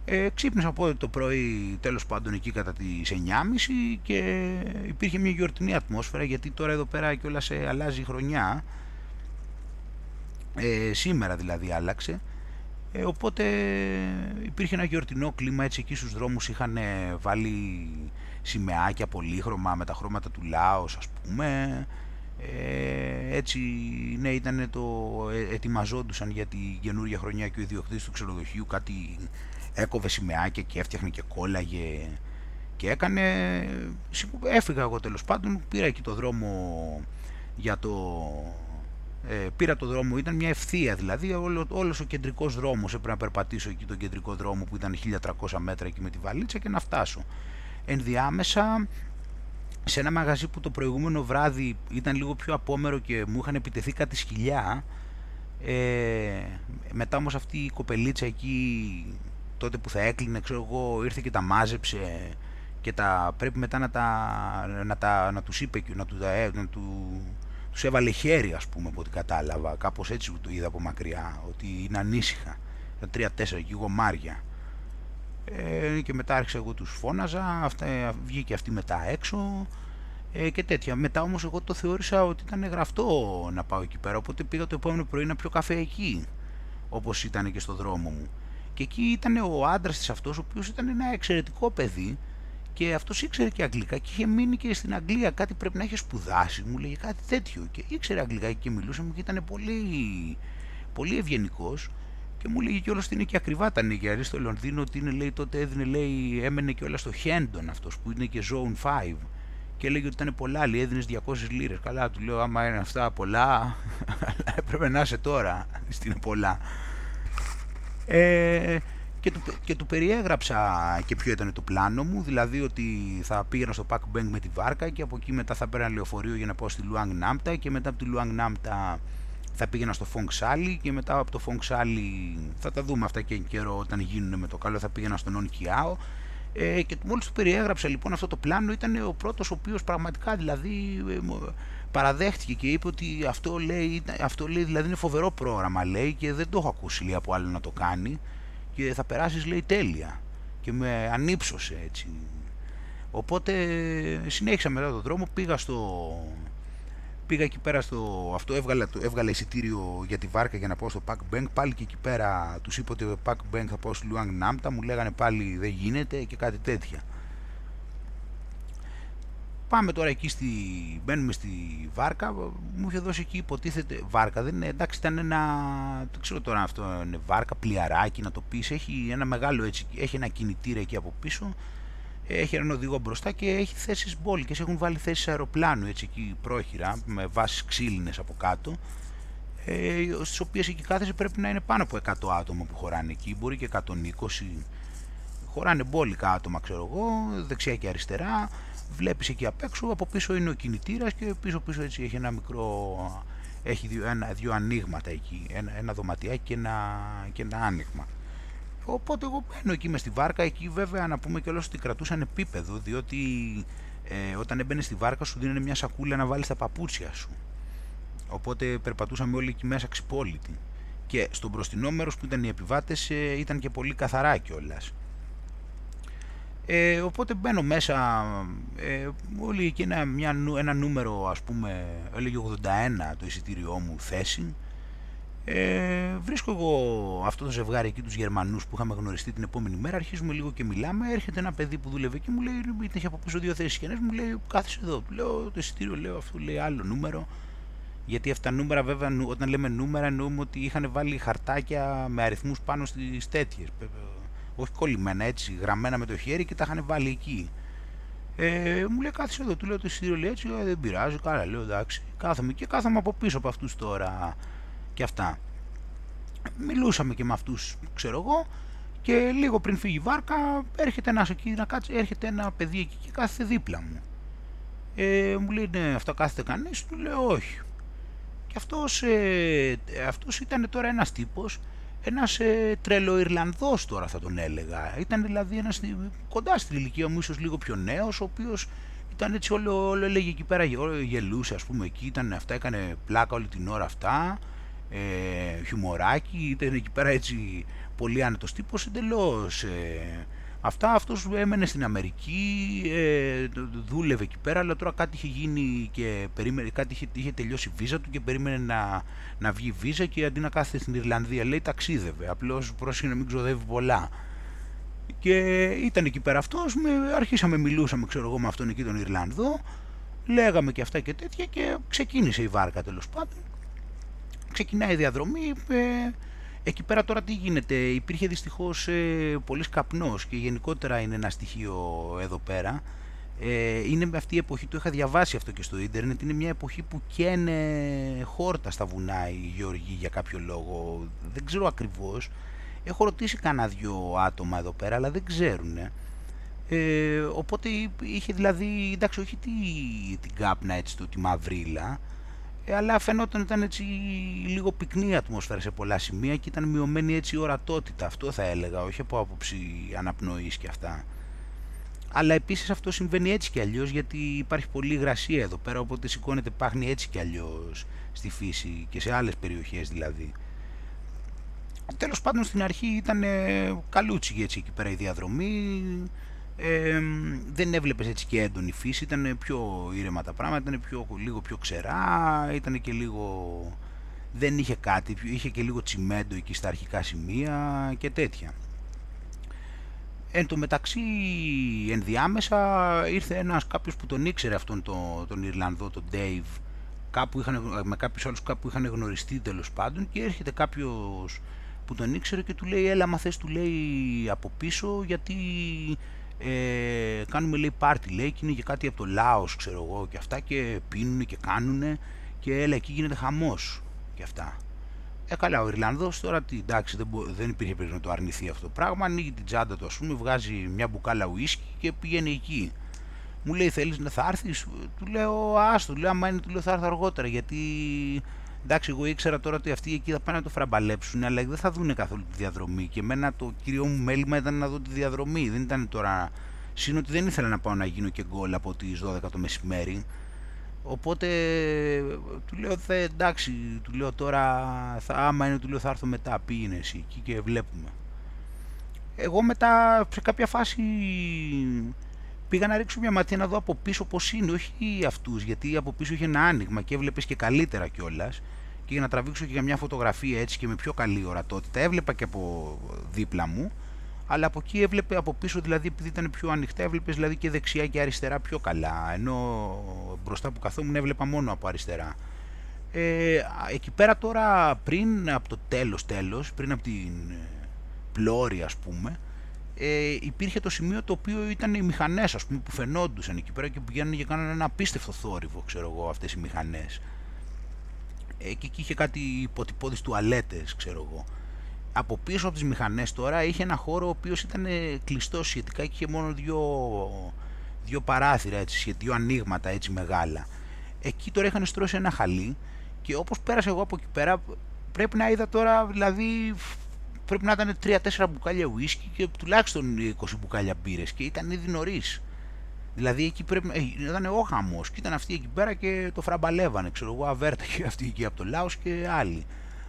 Ε, ξύπνησα από το πρωί τέλος πάντων εκεί κατά τις 9.30 και υπήρχε μια γιορτινή ατμόσφαιρα γιατί τώρα εδώ πέρα κιόλας αλλάζει η χρονιά ε, σήμερα δηλαδή άλλαξε Ε, οπότε υπήρχε ένα γιορτινό κλίμα, έτσι εκεί στους δρόμους είχαν βάλει σημαίακια πολύχρωμα με τα χρώματα του Λάος ας πούμε. Ε, έτσι ναι ήταν το ε, ετοιμαζόντουσαν για τη καινούργια χρονιά και ο ιδιοκτήτης του ξενοδοχείου κάτι έκοβε σημαίακια και έφτιαχνε και κόλλαγε και έκανε έφυγα εγώ τέλος πάντων πήρα εκεί το δρόμο για το ε, πήρα το δρόμο, ήταν μια ευθεία δηλαδή, όλο, όλος ο κεντρικός δρόμος έπρεπε να περπατήσω εκεί τον κεντρικό δρόμο που ήταν 1300 μέτρα εκεί με τη βαλίτσα και να φτάσω. Ενδιάμεσα σε ένα μαγαζί που το προηγούμενο βράδυ ήταν λίγο πιο απόμερο και μου είχαν επιτεθεί κάτι σκυλιά, ε, μετά όμως αυτή η κοπελίτσα εκεί τότε που θα έκλεινε, ξέρω εγώ, ήρθε και τα μάζεψε και τα, πρέπει μετά να, τα, να, τα, να τους είπε και να, του, να, του, τους έβαλε χέρι ας πούμε από ό,τι κατάλαβα, κάπως έτσι το είδα από μακριά, ότι είναι ανήσυχα, τα τρία-τέσσερα και γομάρια. Ε, και μετά άρχισα εγώ τους φώναζα, αυτά, βγήκε αυτή μετά έξω ε, και τέτοια. Μετά όμως εγώ το θεώρησα ότι ήταν γραφτό να πάω εκεί πέρα, οπότε πήγα το επόμενο πρωί να πιω καφέ εκεί, όπως ήταν και στο δρόμο μου. Και εκεί ήταν ο άντρας της αυτός, ο οποίος ήταν ένα εξαιρετικό παιδί, και αυτός ήξερε και αγγλικά και είχε μείνει και στην Αγγλία. Κάτι πρέπει να είχε σπουδάσει, μου λέγε κάτι τέτοιο. Και ήξερε αγγλικά και μιλούσε μου και ήταν πολύ, πολύ ευγενικός. Και μου λέγε κιόλας ότι είναι και ακριβά τα νοικιαρή στο Λονδίνο, ότι είναι, λέει, τότε έδινε, λέει, έμενε και όλα στο Χέντον αυτός που είναι και Zone 5. Και έλεγε ότι ήταν πολλά, λέει, έδινες 200 λίρες. Καλά, του λέω, άμα είναι αυτά πολλά, έπρεπε να είσαι τώρα, στην πολλά. Ε, και του, και του περιέγραψα και ποιο ήταν το πλάνο μου, δηλαδή ότι θα πήγαινα στο Pack Bank με τη βάρκα και από εκεί μετά θα πέρανα λεωφορείο για να πάω στη Luang Νάμπτα και μετά από τη Luang Νάμπτα θα πήγαινα στο Fong Sali και μετά από το Fong Sali θα τα δούμε αυτά και καιρό όταν γίνουν με το καλό. Θα πήγαινα στον Non Kiao. Ε, και μόλις του περιέγραψα λοιπόν αυτό το πλάνο ήταν ο πρώτος ο οποίος πραγματικά δηλαδή ε, παραδέχτηκε και είπε ότι αυτό λέει, αυτό λέει δηλαδή είναι φοβερό πρόγραμμα λέει και δεν το έχω ακούσει λέει, από άλλο να το κάνει. Και θα περάσεις λέει τέλεια. Και με ανύψωσε έτσι. Οπότε συνέχισα μετά τον δρόμο πήγα στο πήγα εκεί πέρα στο αυτό έβγαλα, έβγαλα εισιτήριο για τη βάρκα για να πάω στο Pack Bank. Πάλι και εκεί πέρα τους είπα ότι το Pack Bank θα πάω στη Luang Νάμπτα μου λέγανε πάλι δεν γίνεται και κάτι τέτοια. Πάμε τώρα εκεί, στη, μπαίνουμε στη βάρκα, μου είχε δώσει εκεί υποτίθεται βάρκα, δεν είναι, εντάξει ήταν ένα, δεν ξέρω τώρα αυτό είναι βάρκα, πλιαράκι να το πεις, έχει ένα μεγάλο έτσι, έχει ένα κινητήρα εκεί από πίσω, έχει έναν οδηγό μπροστά και έχει θέσεις μπόλικες, έχουν βάλει θέσεις αεροπλάνου έτσι εκεί πρόχειρα, με βάσεις ξύλινες από κάτω, ε, στις οποίες εκεί κάθεσαι πρέπει να είναι πάνω από 100 άτομα που χωράνε εκεί, μπορεί και 120, χωράνε μπόλικα άτομα ξέρω εγώ, δεξιά και αριστερά, βλέπεις εκεί απ' έξω, από πίσω είναι ο κινητήρας και πίσω πίσω έτσι έχει ένα μικρό, έχει δύο, ένα, δύο ανοίγματα εκεί, ένα, ένα δωματιάκι και ένα, και ένα άνοιγμα. Οπότε εγώ μπαίνω εκεί μες στη βάρκα, εκεί βέβαια να πούμε κιόλας ότι κρατούσαν επίπεδο, διότι ε, όταν έμπαινε στη βάρκα σου δίνανε μια σακούλα να βάλεις τα παπούτσια σου. Οπότε περπατούσαμε όλοι εκεί μέσα ξυπόλοιτοι. Και στο μπροστινό μέρος που ήταν οι επιβάτες ε, ήταν και πολύ καθαρά κιόλας. Ε, οπότε μπαίνω μέσα, ε, όλοι εκεί ένα, μια, ένα νούμερο ας πούμε, έλεγε 81 το εισιτήριό μου θέση. Ε, βρίσκω εγώ αυτό το ζευγάρι εκεί τους Γερμανούς που είχαμε γνωριστεί την επόμενη μέρα, αρχίζουμε λίγο και μιλάμε, έρχεται ένα παιδί που δούλευε και μου λέει, είχε από πίσω δύο θέσεις και μου λέει κάθεσαι εδώ, του λέω το εισιτήριο, λέω αυτό λέει άλλο νούμερο. Γιατί αυτά νούμερα βέβαια όταν λέμε νούμερα εννοούμε ότι είχαν βάλει χαρτάκια με αριθμούς πάνω στις τέτοιες όχι κολλημένα έτσι, γραμμένα με το χέρι και τα είχαν βάλει εκεί. Ε, μου λέει κάθισε εδώ, του λέω το εισιτήριο λέει έτσι, «Ε, δεν πειράζει, καλά λέω εντάξει. Κάθομαι και κάθομαι από πίσω από αυτούς τώρα και αυτά. Μιλούσαμε και με αυτούς, ξέρω εγώ, και λίγο πριν φύγει η βάρκα έρχεται ένας εκεί να κάτσει, έρχεται ένα παιδί εκεί και κάθεται δίπλα μου. Ε, μου λέει ναι, αυτό κάθεται κανείς, του λέω όχι. Και αυτός, ε, αυτός ήταν τώρα ένας τύπος ένας ε, τρελό Ιρλανδός τώρα θα τον έλεγα. Ήταν δηλαδή ένας κοντά στην ηλικία μου, ίσως λίγο πιο νέος, ο οποίος ήταν έτσι όλο, όλο έλεγε εκεί πέρα, όλο γελούσε ας πούμε εκεί, ήταν αυτά, έκανε πλάκα όλη την ώρα αυτά, ε, χιουμοράκι, ήταν εκεί πέρα έτσι πολύ άνετος τύπος, εντελώς ε, Αυτά αυτός έμενε στην Αμερική, ε, δούλευε εκεί πέρα, αλλά τώρα κάτι είχε γίνει και περίμενε, κάτι είχε, είχε τελειώσει η βίζα του και περίμενε να, να βγει βίζα και αντί να κάθεται στην Ιρλανδία λέει ταξίδευε, απλώς πρόσεχε να μην ξοδεύει πολλά. Και ήταν εκεί πέρα αυτός, με, αρχίσαμε μιλούσαμε ξέρω εγώ με αυτόν εκεί τον Ιρλανδό, λέγαμε και αυτά και τέτοια και ξεκίνησε η βάρκα τέλος πάντων. Ξεκινάει η διαδρομή, ε, Εκεί πέρα τώρα τι γίνεται, υπήρχε δυστυχώς ε, πολύς καπνός και γενικότερα είναι ένα στοιχείο εδώ πέρα. Ε, είναι με αυτή η εποχή, το είχα διαβάσει αυτό και στο ίντερνετ, είναι μια εποχή που καίνε χόρτα στα βουνά οι Γεωργοί για κάποιο λόγο. Δεν ξέρω ακριβώς. Έχω ρωτήσει κανένα δυο άτομα εδώ πέρα, αλλά δεν ξέρουν. Ε, οπότε είχε δηλαδή, εντάξει όχι τη, την κάπνα έτσι, το, τη μαυρίλα, ε, αλλά φαινόταν ήταν έτσι λίγο πυκνή η ατμόσφαιρα σε πολλά σημεία και ήταν μειωμένη έτσι η ορατότητα, αυτό θα έλεγα, όχι από άποψη αναπνοής και αυτά. Αλλά επίσης αυτό συμβαίνει έτσι κι αλλιώς γιατί υπάρχει πολλή υγρασία εδώ πέρα, οπότε σηκώνεται πάχνη έτσι κι αλλιώς στη φύση και σε άλλες περιοχές δηλαδή. Τέλος πάντων στην αρχή ήταν καλούτσι έτσι εκεί πέρα η διαδρομή, ε, δεν έβλεπες έτσι και έντονη φύση, ήταν πιο ήρεμα τα πράγματα, ήταν πιο, λίγο πιο ξερά, ήταν και λίγο... δεν είχε κάτι, είχε και λίγο τσιμέντο εκεί στα αρχικά σημεία και τέτοια. Εν τω μεταξύ ενδιάμεσα ήρθε ένας κάποιος που τον ήξερε αυτόν τον, τον Ιρλανδό, τον Dave, κάπου είχαν, με κάποιους άλλους κάπου είχαν γνωριστεί τέλος πάντων και έρχεται κάποιος που τον ήξερε και του λέει έλα μα θες του λέει από πίσω γιατί ε, κάνουμε λέει πάρτι λέει και είναι και κάτι από το Λάος ξέρω εγώ και αυτά και πίνουν και κάνουν και έλα εκεί γίνεται χαμός και αυτά. Ε, καλά, ο Ιρλανδός τώρα τι, εντάξει, δεν, δεν υπήρχε περίπτωση να το αρνηθεί αυτό το πράγμα. Ανοίγει την τσάντα του, ας πούμε, βγάζει μια μπουκάλα ουίσκι και πηγαίνει εκεί. Μου λέει, θέλεις να θα έρθεις, του λέω, άστο, του λέω, άμα είναι, του λέω, θα έρθω αργότερα. Γιατί εντάξει, εγώ ήξερα τώρα ότι αυτοί εκεί θα πάνε να το φραμπαλέψουν, αλλά δεν θα δουν καθόλου τη διαδρομή. Και εμένα το κύριο μου μέλημα ήταν να δω τη διαδρομή. Δεν ήταν τώρα. Συν ότι δεν ήθελα να πάω να γίνω και γκολ από τις 12 το μεσημέρι. Οπότε του λέω, Θε, εντάξει, του λέω τώρα, θα, άμα είναι, του λέω θα έρθω μετά, πήγαινε εσύ εκεί και βλέπουμε. Εγώ μετά σε κάποια φάση πήγα να ρίξω μια ματιά να δω από πίσω πώς είναι, όχι αυτούς, γιατί από πίσω είχε ένα άνοιγμα και έβλεπες και καλύτερα κιόλας. Και για να τραβήξω και για μια φωτογραφία έτσι και με πιο καλή ορατότητα, έβλεπα και από δίπλα μου, αλλά από εκεί έβλεπε από πίσω, δηλαδή επειδή ήταν πιο ανοιχτά, έβλεπες δηλαδή και δεξιά και αριστερά πιο καλά. Ενώ μπροστά που καθόμουν έβλεπα μόνο από αριστερά. Ε, εκεί πέρα τώρα πριν από το τέλος τέλος, πριν από την πλώρη ας πούμε, ε, υπήρχε το σημείο το οποίο ήταν οι μηχανές ας πούμε που φαινόντουσαν εκεί πέρα και πηγαίνουν και κάνανε ένα απίστευτο θόρυβο ξέρω εγώ αυτές οι μηχανές ε, και εκεί είχε κάτι υποτυπώδεις τουαλέτες ξέρω εγώ από πίσω από τις μηχανές τώρα είχε ένα χώρο ο οποίος ήταν κλειστό σχετικά και είχε μόνο δύο, δύο παράθυρα έτσι, δύο ανοίγματα έτσι μεγάλα εκεί τώρα είχαν στρώσει ένα χαλί και όπως πέρασα εγώ από εκεί πέρα πρέπει να είδα τώρα δηλαδή πρέπει να ήταν 3-4 μπουκάλια ουίσκι και τουλάχιστον 20 μπουκάλια μπύρες και ήταν ήδη νωρίς. Δηλαδή εκεί πρέπει, ε, ήταν ο χαμός και ήταν αυτοί εκεί πέρα και το φραμπαλεύανε. Ξέρω εγώ, αβέρτα και αυτοί εκεί από το Λάος και άλλοι.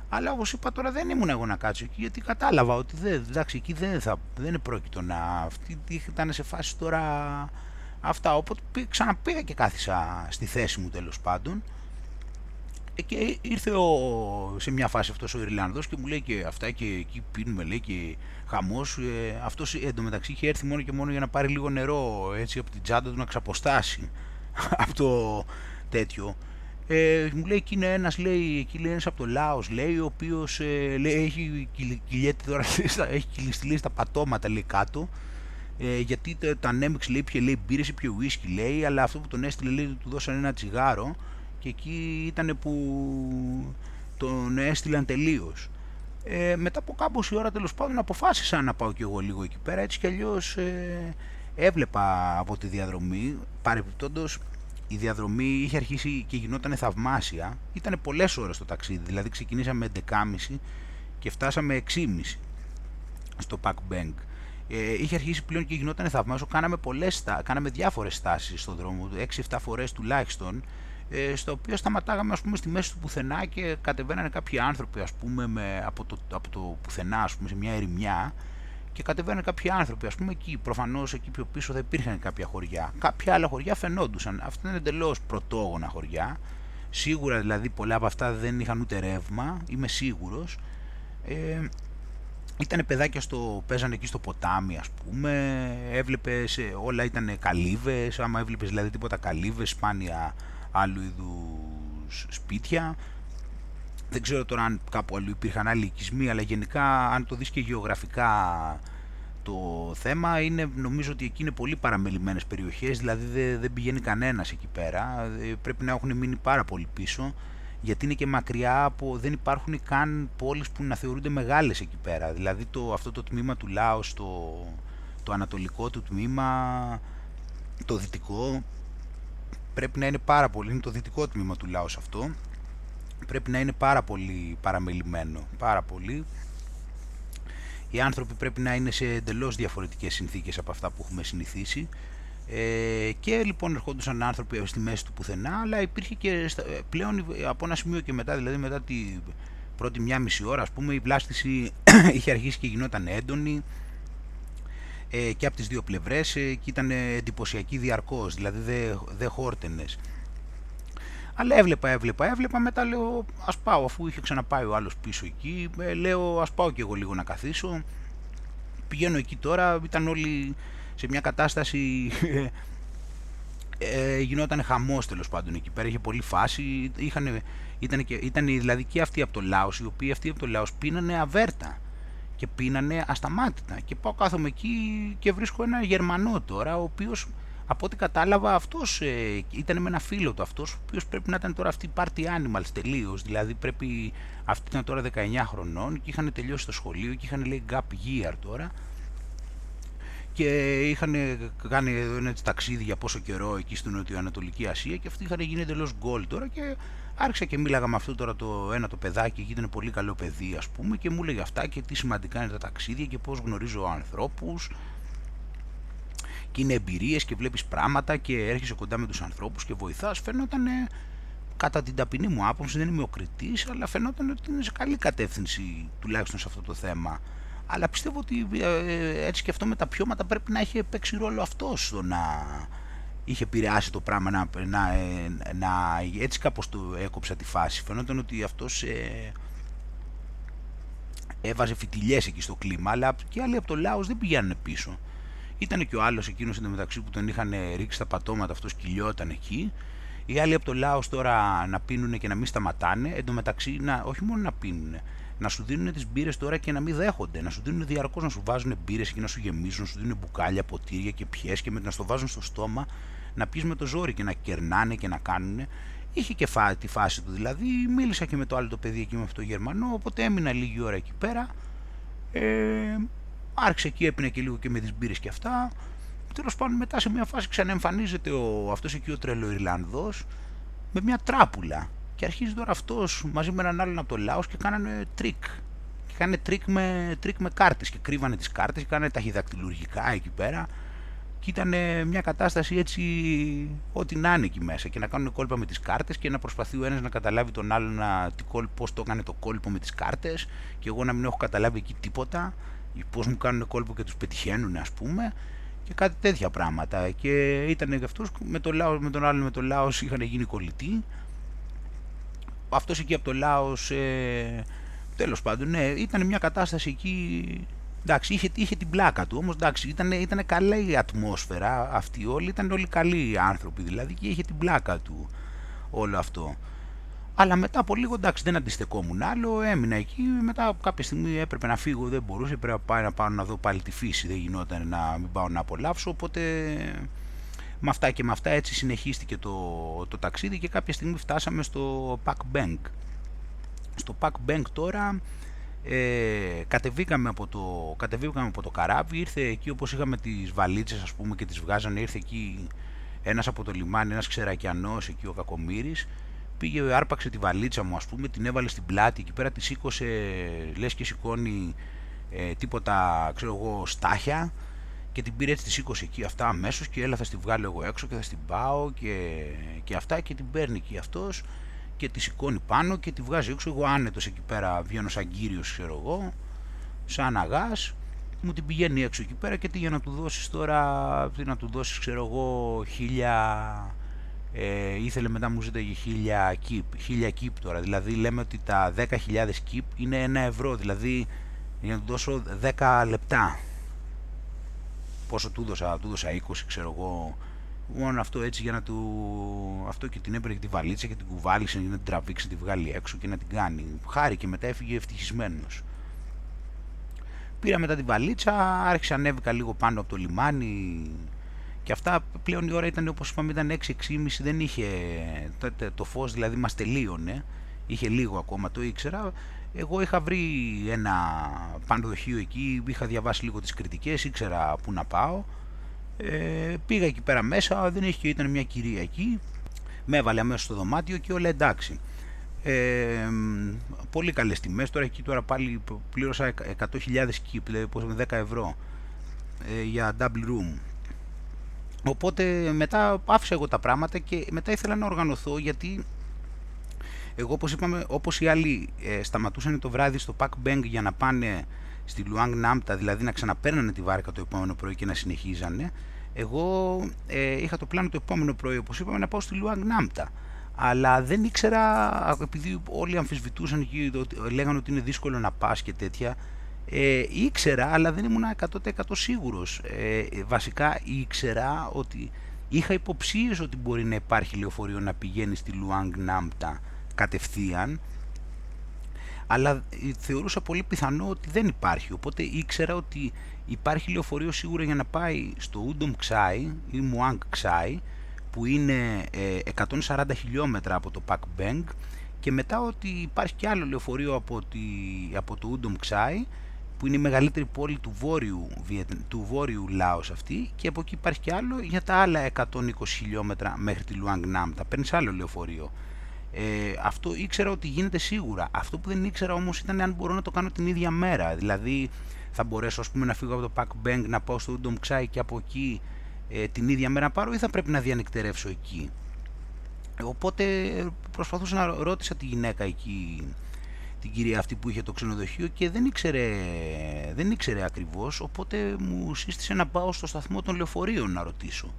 Αλλά όπως είπα τώρα δεν ήμουν εγώ να κάτσω εκεί γιατί κατάλαβα ότι δεν, εντάξει, εκεί δεν, θα, δεν είναι πρόκειτο να. Αυτοί ήταν σε φάση τώρα αυτά. Οπότε ξαναπήγα και κάθισα στη θέση μου τέλος πάντων και ήρθε ο, σε μια φάση αυτός ο Ιρλανδός και μου λέει και αυτά και εκεί πίνουμε λέει και χαμός. Ε, αυτός εντωμεταξύ είχε έρθει μόνο και μόνο για να πάρει λίγο νερό έτσι από την τσάντα του να ξαποστάσει από το τέτοιο. Ε, μου λέει εκεί είναι ένας, λέει, εκεί λέει ένας από το Λάος, λέει, ο οποίος ε, λέει, έχει κυλιέται τώρα, έχει κυλιστεί στα πατώματα, λέει, κάτω, ε, γιατί τα, τα ανέμειξε, λέει, πια, λέει, μπύρες, πια ουίσκι, λέει, αλλά αυτό που τον έστειλε, λέει, του δώσαν ένα τσιγάρο, και εκεί ήταν που τον έστειλαν τελείως. Ε, μετά από κάμποση ώρα τέλος πάντων αποφάσισα να πάω κι εγώ λίγο εκεί πέρα. Έτσι κι αλλιώς ε, έβλεπα από τη διαδρομή. Παρεμπιπτόντως η διαδρομή είχε αρχίσει και γινόταν θαυμάσια. Ήταν πολλές ώρες το ταξίδι. Δηλαδή ξεκινήσαμε 11.30 και φτάσαμε 6.30 στο Pack Bank. Ε, είχε αρχίσει πλέον και γινόταν θαυμάσιο. Κάναμε, πολλές, κάναμε διάφορες στάσεις στον δρόμο 6-7 φορές τουλάχιστον ε, στο οποίο σταματάγαμε ας πούμε στη μέση του πουθενά και κατεβαίνανε κάποιοι άνθρωποι ας πούμε με, από, το, από το πουθενά ας πούμε σε μια ερημιά και κατεβαίνουν κάποιοι άνθρωποι, ας πούμε εκεί, προφανώς εκεί πιο πίσω θα υπήρχαν κάποια χωριά. Κάποια άλλα χωριά φαινόντουσαν. Αυτά είναι εντελώς πρωτόγωνα χωριά. Σίγουρα δηλαδή πολλά από αυτά δεν είχαν ούτε ρεύμα, είμαι σίγουρος. Ε, ήταν παιδάκια στο, παίζανε εκεί στο ποτάμι ας πούμε, έβλεπες, όλα ήταν καλύβες, άμα έβλεπες δηλαδή τίποτα καλύβες, σπάνια άλλου είδους σπίτια. Δεν ξέρω τώρα αν κάπου αλλού υπήρχαν άλλοι οικισμοί, αλλά γενικά αν το δεις και γεωγραφικά το θέμα είναι νομίζω ότι εκεί είναι πολύ παραμελημένες περιοχές, δηλαδή δεν, δεν πηγαίνει κανένας εκεί πέρα, ε, πρέπει να έχουν μείνει πάρα πολύ πίσω γιατί είναι και μακριά από, δεν υπάρχουν καν πόλεις που να θεωρούνται μεγάλες εκεί πέρα. Δηλαδή το, αυτό το τμήμα του Λάος, το, το ανατολικό του τμήμα, το δυτικό, πρέπει να είναι πάρα πολύ, είναι το δυτικό τμήμα του Λάος αυτό, πρέπει να είναι πάρα πολύ παραμελημένο, πάρα πολύ. Οι άνθρωποι πρέπει να είναι σε εντελώς διαφορετικές συνθήκες από αυτά που έχουμε συνηθίσει. Ε, και λοιπόν ερχόντουσαν άνθρωποι στη μέση του πουθενά, αλλά υπήρχε και ε, πλέον από ένα σημείο και μετά, δηλαδή μετά τη πρώτη μια μισή ώρα, ας πούμε, η βλάστηση είχε αρχίσει και γινόταν έντονη ε, και από τις δύο πλευρές ε, και ήταν εντυπωσιακή διαρκώς, δηλαδή δεν δε χόρτενες. Αλλά έβλεπα, έβλεπα, έβλεπα, μετά λέω ας πάω αφού είχε ξαναπάει ο άλλος πίσω εκεί, ε, λέω ας πάω και εγώ λίγο να καθίσω. Πηγαίνω εκεί τώρα, ήταν όλοι σε μια κατάσταση ε, γινόταν χαμός τέλος πάντων εκεί πέρα, είχε πολύ φάση, είχαν, ήταν, και, ήταν δηλαδή και αυτοί από το Λάος, οι οποίοι αυτοί από το Λάος πίνανε αβέρτα και πίνανε ασταμάτητα και πάω κάθομαι εκεί και βρίσκω ένα Γερμανό τώρα, ο οποίος από ό,τι κατάλαβα αυτός ε, ήταν με ένα φίλο του αυτός, ο οποίος πρέπει να ήταν τώρα αυτή party animals τελείως. δηλαδή πρέπει, αυτή ήταν τώρα 19 χρονών και είχαν τελειώσει το σχολείο και είχαν λέει gap year τώρα και είχαν κάνει ένα ταξίδι για πόσο καιρό εκεί στην Νοτιοανατολική Ασία και αυτοί είχαν γίνει εντελώς γκολ τώρα και άρχισα και μίλαγα με αυτό τώρα το ένα το παιδάκι εκεί ήταν πολύ καλό παιδί ας πούμε και μου έλεγε αυτά και τι σημαντικά είναι τα ταξίδια και πώς γνωρίζω ανθρώπους και είναι εμπειρίες και βλέπεις πράγματα και έρχεσαι κοντά με τους ανθρώπους και βοηθάς. Φαίνονταν κατά την ταπεινή μου άποψη δεν είμαι ο κριτής αλλά φαινόταν ότι είναι σε καλή κατεύθυνση τουλάχιστον σε αυτό το θέμα. Αλλά πιστεύω ότι ε, έτσι και αυτό με τα πιώματα πρέπει να έχει παίξει ρόλο αυτός στο να είχε επηρεάσει το πράγμα να, να, ε, να, έτσι κάπως το έκοψα τη φάση. Φαινόταν ότι αυτός ε, έβαζε φιτιλιές εκεί στο κλίμα αλλά και άλλοι από το Λάος δεν πηγαίνουν πίσω. Ήταν και ο άλλος εκείνος μεταξύ που τον είχαν ρίξει τα πατώματα αυτός κυλιόταν εκεί. Οι άλλοι από το Λάος τώρα να πίνουν και να μην σταματάνε εντωμεταξύ να, όχι μόνο να πίνουν να σου δίνουν τις μπύρες τώρα και να μην δέχονται. Να σου δίνουν διαρκώς να σου βάζουν μπύρες και να σου γεμίζουν, να σου δίνουν μπουκάλια, ποτήρια και πιές και με, να στο βάζουν στο στόμα να πει με το ζόρι και να κερνάνε και να κάνουν. Είχε και φά, τη φάση του δηλαδή. Μίλησα και με το άλλο το παιδί εκεί με αυτό το Γερμανό, οπότε έμεινα λίγη ώρα εκεί πέρα. Ε, άρχισε εκεί, έπινε και λίγο και με τις μπύρες και αυτά. Τέλος πάντων, μετά σε μια φάση ξαναεμφανίζεται ο, αυτός εκεί ο τρελός Ιρλανδός με μια τράπουλα και αρχίζει τώρα αυτός μαζί με έναν άλλον από το Λάος και κάνανε τρικ. Και κάνανε τρικ με, τρικ με κάρτες και κρύβανε τις κάρτες και κάνανε ταχυδακτυλουργικά εκεί πέρα. Και ήταν μια κατάσταση έτσι, ό,τι να είναι εκεί μέσα. Και να κάνουν κόλπα με τις κάρτες και να προσπαθεί ο ένας να καταλάβει τον άλλον πώς το έκανε το κόλπο με τις κάρτες. Και εγώ να μην έχω καταλάβει εκεί τίποτα. Πώς μου κάνουν κόλπο και τους πετυχαίνουν, ας πούμε και κάτι τέτοια πράγματα. Και ήταν και αυτούς με, το με τον άλλον με τον Λάος είχαν γίνει κολλητοί αυτός εκεί από το Λάος, ε, τέλος πάντων, ναι, ήταν μια κατάσταση εκεί, εντάξει, είχε, είχε την πλάκα του, όμως εντάξει, ήταν, ήταν καλά η ατμόσφαιρα αυτή όλοι, ήταν όλοι καλοί άνθρωποι δηλαδή και είχε την πλάκα του όλο αυτό. Αλλά μετά από λίγο εντάξει δεν αντιστεκόμουν άλλο, έμεινα εκεί, μετά κάποια στιγμή έπρεπε να φύγω, δεν μπορούσε, πρέπει να πάω να πάω να δω πάλι τη φύση, δεν γινόταν να μην πάω να απολαύσω, οπότε με αυτά και με αυτά έτσι συνεχίστηκε το, το ταξίδι και κάποια στιγμή φτάσαμε στο Pack Bank. Στο Pack Bank τώρα ε, κατεβήκαμε, από το, κατεβήκαμε από το καράβι, ήρθε εκεί όπως είχαμε τις βαλίτσες ας πούμε και τις βγάζανε, ήρθε εκεί ένας από το λιμάνι, ένας ξερακιανός εκεί ο Κακομύρης, πήγε, άρπαξε τη βαλίτσα μου ας πούμε, την έβαλε στην πλάτη, εκεί πέρα τη σήκωσε, λες και σηκώνει ε, τίποτα, ξέρω εγώ, στάχια, και την πήρε έτσι τη σήκωσε εκεί αυτά αμέσως και έλα θα στη βγάλω εγώ έξω και θα στην πάω και, και αυτά και την παίρνει εκεί αυτός και τη σηκώνει πάνω και τη βγάζει έξω. Εγώ άνετος εκεί πέρα βγαίνω σαν κύριος ξέρω εγώ σαν αγάς. Μου την πηγαίνει έξω εκεί πέρα και τι για να του δώσεις τώρα, τι να του δώσεις ξέρω εγώ χίλια, ε, ήθελε μετά μου ζήταγε χίλια κύπ, χίλια κύπ τώρα, δηλαδή λέμε ότι τα 10.000 κύπ είναι ένα ευρώ, δηλαδή για να του δώσω 10 λεπτά. Πόσο του δώσα, του δώσα 20 ξέρω εγώ, μόνο αυτό έτσι για να του, αυτό και την έπαιρνε και τη βαλίτσα και την κουβάλισε για να την τραβήξει, να τη βγάλει έξω και να την κάνει. Χάρη και μετά έφυγε ευτυχισμένος. Πήρα μετά τη βαλίτσα, άρχισα ανέβηκα λίγο πάνω από το λιμάνι και αυτά πλέον η ώρα ήταν όπως είπαμε ήταν 6-6.30 δεν είχε το φως δηλαδή μας τελείωνε είχε λίγο ακόμα το ήξερα εγώ είχα βρει ένα πανδοχείο εκεί είχα διαβάσει λίγο τις κριτικές ήξερα που να πάω ε, πήγα εκεί πέρα μέσα δεν είχε ήταν μια κυρία εκεί. Με έβαλε αμέσως στο δωμάτιο και όλα εντάξει. Ε, πολύ καλές τιμές, τώρα εκεί τώρα πάλι πλήρωσα 100.000 κύπ, δηλαδή 10 ευρώ ε, για double room. Οπότε μετά άφησα εγώ τα πράγματα και μετά ήθελα να οργανωθώ γιατί εγώ όπως είπαμε, όπως οι άλλοι ε, σταματούσαν το βράδυ στο Pack Bang για να πάνε στη Luang Νάμπτα, δηλαδή να ξαναπέρνανε τη βάρκα το επόμενο πρωί και να συνεχίζανε, εγώ ε, είχα το πλάνο το επόμενο πρωί, όπως είπαμε, να πάω στη Luang Νάμπτα αλλά δεν ήξερα, επειδή όλοι αμφισβητούσαν εκεί, λέγανε ότι είναι δύσκολο να πας και τέτοια, ε, ήξερα, αλλά δεν ήμουν 100% σίγουρος. Ε, βασικά ήξερα ότι είχα υποψίες ότι μπορεί να υπάρχει λεωφορείο να πηγαίνει στη Λουάνγκ Νάμπτα κατευθείαν, αλλά ε, θεωρούσα πολύ πιθανό ότι δεν υπάρχει. Οπότε ήξερα ότι υπάρχει λεωφορείο σίγουρα για να πάει στο Ούντομ Ξάι ή Μουάνγκ Ξάι, που είναι 140 ε, χιλιόμετρα από το Πακ Beng και μετά ότι υπάρχει και άλλο λεωφορείο από, τη, από το Ούντομ Ξάι που είναι η μεγαλύτερη πόλη του βόρειου, του βόρειου Λάος αυτή και από εκεί υπάρχει και άλλο για τα άλλα 120 χιλιόμετρα μέχρι τη Λουάνγκ Νάμ, τα παίρνεις άλλο λεωφορείο. Ε, αυτό ήξερα ότι γίνεται σίγουρα. Αυτό που δεν ήξερα όμως ήταν αν μπορώ να το κάνω την ίδια μέρα. Δηλαδή θα μπορέσω ας πούμε, να φύγω από το Πακ Beng, να πάω στο Ούντομ Ξάι και από εκεί ε, την ίδια μέρα πάρω ή θα πρέπει να διανυκτερεύσω εκεί. Οπότε προσπαθούσα να ρώτησα τη γυναίκα εκεί, την κυρία αυτή που είχε το ξενοδοχείο και δεν ήξερε, δεν ήξερε ακριβώς, οπότε μου σύστησε να πάω στο σταθμό των λεωφορείων να ρωτήσω.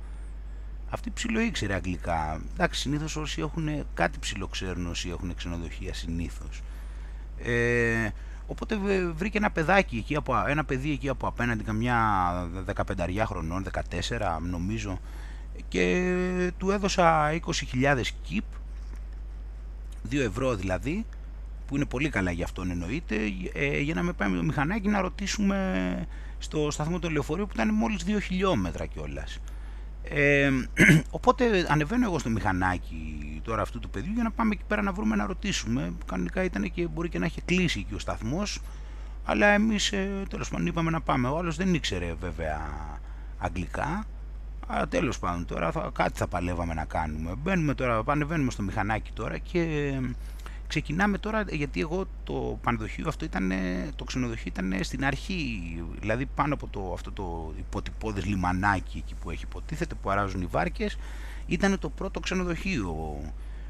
Αυτή ψηλό ήξερε αγγλικά. Εντάξει, συνήθως όσοι έχουν κάτι ψηλό ξέρουν όσοι έχουν ξενοδοχεία συνήθως. Ε, Οπότε βρήκε ένα παιδάκι εκεί, από, ένα παιδί εκεί από απέναντι, καμιά 15 χρονών, 14 νομίζω, και του έδωσα 20.000 κιπ, 2 ευρώ δηλαδή, που είναι πολύ καλά για αυτόν εννοείται, ε, για να με πάει με το μηχανάκι να ρωτήσουμε στο σταθμό του λεωφορείου που ήταν μόλις 2 χιλιόμετρα κιόλας. Ε, οπότε ανεβαίνω εγώ στο μηχανάκι τώρα αυτού του παιδιού για να πάμε εκεί πέρα να βρούμε να ρωτήσουμε. Κανονικά ήταν και μπορεί και να έχει κλείσει εκεί ο σταθμός. Αλλά εμείς ε, τέλος πάντων είπαμε να πάμε. Ο άλλος δεν ήξερε βέβαια αγγλικά. Αλλά τέλος πάντων τώρα θα, κάτι θα παλεύαμε να κάνουμε. Μπαίνουμε τώρα, ανεβαίνουμε στο μηχανάκι τώρα και Ξεκινάμε τώρα, γιατί εγώ το πανδοχείο αυτό ήταν, το ξενοδοχείο ήταν στην αρχή, δηλαδή πάνω από το, αυτό το υποτυπώδες λιμανάκι εκεί που έχει υποτίθεται, που αράζουν οι βάρκες, ήταν το πρώτο ξενοδοχείο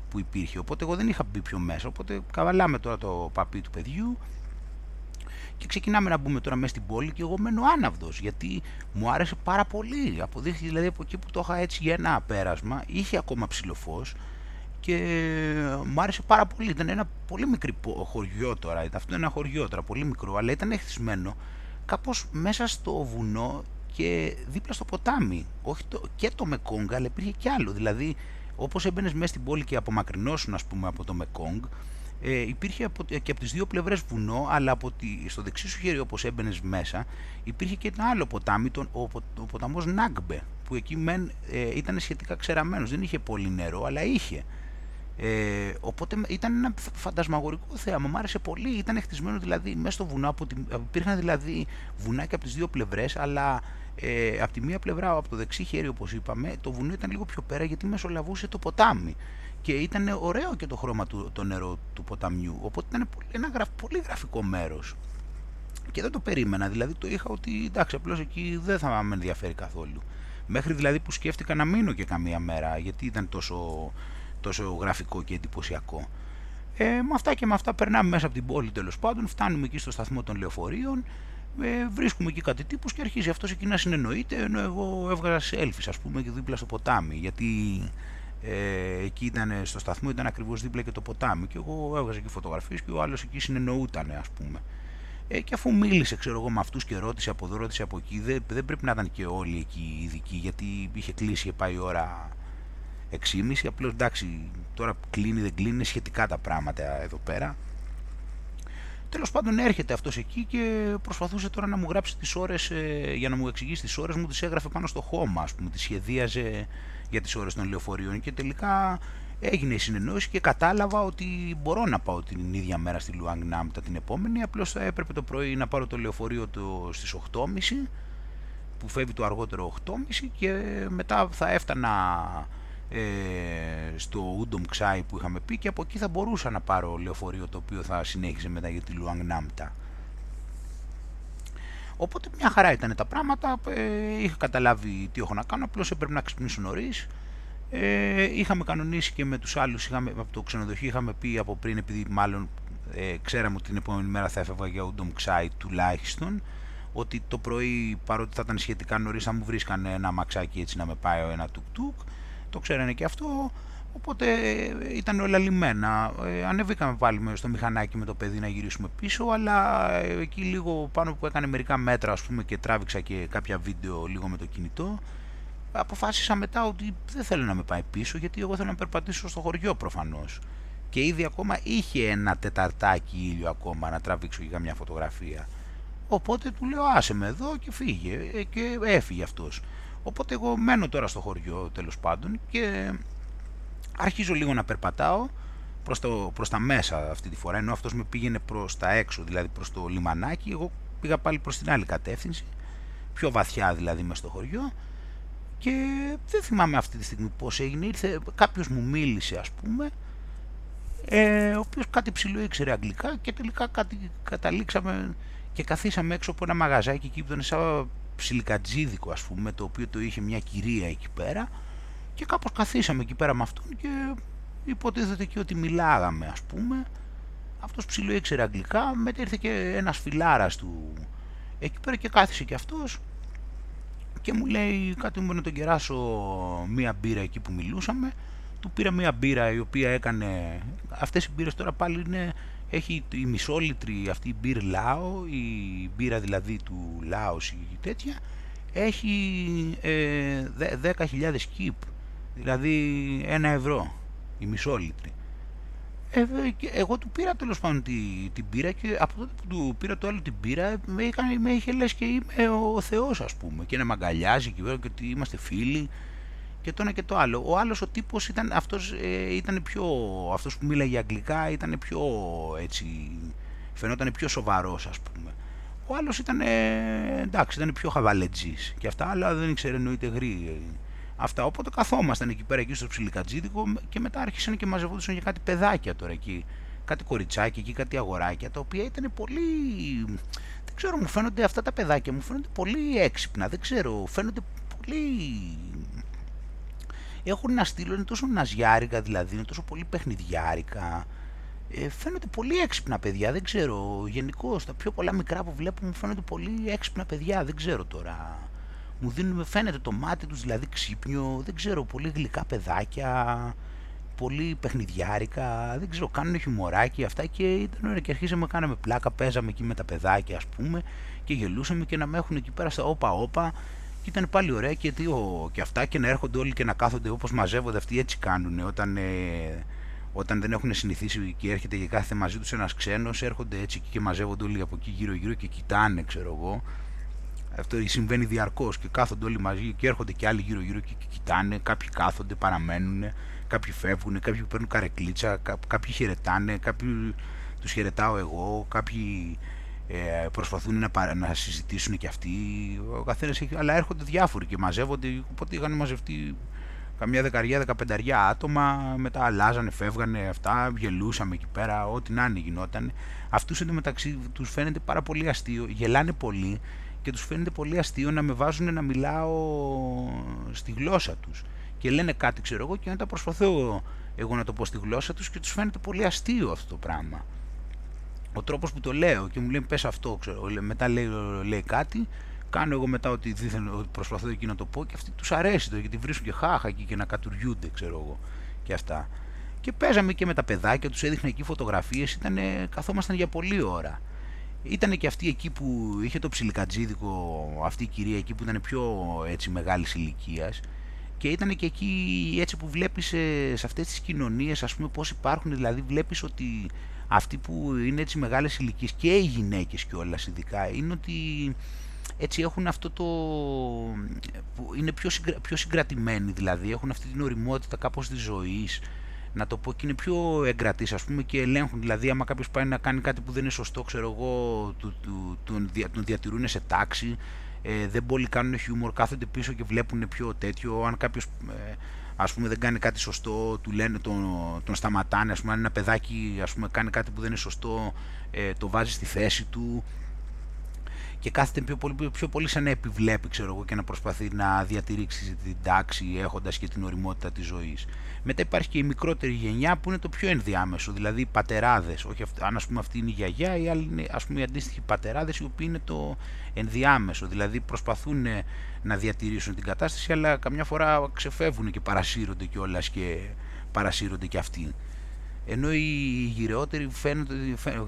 που υπήρχε, οπότε εγώ δεν είχα μπει πιο μέσα, οπότε καβαλάμε τώρα το παπί του παιδιού και ξεκινάμε να μπούμε τώρα μέσα στην πόλη και εγώ μένω άναυδος, γιατί μου άρεσε πάρα πολύ, αποδείχθηκε δηλαδή από εκεί που το είχα έτσι για ένα πέρασμα, είχε ακόμα ψηλοφός, και μου άρεσε πάρα πολύ. Ήταν ένα πολύ μικρό χωριό τώρα. Αυτό είναι ένα χωριό τώρα, πολύ μικρό, αλλά ήταν χτισμένο κάπως μέσα στο βουνό και δίπλα στο ποτάμι. Όχι το, και το Μεκόγκ, αλλά υπήρχε και άλλο. Δηλαδή, όπως έμπαινες μέσα στην πόλη και απομακρυνώσουν, ας πούμε, από το Μεκόγκ, ε, υπήρχε από, και από τις δύο πλευρές βουνό, αλλά από τη, στο δεξί σου χέρι όπως έμπαινες μέσα, υπήρχε και ένα άλλο ποτάμι, τον, ο, ο, ποταμός Νάγκμπε, που εκεί μεν, ε, ήταν σχετικά ξεραμένος, δεν είχε πολύ νερό, αλλά είχε. Ε, οπότε ήταν ένα φαντασμαγορικό θέαμα, μου άρεσε πολύ. Ήταν χτισμένο δηλαδή μέσα στο βουνό, από την, υπήρχαν δηλαδή βουνάκια από τις δύο πλευρές, αλλά ε, από τη μία πλευρά, από το δεξί χέρι όπως είπαμε, το βουνό ήταν λίγο πιο πέρα γιατί μεσολαβούσε το ποτάμι. Και ήταν ωραίο και το χρώμα του το νερό του ποταμιού. Οπότε ήταν πολύ, ένα γραφ, πολύ γραφικό μέρος. Και δεν το περίμενα, δηλαδή το είχα ότι εντάξει, απλώς εκεί δεν θα με ενδιαφέρει καθόλου. Μέχρι δηλαδή που σκέφτηκα να μείνω και καμία μέρα, γιατί ήταν τόσο τόσο γραφικό και εντυπωσιακό. Ε, με αυτά και με αυτά περνάμε μέσα από την πόλη τέλος πάντων, φτάνουμε εκεί στο σταθμό των λεωφορείων, ε, βρίσκουμε εκεί κάτι τύπους και αρχίζει αυτός εκεί να συνεννοείται ενώ εγώ έβγαζα selfies ας πούμε και δίπλα στο ποτάμι γιατί ε, εκεί ήταν στο σταθμό ήταν ακριβώς δίπλα και το ποτάμι και εγώ έβγαζα εκεί φωτογραφίες και ο άλλος εκεί συνεννοούταν ας πούμε ε, και αφού μίλησε ξέρω εγώ με αυτούς και ρώτησε από εδώ ρώτησε από εκεί δεν, δεν πρέπει να ήταν και όλοι εκεί ειδικοί γιατί είχε κλείσει και πάει η ώρα 6.30 απλώς εντάξει τώρα κλείνει δεν κλείνει σχετικά τα πράγματα εδώ πέρα Τέλος πάντων έρχεται αυτός εκεί και προσπαθούσε τώρα να μου γράψει τις ώρες, ε, για να μου εξηγήσει τις ώρες μου, τις έγραφε πάνω στο χώμα, ας πούμε, τις σχεδίαζε για τις ώρες των λεωφορείων. Και τελικά έγινε η συνεννόηση και κατάλαβα ότι μπορώ να πάω την ίδια μέρα στη Λουάνγκ Νάμπτα την επόμενη. Απλώς θα έπρεπε το πρωί να πάρω το λεωφορείο στις 8.30 που φεύγει το αργότερο 8.30 και μετά θα έφτανα ε, στο Ούντομ Ξάι που είχαμε πει και από εκεί θα μπορούσα να πάρω λεωφορείο το οποίο θα συνέχιζε μετά για τη Λουάνγκ Νάμπτα. Οπότε μια χαρά ήταν τα πράγματα, ε, είχα καταλάβει τι έχω να κάνω, απλώς έπρεπε να ξυπνήσω νωρίς. Ε, είχαμε κανονίσει και με τους άλλους, είχαμε, από το ξενοδοχείο είχαμε πει από πριν, επειδή μάλλον ε, ξέραμε ότι την επόμενη μέρα θα έφευγα για Ούντομ Ξάι τουλάχιστον, ότι το πρωί παρότι θα ήταν σχετικά νωρίς θα μου βρίσκαν ένα μαξάκι έτσι να με πάει ένα τουκ-τουκ το ξέρανε και αυτό, οπότε ε, ήταν όλα λιμένα. Ε, ανεβήκαμε πάλι στο μηχανάκι με το παιδί να γυρίσουμε πίσω, αλλά ε, εκεί λίγο πάνω που έκανε μερικά μέτρα ας πούμε και τράβηξα και κάποια βίντεο λίγο με το κινητό, αποφάσισα μετά ότι δεν θέλω να με πάει πίσω γιατί εγώ θέλω να περπατήσω στο χωριό προφανώς. Και ήδη ακόμα είχε ένα τεταρτάκι ήλιο ακόμα να τραβήξω για μια φωτογραφία. Οπότε του λέω άσε με εδώ και φύγε και έφυγε αυτός. Οπότε εγώ μένω τώρα στο χωριό τέλος πάντων και αρχίζω λίγο να περπατάω προς, το, προς τα μέσα αυτή τη φορά, ενώ αυτός με πήγαινε προς τα έξω, δηλαδή προς το λιμανάκι, εγώ πήγα πάλι προς την άλλη κατεύθυνση, πιο βαθιά δηλαδή μέσα στο χωριό. Και δεν θυμάμαι αυτή τη στιγμή πώς έγινε, ήρθε, κάποιος μου μίλησε ας πούμε, ε, ο οποίος κάτι ψηλό ήξερε αγγλικά και τελικά κάτι, καταλήξαμε και καθίσαμε έξω από ένα μαγαζάκι εκεί που ήταν σαν ψιλικατζίδικο ας πούμε, το οποίο το είχε μια κυρία εκεί πέρα και κάπως καθίσαμε εκεί πέρα με αυτόν και υποτίθεται και ότι μιλάγαμε ας πούμε. Αυτός ψηλό ήξερε αγγλικά, μετά ήρθε και ένας φιλάρας του εκεί πέρα και κάθισε και αυτός και μου λέει κάτι μου να τον κεράσω μία μπύρα εκεί που μιλούσαμε του πήρα μία μπύρα η οποία έκανε αυτές οι μπύρες τώρα πάλι είναι έχει η μισόλιτρη αυτή η μπύρ Λάο, η μπύρα δηλαδή του Λάος ή τέτοια, έχει ε, 10.000 κιπ, δηλαδή ένα ευρώ η μισόλιτρη. Ε, εγώ του πήρα τέλος πάντων την, την πύρα και από τότε που του πήρα το άλλο την πύρα με, είχε, με είχε λες και είμαι ο Θεός ας πούμε και να με αγκαλιάζει και, και ότι είμαστε φίλοι και το ένα και το άλλο. Ο άλλος ο τύπος ήταν αυτός, ε, ήταν πιο, αυτός που μίλαγε αγγλικά ήταν πιο έτσι, φαινόταν πιο σοβαρός ας πούμε. Ο άλλος ήταν, ε, εντάξει, ήταν πιο χαβαλετζής και αυτά, αλλά δεν ήξερε εννοείται γρή. Αυτά, οπότε καθόμασταν εκεί πέρα εκεί στο ψιλικατζίδικο και μετά άρχισαν και μαζευόντουσαν για κάτι παιδάκια τώρα εκεί. Κάτι κοριτσάκι εκεί, κάτι αγοράκια, τα οποία ήταν πολύ... Δεν ξέρω, μου φαίνονται αυτά τα παιδάκια, μου φαίνονται πολύ έξυπνα, δεν ξέρω, φαίνονται πολύ έχουν ένα στήλο, είναι τόσο ναζιάρικα δηλαδή, είναι τόσο πολύ παιχνιδιάρικα. Ε, φαίνονται πολύ έξυπνα παιδιά, δεν ξέρω. Γενικώ τα πιο πολλά μικρά που βλέπω μου φαίνονται πολύ έξυπνα παιδιά, δεν ξέρω τώρα. Μου δίνουν, φαίνεται το μάτι τους δηλαδή ξύπνιο, δεν ξέρω, πολύ γλυκά παιδάκια, πολύ παιχνιδιάρικα, δεν ξέρω, κάνουν χιουμοράκι αυτά και ήταν ωραία και αρχίσαμε, κάναμε πλάκα, παίζαμε εκεί με τα παιδάκια ας πούμε και γελούσαμε και να με έχουν εκεί πέρα στα όπα όπα και ήταν πάλι ωραία και, τι, ο, και αυτά και να έρχονται όλοι και να κάθονται όπως μαζεύονται αυτοί έτσι κάνουν όταν, ε, όταν δεν έχουν συνηθίσει και έρχεται και κάθε μαζί τους ένας ξένος έρχονται έτσι και μαζεύονται όλοι από εκεί γύρω γύρω και κοιτάνε ξέρω εγώ. Αυτό συμβαίνει διαρκώς και κάθονται όλοι μαζί και έρχονται και άλλοι γύρω γύρω και κοιτάνε. Κάποιοι κάθονται, παραμένουν κάποιοι φεύγουν, κάποιοι παίρνουν καρεκλίτσα κάποιοι χαιρετάνε, κάποιοι τους χαιρετάω εγώ κάποιοι ε, προσπαθούν να, να συζητήσουν και αυτοί, ο καθένας έχει, αλλά έρχονται διάφοροι και μαζεύονται, οπότε είχαν μαζευτεί καμιά δεκαριά, δεκαπενταριά άτομα, μετά αλλάζανε, φεύγανε αυτά, γελούσαμε εκεί πέρα, ό,τι να είναι γινόταν. Αυτούς εντωμεταξύ τους φαίνεται πάρα πολύ αστείο, γελάνε πολύ και τους φαίνεται πολύ αστείο να με βάζουν να μιλάω στη γλώσσα τους και λένε κάτι ξέρω εγώ και μετά προσπαθώ εγώ να το πω στη γλώσσα τους και τους φαίνεται πολύ αστείο αυτό το πράγμα. Ο τρόπος που το λέω και μου λέει πες αυτό, ξέρω, μετά λέει, λέει κάτι, κάνω εγώ μετά ότι, δίθεν, ότι προσπαθώ εκεί να το πω και αυτοί τους αρέσει το γιατί βρίσκουν και χάχα εκεί και να κατουριούνται ξέρω εγώ και αυτά. Και παίζαμε και με τα παιδάκια, τους έδειχνα εκεί φωτογραφίες, ήτανε, καθόμασταν για πολλή ώρα. Ήταν και αυτή εκεί που είχε το ψιλικατζίδικο, αυτή η κυρία εκεί που ήταν πιο έτσι μεγάλης ηλικίας. και ήταν και εκεί έτσι που βλέπεις σε αυτές τις κοινωνίες ας πούμε πώς υπάρχουν, δηλαδή βλέπεις ότι αυτοί που είναι έτσι μεγάλες ηλικίες και οι γυναίκες κιόλας ειδικά είναι ότι έτσι έχουν αυτό το... που είναι πιο, συγκρα... πιο συγκρατημένοι δηλαδή, έχουν αυτή την οριμότητα κάπως της ζωής, να το πω και είναι πιο εγκρατής ας πούμε και ελέγχουν, δηλαδή άμα κάποιος πάει να κάνει κάτι που δεν είναι σωστό, ξέρω εγώ, του, του, τον, τον διατηρούν σε τάξη, ε, δεν πολύ κάνουν χιούμορ, κάθονται πίσω και βλέπουν πιο τέτοιο, αν κάποιος ε, ας πούμε δεν κάνει κάτι σωστό, του λένε, τον, τον σταματάνε, ας πούμε αν ένα παιδάκι ας πούμε, κάνει κάτι που δεν είναι σωστό, ε, το βάζει στη θέση του, και κάθεται πιο πολύ, πιο πολύ σαν να επιβλέπει ξέρω εγώ, και να προσπαθεί να διατηρήσει την τάξη έχοντας και την οριμότητα της ζωής. Μετά υπάρχει και η μικρότερη γενιά που είναι το πιο ενδιάμεσο, δηλαδή οι πατεράδες, όχι αν ας πούμε αυτή είναι η γιαγιά ή άλλοι είναι ας πούμε οι αντίστοιχοι πατεράδες οι οποίοι είναι το ενδιάμεσο, δηλαδή προσπαθούν να διατηρήσουν την κατάσταση αλλά καμιά φορά ξεφεύγουν και παρασύρονται κιόλας και παρασύρονται και αυτοί ενώ οι γυρεότεροι φαίνονται,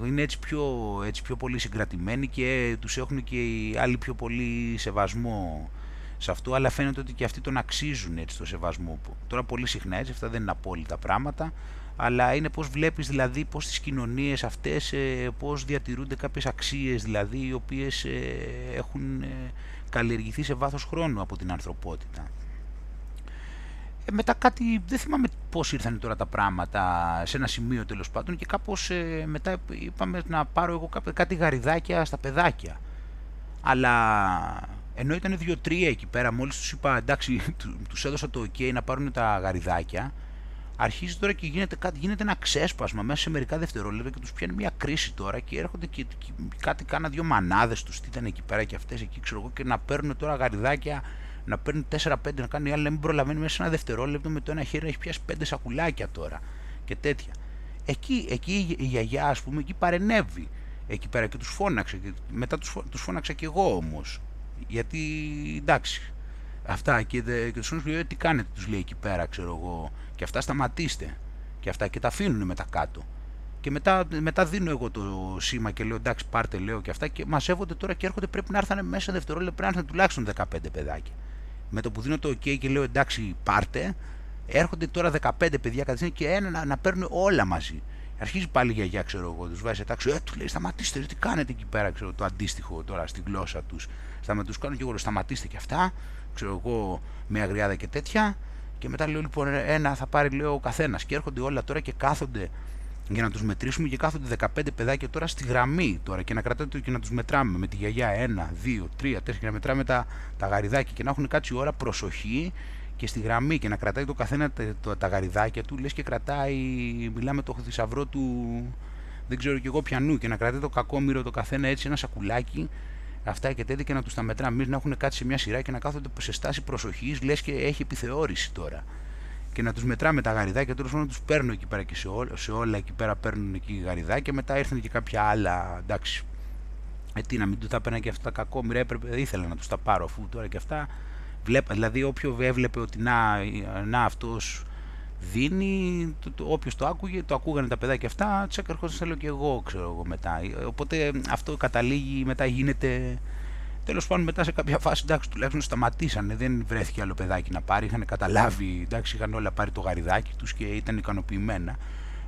είναι έτσι πιο, έτσι πιο πολύ συγκρατημένοι και τους έχουν και οι άλλοι πιο πολύ σεβασμό σε αυτό, αλλά φαίνεται ότι και αυτοί τον αξίζουν έτσι το σεβασμό. Τώρα πολύ συχνά έτσι, αυτά δεν είναι απόλυτα πράγματα, αλλά είναι πώς βλέπεις δηλαδή πώς τις κοινωνίες αυτές, ε, πώς διατηρούνται κάποιες αξίες δηλαδή οι οποίες ε, έχουν ε, καλλιεργηθεί σε βάθος χρόνου από την ανθρωπότητα. Ε, μετά κάτι, δεν θυμάμαι πώς ήρθαν τώρα τα πράγματα σε ένα σημείο τέλος πάντων και κάπως ε, μετά είπαμε να πάρω εγώ κάτι γαριδάκια στα παιδάκια. Αλλά ενώ ήταν δύο-τρία εκεί πέρα, μόλις τους είπα εντάξει, τους έδωσα το ok να πάρουν τα γαριδάκια, αρχίζει τώρα και γίνεται, κάτι, γίνεται ένα ξέσπασμα μέσα σε μερικά δευτερόλεπτα και τους πιάνει μια κρίση τώρα και έρχονται και, και κάτι κάνα δύο μανάδες τους, τι ήταν εκεί πέρα και αυτές εκεί ξέρω εγώ και να παίρνουν τώρα γαριδάκια να παίρνει 4-5, να κάνει άλλη, να μην προλαβαίνει μέσα σε ένα δευτερόλεπτο με το ένα χέρι να έχει πιάσει 5 σακουλάκια τώρα και τέτοια. Εκεί, εκεί η γιαγιά, ας πούμε, εκεί παρενέβη. Εκεί πέρα και τους φώναξε. Και μετά τους τους φώναξα και εγώ όμως. Γιατί εντάξει. Αυτά και, δε, και τους φώναξε, «Ε, τι κάνετε, τους λέει εκεί πέρα, ξέρω εγώ. Και αυτά σταματήστε. Και αυτά και τα αφήνουν μετά κάτω. Και μετά, μετά δίνω εγώ το σήμα και λέω εντάξει πάρτε λέω και αυτά και μαζεύονται τώρα και έρχονται πρέπει να έρθουν μέσα δευτερόλεπτα πρέπει να έρθουν τουλάχιστον 15 παιδάκια με το που δίνω το ok και λέω εντάξει πάρτε, έρχονται τώρα 15 παιδιά κατά και ένα να, να παίρνουν όλα μαζί. Αρχίζει πάλι η γιαγιά, ξέρω εγώ, τους βάζει σε τάξη. Ε, του λέει σταματήστε, τι κάνετε εκεί πέρα, ξέρω το αντίστοιχο τώρα στη γλώσσα τους. Σταματού κάνω και εγώ, σταματήστε και αυτά, ξέρω εγώ με αγριάδα και τέτοια. Και μετά λέω λοιπόν ένα θα πάρει λέω ο καθένας. Και έρχονται όλα τώρα και κάθονται για να τους μετρήσουμε και κάθονται 15 παιδάκια τώρα στη γραμμή τώρα και να κρατάτε και να τους μετράμε με τη γιαγιά 1, 2, 3, 4 και να μετράμε τα, τα γαριδάκια και να έχουν κάτσει ώρα προσοχή και στη γραμμή και να κρατάει το καθένα τα, τα γαριδάκια του λες και κρατάει, μιλάμε το θησαυρό του δεν ξέρω κι εγώ πιανού και να κρατάει το κακόμοιρο το καθένα έτσι ένα σακουλάκι αυτά και τέτοια και να τους τα μετράμε. Εμείς να έχουν κάτσει σε μια σειρά και να κάθονται σε στάση προσοχής λες και έχει επιθεώρηση τώρα και να τους μετράμε τα γαριδάκια, τέλος πάντων τους παίρνω εκεί πέρα και σε, όλα, σε όλα εκεί πέρα παίρνουν εκεί γαριδάκια, μετά ήρθαν και κάποια άλλα, εντάξει, ε, τι να μην του τα παίρνα και αυτά τα κακόμοιρα, έπρεπε, ήθελα να τους τα πάρω αφού τώρα και αυτά, βλέπα, δηλαδή όποιο έβλεπε ότι να, να αυτός δίνει, το, το, όποιος το άκουγε, το ακούγανε τα παιδάκια αυτά, τσέκ ερχόταν λέω και εγώ, ξέρω εγώ μετά, οπότε αυτό καταλήγει, μετά γίνεται Τέλος πάντων, μετά σε κάποια φάση εντάξει, τουλάχιστον σταματήσανε. Δεν βρέθηκε άλλο παιδάκι να πάρει. Είχαν καταλάβει, εντάξει, είχαν όλα πάρει το γαριδάκι τους και ήταν ικανοποιημένα.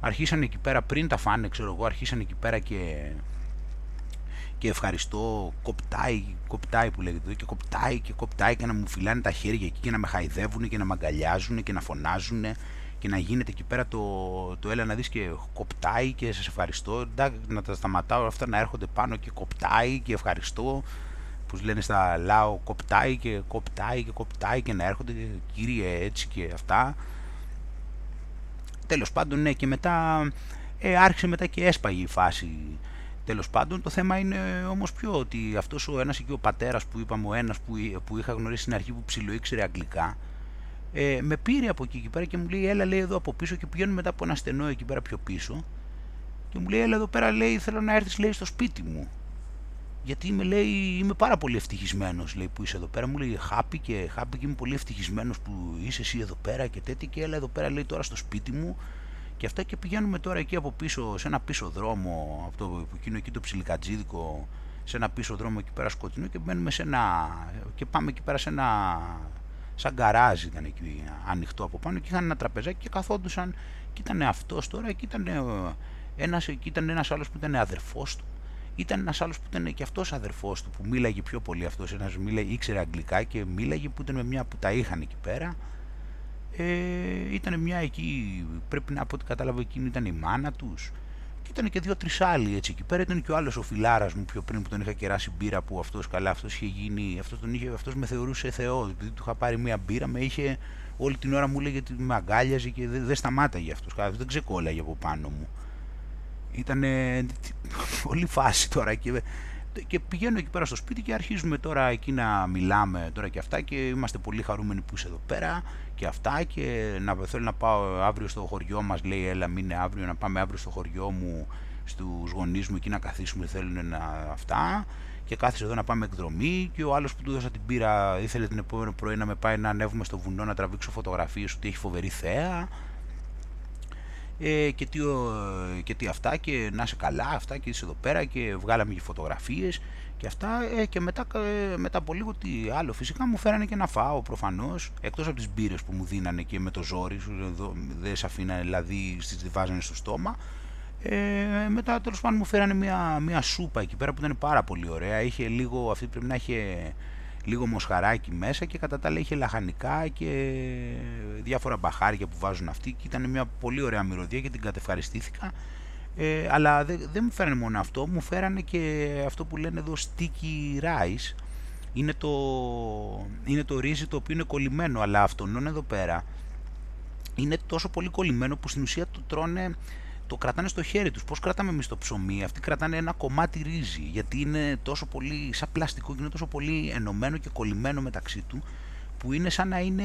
Αρχίσαν εκεί πέρα πριν τα φάνε, ξέρω εγώ, αρχίσαν εκεί πέρα και, και ευχαριστώ. Κοπτάει, κοπτάει που λέγεται και κοπτάει και κοπτάει και να μου φυλάνε τα χέρια εκεί και να με χαϊδεύουν και να με αγκαλιάζουν και να φωνάζουν και να γίνεται εκεί πέρα το, το έλα να δεις και κοπτάει και σας ευχαριστώ εντάξει, να τα σταματάω αυτά να έρχονται πάνω και κοπτάει και ευχαριστώ που λένε στα ΛΑΟ κοπτάει και κοπτάει και κοπτάει και να έρχονται κύριε έτσι και αυτά. Τέλος πάντων ναι και μετά ε, άρχισε μετά και έσπαγε η φάση τέλος πάντων. Το θέμα είναι όμως πιο ότι αυτός ο ένας εκεί ο πατέρας που είπαμε ο ένας που, που είχα γνωρίσει στην αρχή που ψιλοήξερε αγγλικά ε, με πήρε από εκεί και πέρα και μου λέει έλα λέει εδώ από πίσω και πηγαίνουμε μετά από ένα στενό εκεί πέρα πιο πίσω Και μου λέει, έλα εδώ πέρα, λέει, θέλω να έρθεις, λέει, στο σπίτι μου. Γιατί είμαι, λέει, είμαι πάρα πολύ ευτυχισμένος, λέει, που είσαι εδώ πέρα. Μου λέει, χάπη και χάπη και είμαι πολύ ευτυχισμένος που είσαι εσύ εδώ πέρα και τέτοια. Και έλα εδώ πέρα, λέει, τώρα στο σπίτι μου. Και αυτά και πηγαίνουμε τώρα εκεί από πίσω, σε ένα πίσω δρόμο, από το εκείνο εκεί το ψιλικατζίδικο, σε ένα πίσω δρόμο εκεί πέρα σκοτεινό και μπαίνουμε σε ένα, και πάμε εκεί πέρα σε ένα, σαν γκαράζ ήταν εκεί ανοιχτό από πάνω και είχαν ένα τραπεζάκι και καθόντουσαν και ήταν αυτός τώρα και ήταν ένας, και ήταν ένας άλλος που ήταν αδερφός του ήταν ένας άλλος που ήταν και αυτός αδερφός του που μίλαγε πιο πολύ αυτός ένας μίλαγε, ήξερε αγγλικά και μίλαγε που ήταν με μια που τα είχαν εκεί πέρα ε, ήταν μια εκεί πρέπει να πω ότι κατάλαβα εκείνη ήταν η μάνα τους και ήταν και δύο-τρει άλλοι έτσι εκεί πέρα. Ήταν και ο άλλος ο φιλάρας μου πιο πριν που τον είχα κεράσει μπύρα που αυτός καλά, αυτός είχε γίνει. Αυτός τον είχε, αυτός με θεωρούσε Θεό. Επειδή του είχα πάρει μία μπύρα, με είχε όλη την ώρα μου λέγε ότι με αγκάλιαζε και δεν, δεν σταμάταγε αυτός. Δεν ξεκόλαγε από πάνω μου. Ήταν πολύ φάση τώρα και και πηγαίνω εκεί πέρα στο σπίτι και αρχίζουμε τώρα εκεί να μιλάμε τώρα και αυτά και είμαστε πολύ χαρούμενοι που είσαι εδώ πέρα και αυτά και να θέλω να πάω αύριο στο χωριό μας λέει έλα μην είναι αύριο να πάμε αύριο στο χωριό μου στους γονείς μου εκεί να καθίσουμε θέλουν να αυτά και κάθισε εδώ να πάμε εκδρομή και ο άλλος που του έδωσα την πύρα ήθελε την επόμενη πρωί να με πάει να ανέβουμε στο βουνό να τραβήξω φωτογραφίες ότι έχει φοβερή θέα ε, και, τι, και τι αυτά και να είσαι καλά αυτά και είσαι εδώ πέρα και βγάλαμε και φωτογραφίες και αυτά. Ε, και μετά, ε, μετά από λίγο τι άλλο φυσικά μου φέρανε και να φάω προφανώς εκτός από τις μπύρες που μου δίνανε και με το ζόρι δεν σε αφήνανε δηλαδή στις βάζανε στο στόμα. Ε, μετά τέλος πάντων μου φέρανε μια, μια σούπα εκεί πέρα που ήταν πάρα πολύ ωραία. Είχε λίγο, αυτή πρέπει να είχε λίγο μοσχαράκι μέσα και κατά τα άλλα είχε λαχανικά και διάφορα μπαχάρια που βάζουν αυτοί και ήταν μια πολύ ωραία μυρωδία και την κατευχαριστήθηκα. Ε, αλλά δεν, δεν μου φέρανε μόνο αυτό, μου φέρανε και αυτό που λένε εδώ sticky rice. Είναι το, είναι το ρύζι το οποίο είναι κολλημένο αλλά αυτόν εδώ πέρα είναι τόσο πολύ κολλημένο που στην ουσία το τρώνε το κρατάνε στο χέρι τους. Πώς κρατάμε εμείς το ψωμί, αυτοί κρατάνε ένα κομμάτι ρύζι, γιατί είναι τόσο πολύ, σαν πλαστικό και είναι τόσο πολύ ενωμένο και κολλημένο μεταξύ του, που είναι σαν να είναι,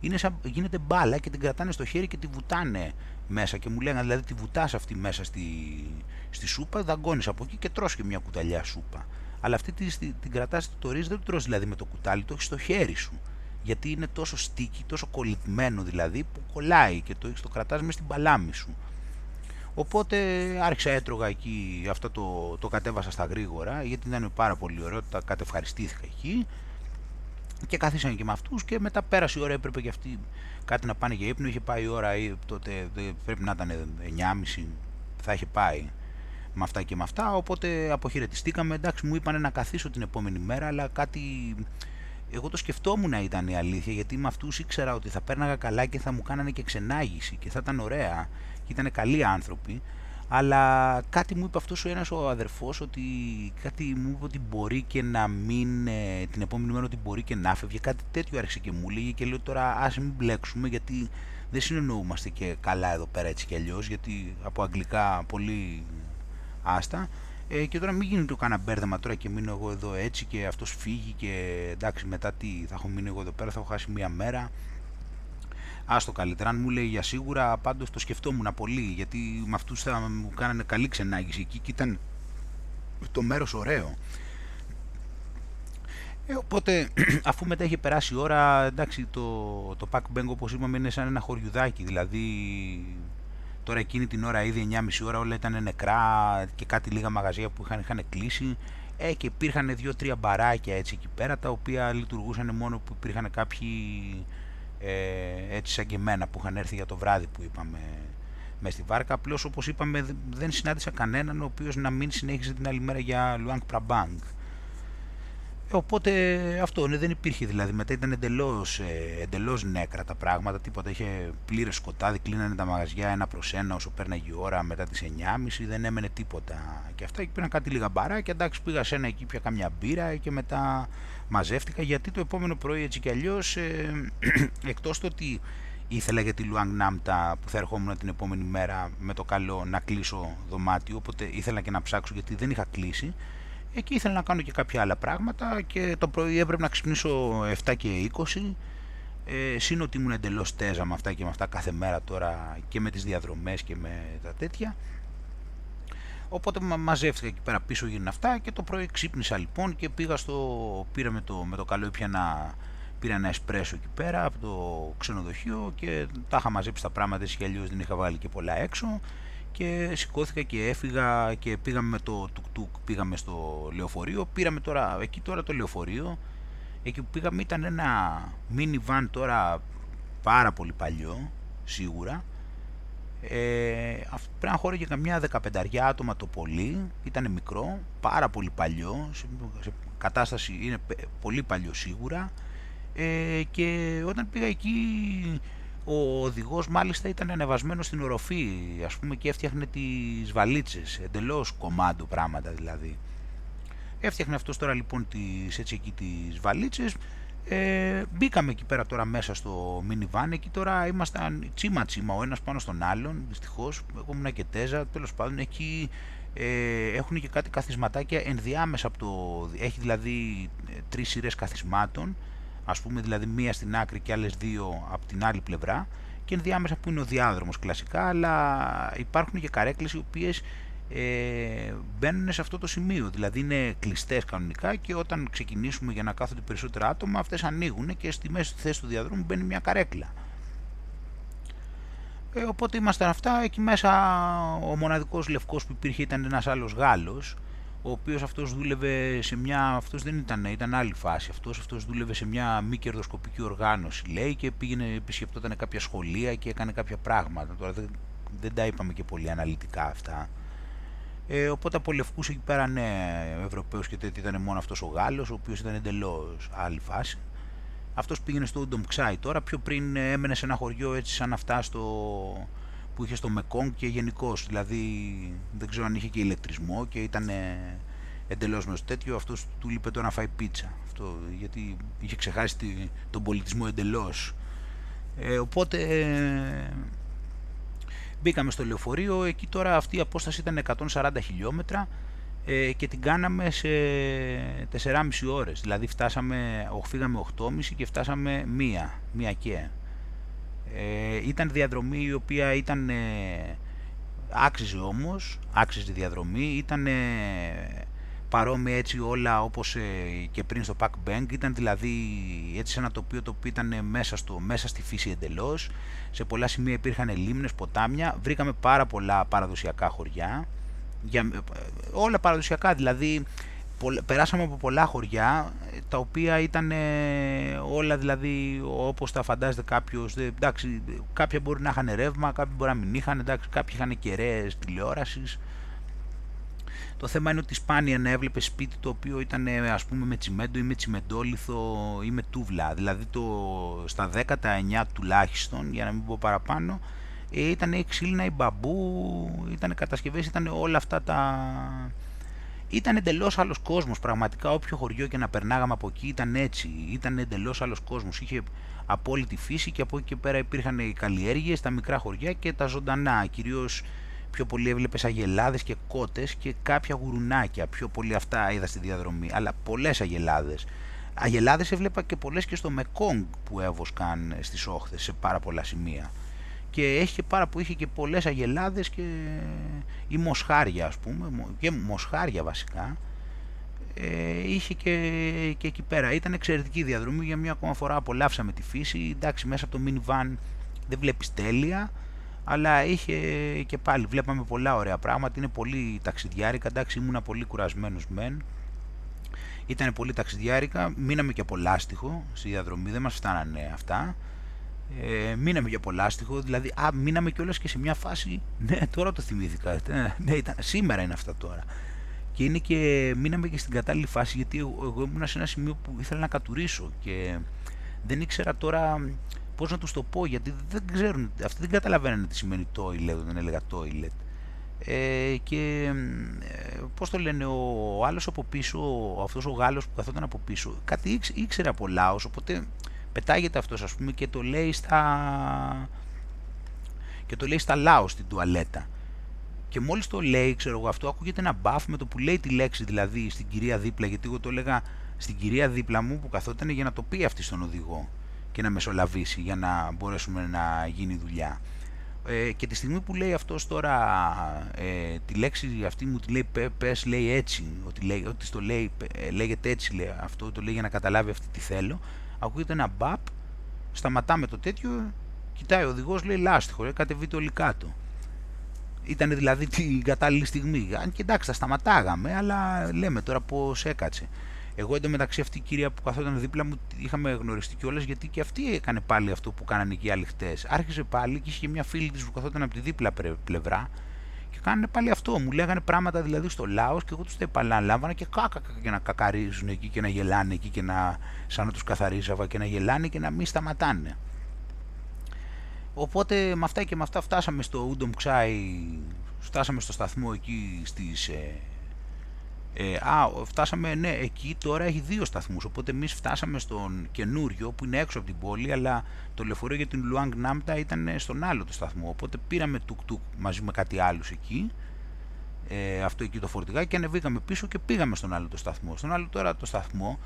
είναι σαν, γίνεται μπάλα και την κρατάνε στο χέρι και τη βουτάνε μέσα και μου λένε δηλαδή τη βουτάς αυτή μέσα στη, στη σούπα, δαγκώνεις από εκεί και τρως και μια κουταλιά σούπα. Αλλά αυτή τη, την κρατάς το ρύζι, δεν το τρως δηλαδή με το κουτάλι, το έχεις στο χέρι σου. Γιατί είναι τόσο στίκι, τόσο κολλημένο δηλαδή που κολλάει και το, το κρατάς μέσα στην παλάμη σου. Οπότε άρχισα έτρωγα εκεί, αυτό το, το κατέβασα στα γρήγορα γιατί ήταν πάρα πολύ ωραίο, τα κατευχαριστήθηκα εκεί. Και καθίσανε και με αυτούς και μετά πέρασε η ώρα, έπρεπε και αυτοί κάτι να πάνε για ύπνο, είχε πάει η ώρα τότε πρέπει να ήταν 9.30 θα είχε πάει με αυτά και με αυτά, οπότε αποχαιρετιστήκαμε, εντάξει μου είπανε να καθίσω την επόμενη μέρα αλλά κάτι εγώ το σκεφτόμουν να ήταν η αλήθεια γιατί με αυτούς ήξερα ότι θα πέρναγα καλά και θα μου κάνανε και ξενάγηση και θα ήταν ωραία και ήταν καλοί άνθρωποι, αλλά κάτι μου είπε αυτός ο ένας ο αδερφός ότι κάτι μου είπε ότι μπορεί και να μην, ε, την επόμενη μέρα ότι μπορεί και να φεύγει, κάτι τέτοιο άρχισε και μου λέγει και λέω τώρα ας μην μπλέξουμε γιατί δεν συνεννοούμαστε και καλά εδώ πέρα έτσι κι αλλιώς γιατί από αγγλικά πολύ άστα. Ε, και τώρα μην γίνει το κάνα μπέρδεμα τώρα και μείνω εγώ εδώ έτσι και αυτός φύγει και εντάξει μετά τι θα έχω μείνει εγώ εδώ πέρα θα έχω χάσει μία μέρα Άστο καλύτερα, αν μου λέει για σίγουρα, πάντως το σκεφτόμουν πολύ, γιατί με αυτούς θα μου κάνανε καλή ξενάγηση εκεί και ήταν το μέρος ωραίο. Ε, οπότε, αφού μετά είχε περάσει η ώρα, εντάξει, το, το Pack Bang όπως είπαμε είναι σαν ένα χωριουδάκι, δηλαδή τώρα εκείνη την ώρα ήδη 9.30 ώρα όλα ήταν νεκρά και κάτι λίγα μαγαζιά που είχαν, είχαν κλείσει ε, και υπήρχαν δύο-τρία μπαράκια έτσι εκεί πέρα τα οποία λειτουργούσαν μόνο που υπήρχαν κάποιοι ε, έτσι σαν και εμένα που είχαν έρθει για το βράδυ που είπαμε μες στη βάρκα. Απλώς όπως είπαμε δεν συνάντησα κανέναν ο οποίος να μην συνέχιζε την άλλη μέρα για Λουάνκ Πραμπάνγκ. Ε, οπότε αυτό ναι, δεν υπήρχε δηλαδή. Μετά ήταν εντελώς ε, εντελώς νέκρα τα πράγματα. Τίποτα είχε πλήρες σκοτάδι, κλείνανε τα μαγαζιά ένα προς ένα όσο πέρναγε η ώρα μετά τις 9.30. Δεν έμενε τίποτα. Και αυτά και πήραν κάτι λίγα μπαράκια. Εντάξει, πήγα σε ένα εκεί, πια καμιά μπύρα και μετά μαζεύτηκα γιατί το επόμενο πρωί έτσι κι αλλιώς ε, εκτός το ότι ήθελα για τη Λουάνγκ Νάμτα που θα ερχόμουν την επόμενη μέρα με το καλό να κλείσω δωμάτιο. Οπότε ήθελα και να ψάξω γιατί δεν είχα κλείσει. Εκεί ήθελα να κάνω και κάποια άλλα πράγματα και το πρωί έπρεπε να ξυπνήσω 7 και 20. Ε, σύν ότι ήμουν εντελώς τέζα με αυτά και με αυτά κάθε μέρα τώρα και με τις διαδρομές και με τα τέτοια. Οπότε μαζεύτηκα εκεί πέρα πίσω γίνουν αυτά και το πρωί ξύπνησα λοιπόν και πήγα στο, πήρα με το, με το καλό να πήρα ένα εσπρέσο εκεί πέρα από το ξενοδοχείο και τα είχα μαζέψει τα πράγματα έτσι αλλιώς δεν είχα βάλει και πολλά έξω και σηκώθηκα και έφυγα και πήγαμε με το τουκ τουκ πήγαμε στο λεωφορείο. Πήραμε τώρα εκεί τώρα το λεωφορείο εκεί που πήγαμε ήταν ένα mini van τώρα πάρα πολύ παλιό σίγουρα ε, πρέπει να χώρεγε καμιά δεκαπενταριά άτομα το πολύ, ήταν μικρό, πάρα πολύ παλιό, σε, κατάσταση είναι πολύ παλιό σίγουρα. Ε, και όταν πήγα εκεί ο οδηγός μάλιστα ήταν ανεβασμένος στην οροφή ας πούμε και έφτιαχνε τις βαλίτσες, εντελώς κομμάντο πράγματα δηλαδή. Έφτιαχνε αυτός τώρα λοιπόν τις, έτσι εκεί τις βαλίτσες ε, μπήκαμε εκεί πέρα τώρα μέσα στο minivan, εκεί τώρα ήμασταν τσίμα τσίμα ο ένας πάνω στον άλλον, δυστυχώς, εγώ ήμουν και τέζα, τέλος πάντων εκεί ε, έχουν και κάτι καθισματάκια ενδιάμεσα από το, έχει δηλαδή ε, τρεις σειρές καθισμάτων, ας πούμε δηλαδή μία στην άκρη και άλλες δύο από την άλλη πλευρά. Και ενδιάμεσα που είναι ο διάδρομος κλασικά, αλλά υπάρχουν και καρέκλες οι οποίες ε, μπαίνουν σε αυτό το σημείο. Δηλαδή είναι κλειστές κανονικά και όταν ξεκινήσουμε για να κάθονται περισσότερα άτομα, αυτές ανοίγουν και στη μέση της θέσης του διαδρόμου μπαίνει μια καρέκλα. Ε, οπότε ήμασταν αυτά. Εκεί μέσα ο μοναδικός λευκός που υπήρχε ήταν ένας άλλος Γάλλος, ο οποίος αυτός δούλευε σε μια, αυτός δεν ήταν, ήταν άλλη φάση, αυτός, αυτός δούλευε σε μια μη κερδοσκοπική οργάνωση λέει και πήγαινε, επισκεπτόταν κάποια σχολεία και έκανε κάποια πράγματα. Τώρα δεν, δεν τα είπαμε και πολύ αναλυτικά αυτά. Ε, οπότε από λευκούς εκεί πέρα ναι, Ευρωπαίου και τέτοια ήταν μόνο αυτός ο Γάλλος, ο οποίος ήταν εντελώς άλλη φάση. Αυτός πήγαινε στο Ντομξάι τώρα. Πιο πριν έμενε σε ένα χωριό έτσι σαν αυτά στο, που είχε στο Μεκόνγκ και γενικώς. Δηλαδή δεν ξέρω αν είχε και ηλεκτρισμό και ήταν εντελώς μες τέτοιο. Αυτός του είπε τώρα να φάει πίτσα. Αυτό, γιατί είχε ξεχάσει τον πολιτισμό εντελώς. Ε, οπότε Μπήκαμε στο λεωφορείο, εκεί τώρα αυτή η απόσταση ήταν 140 χιλιόμετρα ε, και την κάναμε σε 4,5 ώρες. Δηλαδή φτάσαμε, φύγαμε 8,5 και φτάσαμε μία, μία και. Ε, ήταν διαδρομή η οποία ήταν, ε, άξιζε όμως, άξιζε διαδρομή, ήταν παρόμοια έτσι όλα όπως ε, και πριν στο Pack Bank. Ήταν δηλαδή έτσι σε ένα τοπίο το οποίο ήταν μέσα, στο, μέσα στη φύση εντελώς. Σε πολλά σημεία υπήρχαν λίμνες, ποτάμια. Βρήκαμε πάρα πολλά παραδοσιακά χωριά. Για, ε, όλα παραδοσιακά δηλαδή περάσαμε από πολλά χωριά τα οποία ήταν όλα δηλαδή όπως τα φαντάζεται κάποιος. Εντάξει, κάποια μπορεί να είχαν ρεύμα, κάποια μπορεί να μην είχαν εντάξει, κάποιοι είχαν κεραίες τηλεόρασης το θέμα είναι ότι σπάνια να έβλεπες σπίτι το οποίο ήταν ε, ας πούμε με τσιμέντο ή με τσιμεντόλιθο ή με τούβλα. Δηλαδή το, στα 19 τουλάχιστον, για να μην πω παραπάνω, ε, ήταν η ξύλινα, η μπαμπού, ήταν κατασκευές, ήταν όλα αυτά τα... Ήταν εντελώς άλλος κόσμος. Πραγματικά, όποιο χωριό και να περνάγαμε από εκεί ήταν έτσι. Ήταν εντελώς άλλος κόσμος. Είχε απόλυτη φύση και από εκεί και πέρα υπήρχαν οι καλλιέργειες, τα μικρά χωριά και τα ζωντανά. Κυρίως πιο πολύ έβλεπες αγελάδες και κότες και κάποια γουρουνάκια, πιο πολύ αυτά είδα στη διαδρομή, αλλά πολλές αγελάδες. Αγελάδες έβλεπα και πολλές και στο Μεκόγκ που έβοσκαν στις όχθες σε πάρα πολλά σημεία. Και έχει και πάρα που είχε και πολλές αγελάδες και ή μοσχάρια ας πούμε, και μοσχάρια βασικά, ε, είχε και, και εκεί πέρα. Ήταν εξαιρετική διαδρομή, για μια ακόμα φορά απολαύσαμε τη φύση, εντάξει μέσα από το minivan δεν βλέπεις τέλεια, αλλά είχε και πάλι βλέπαμε πολλά ωραία πράγματα, είναι πολύ ταξιδιάρικα, εντάξει ήμουνα πολύ κουρασμένος μεν, ήταν πολύ ταξιδιάρικα, μείναμε και από λάστιχο στη διαδρομή, δεν μας φτάνανε αυτά, ε, μείναμε για λάστιχο, δηλαδή α, μείναμε κιόλας και σε μια φάση, ναι τώρα το θυμήθηκα, ε, ναι, ήταν, σήμερα είναι αυτά τώρα. Και είναι και μείναμε και στην κατάλληλη φάση γιατί εγώ ήμουν σε ένα σημείο που ήθελα να κατουρίσω και δεν ήξερα τώρα Πώς να τους το πω, γιατί δεν ξέρουν, αυτοί δεν καταλαβαίνουν τι σημαίνει toilet όταν έλεγα toilet. Ε, και ε, πώς το λένε, ο άλλος από πίσω, αυτός ο Γάλλος που καθόταν από πίσω, κάτι ήξερε από Λάος, οπότε πετάγεται αυτός ας πούμε και το λέει στα, και το λέει στα Λάος στην τουαλέτα. Και μόλις το λέει, ξέρω εγώ, αυτό ακούγεται ένα μπαφ με το που λέει τη λέξη δηλαδή στην κυρία δίπλα, γιατί εγώ το έλεγα στην κυρία δίπλα μου που καθόταν για να το πει αυτή στον οδηγό και να μεσολαβήσει για να μπορέσουμε να γίνει δουλειά. Ε, και τη στιγμή που λέει αυτός τώρα ε, τη λέξη αυτή μου τη λέει πες λέει έτσι, ότι, λέει, ότι στο λέει, ε, λέγεται έτσι λέει, αυτό το λέει για να καταλάβει αυτή τι θέλω, ακούγεται ένα μπαπ, σταματάμε το τέτοιο, κοιτάει ο οδηγός λέει λάστιχο, ρε, κατεβείτε όλοι κάτω. Ήταν δηλαδή την κατάλληλη στιγμή. Αν και εντάξει, τα σταματάγαμε, αλλά λέμε τώρα πώς έκατσε. Εγώ εντωμεταξύ αυτή η κυρία που καθόταν δίπλα μου είχαμε γνωριστεί κιόλας γιατί και αυτή έκανε πάλι αυτό που κάνανε εκεί οι άλλοι χτες. Άρχισε πάλι και είχε και μια φίλη της που καθόταν από τη δίπλα πλευρά και κάνανε πάλι αυτό. Μου λέγανε πράγματα δηλαδή στο λαός και εγώ τους τα επαναλάμβανα και κάκα και να κακαρίζουν εκεί και να γελάνε εκεί και να σαν να τους καθαρίζαβα και να γελάνε και να μην σταματάνε. Οπότε με αυτά και με αυτά φτάσαμε στο Ούντομ Ξάι, φτάσαμε στο σταθμό εκεί στις ε, ε, α, φτάσαμε, ναι, εκεί τώρα έχει δύο σταθμούς, οπότε εμείς φτάσαμε στον καινούριο που είναι έξω από την πόλη, αλλά το λεωφορείο για την Λουάνγκ Νάμπτα ήταν στον άλλο το σταθμό, οπότε πήραμε τουκ τουκ μαζί με κάτι άλλους εκεί, ε, αυτό εκεί το φορτηγάκι και ανεβήκαμε πίσω και πήγαμε στον άλλο το σταθμό. Στον άλλο τώρα το σταθμό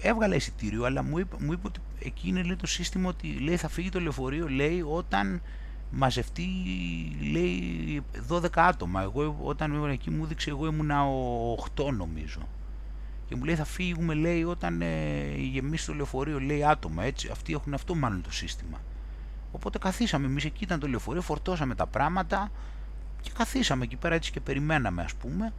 έβγαλε εισιτήριο, αλλά μου είπε, μου είπε ότι εκεί είναι λέει, το σύστημα ότι λέει, θα φύγει το λεωφορείο λέει, όταν μαζευτεί λέει 12 άτομα. Εγώ όταν ήμουν εκεί μου έδειξε εγώ ήμουνα 8 νομίζω. Και μου λέει θα φύγουμε λέει όταν ε, γεμίσει το λεωφορείο λέει άτομα έτσι. Αυτοί έχουν αυτό μάλλον το σύστημα. Οπότε καθίσαμε εμείς εκεί ήταν το λεωφορείο, φορτώσαμε τα πράγματα και καθίσαμε εκεί πέρα έτσι και περιμέναμε ας πούμε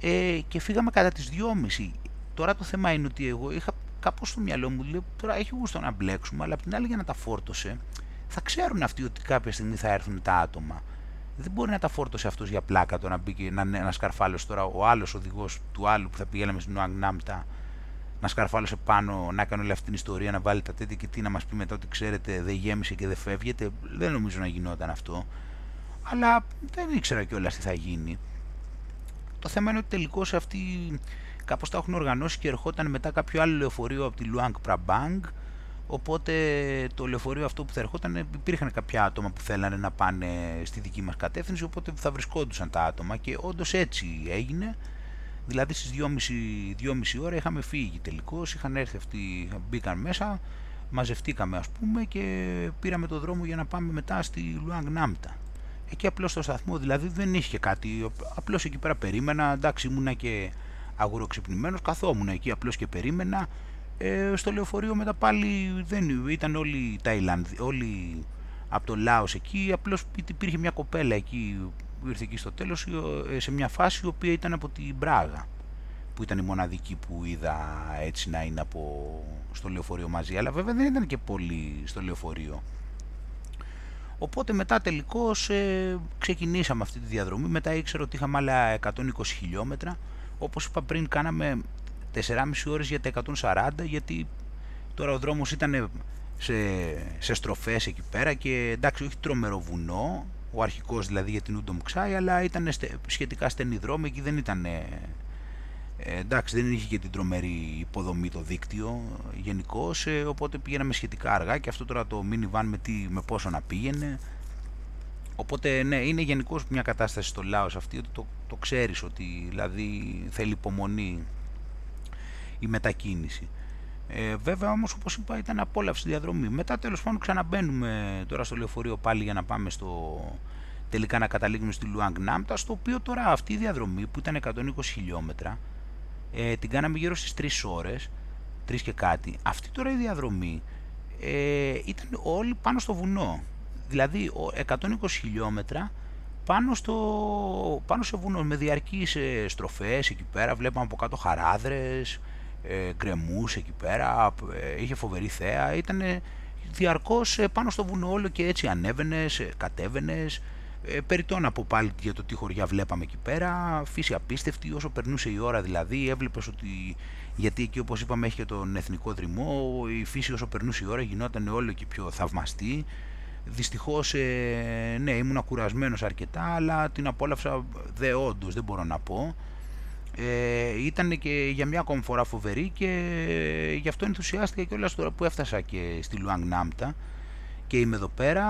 ε, και φύγαμε κατά τις 2.30. Τώρα το θέμα είναι ότι εγώ είχα κάπως στο μυαλό μου, λέει, τώρα έχει γούστο να μπλέξουμε, αλλά απ' την άλλη για να τα φόρτωσε, θα ξέρουν αυτοί ότι κάποια στιγμή θα έρθουν τα άτομα. Δεν μπορεί να τα φόρτωσε αυτός για πλάκα το να μπήκε να, να σκαρφάλωσε τώρα ο άλλος οδηγός του άλλου που θα πηγαίναμε στην Ουαγνάμπτα να σκαρφάλωσε πάνω, να κάνει όλη αυτή την ιστορία, να βάλει τα τέτοια και τι να μας πει μετά ότι ξέρετε δεν γέμισε και δεν φεύγεται. Δεν νομίζω να γινόταν αυτό. Αλλά δεν ήξερα κιόλας τι θα γίνει. Το θέμα είναι ότι τελικώς αυτοί κάπως τα έχουν οργανώσει και ερχόταν μετά κάποιο άλλο λεωφορείο από τη Luang Prabang Οπότε το λεωφορείο αυτό που θα ερχόταν υπήρχαν κάποια άτομα που θέλανε να πάνε στη δική μας κατεύθυνση οπότε θα βρισκόντουσαν τα άτομα και όντως έτσι έγινε. Δηλαδή στις 2,5, 2,5 ώρα είχαμε φύγει τελικώς, είχαν έρθει αυτοί, μπήκαν μέσα, μαζευτήκαμε ας πούμε και πήραμε το δρόμο για να πάμε μετά στη Λουάνγκ Νάμπτα. Εκεί απλώς στο σταθμό δηλαδή δεν είχε κάτι, απλώς εκεί πέρα περίμενα, εντάξει ήμουνα και αγουροξυπνημένος, καθόμουν εκεί απλώς και περίμενα, ε, στο λεωφορείο μετά πάλι δεν ήταν όλοι Ταϊλανδοί, όλοι από το Λάος εκεί, απλώς υπήρχε μια κοπέλα εκεί που ήρθε εκεί στο τέλος ε, σε μια φάση η οποία ήταν από την Μπράγα που ήταν η μοναδική που είδα έτσι να είναι από, στο λεωφορείο μαζί. Αλλά βέβαια δεν ήταν και πολύ στο λεωφορείο. Οπότε μετά τελικώς ε, ξεκινήσαμε αυτή τη διαδρομή. Μετά ήξερα ότι είχαμε άλλα 120 χιλιόμετρα. Όπως είπα πριν κάναμε 4,5 ώρες για τα 140 γιατί τώρα ο δρόμος ήταν σε, σε στροφές εκεί πέρα και εντάξει όχι τρομερό βουνό, ο αρχικός δηλαδή για την Ούντομ Ξάι, αλλά ήταν σχετικά στενή δρόμη και δεν ήταν ε, εντάξει δεν είχε και την τρομερή υποδομή το δίκτυο γενικώ, ε, οπότε πήγαμε σχετικά αργά και αυτό τώρα το minivan με, τι, με πόσο να πήγαινε. Οπότε ναι είναι γενικώς μια κατάσταση στο Λάος αυτή ότι το, το ξέρεις ότι δηλαδή θέλει υπομονή η μετακίνηση. Ε, βέβαια όμως όπως είπα ήταν απόλαυση διαδρομή. Μετά τέλος πάντων ξαναμπαίνουμε τώρα στο λεωφορείο πάλι για να πάμε στο τελικά να καταλήγουμε στη Λουάνγκ Νάμπτα στο οποίο τώρα αυτή η διαδρομή που ήταν 120 χιλιόμετρα ε, την κάναμε γύρω στις 3 ώρες 3 και κάτι. Αυτή τώρα η διαδρομή ε, ήταν όλοι πάνω στο βουνό. Δηλαδή 120 χιλιόμετρα πάνω, στο, πάνω σε βουνό με διαρκείς ε, στροφές εκεί πέρα βλέπαμε από κάτω χαράδρες ε, γκρεμούσε εκεί πέρα, ε, είχε φοβερή θέα, ήταν διαρκώς ε, πάνω στο βουνό όλο και έτσι ανέβαινες, ε, κατέβαινες, ε, περιττό να πω πάλι για το τι χωριά βλέπαμε εκεί πέρα, φύση απίστευτη όσο περνούσε η ώρα δηλαδή, έβλεπες ότι, γιατί εκεί όπως είπαμε έχει και τον εθνικό δρυμό, η φύση όσο περνούσε η ώρα γινόταν όλο και πιο θαυμαστή, δυστυχώς ε, ναι ήμουν ακουρασμένος αρκετά αλλά την απόλαυσα δε όντως δεν μπορώ να πω ε, ήταν και για μια ακόμη φορά φοβερή και γι' αυτό ενθουσιάστηκα και όλας τώρα που έφτασα και στη Λουάνγκ Νάμπτα και είμαι εδώ πέρα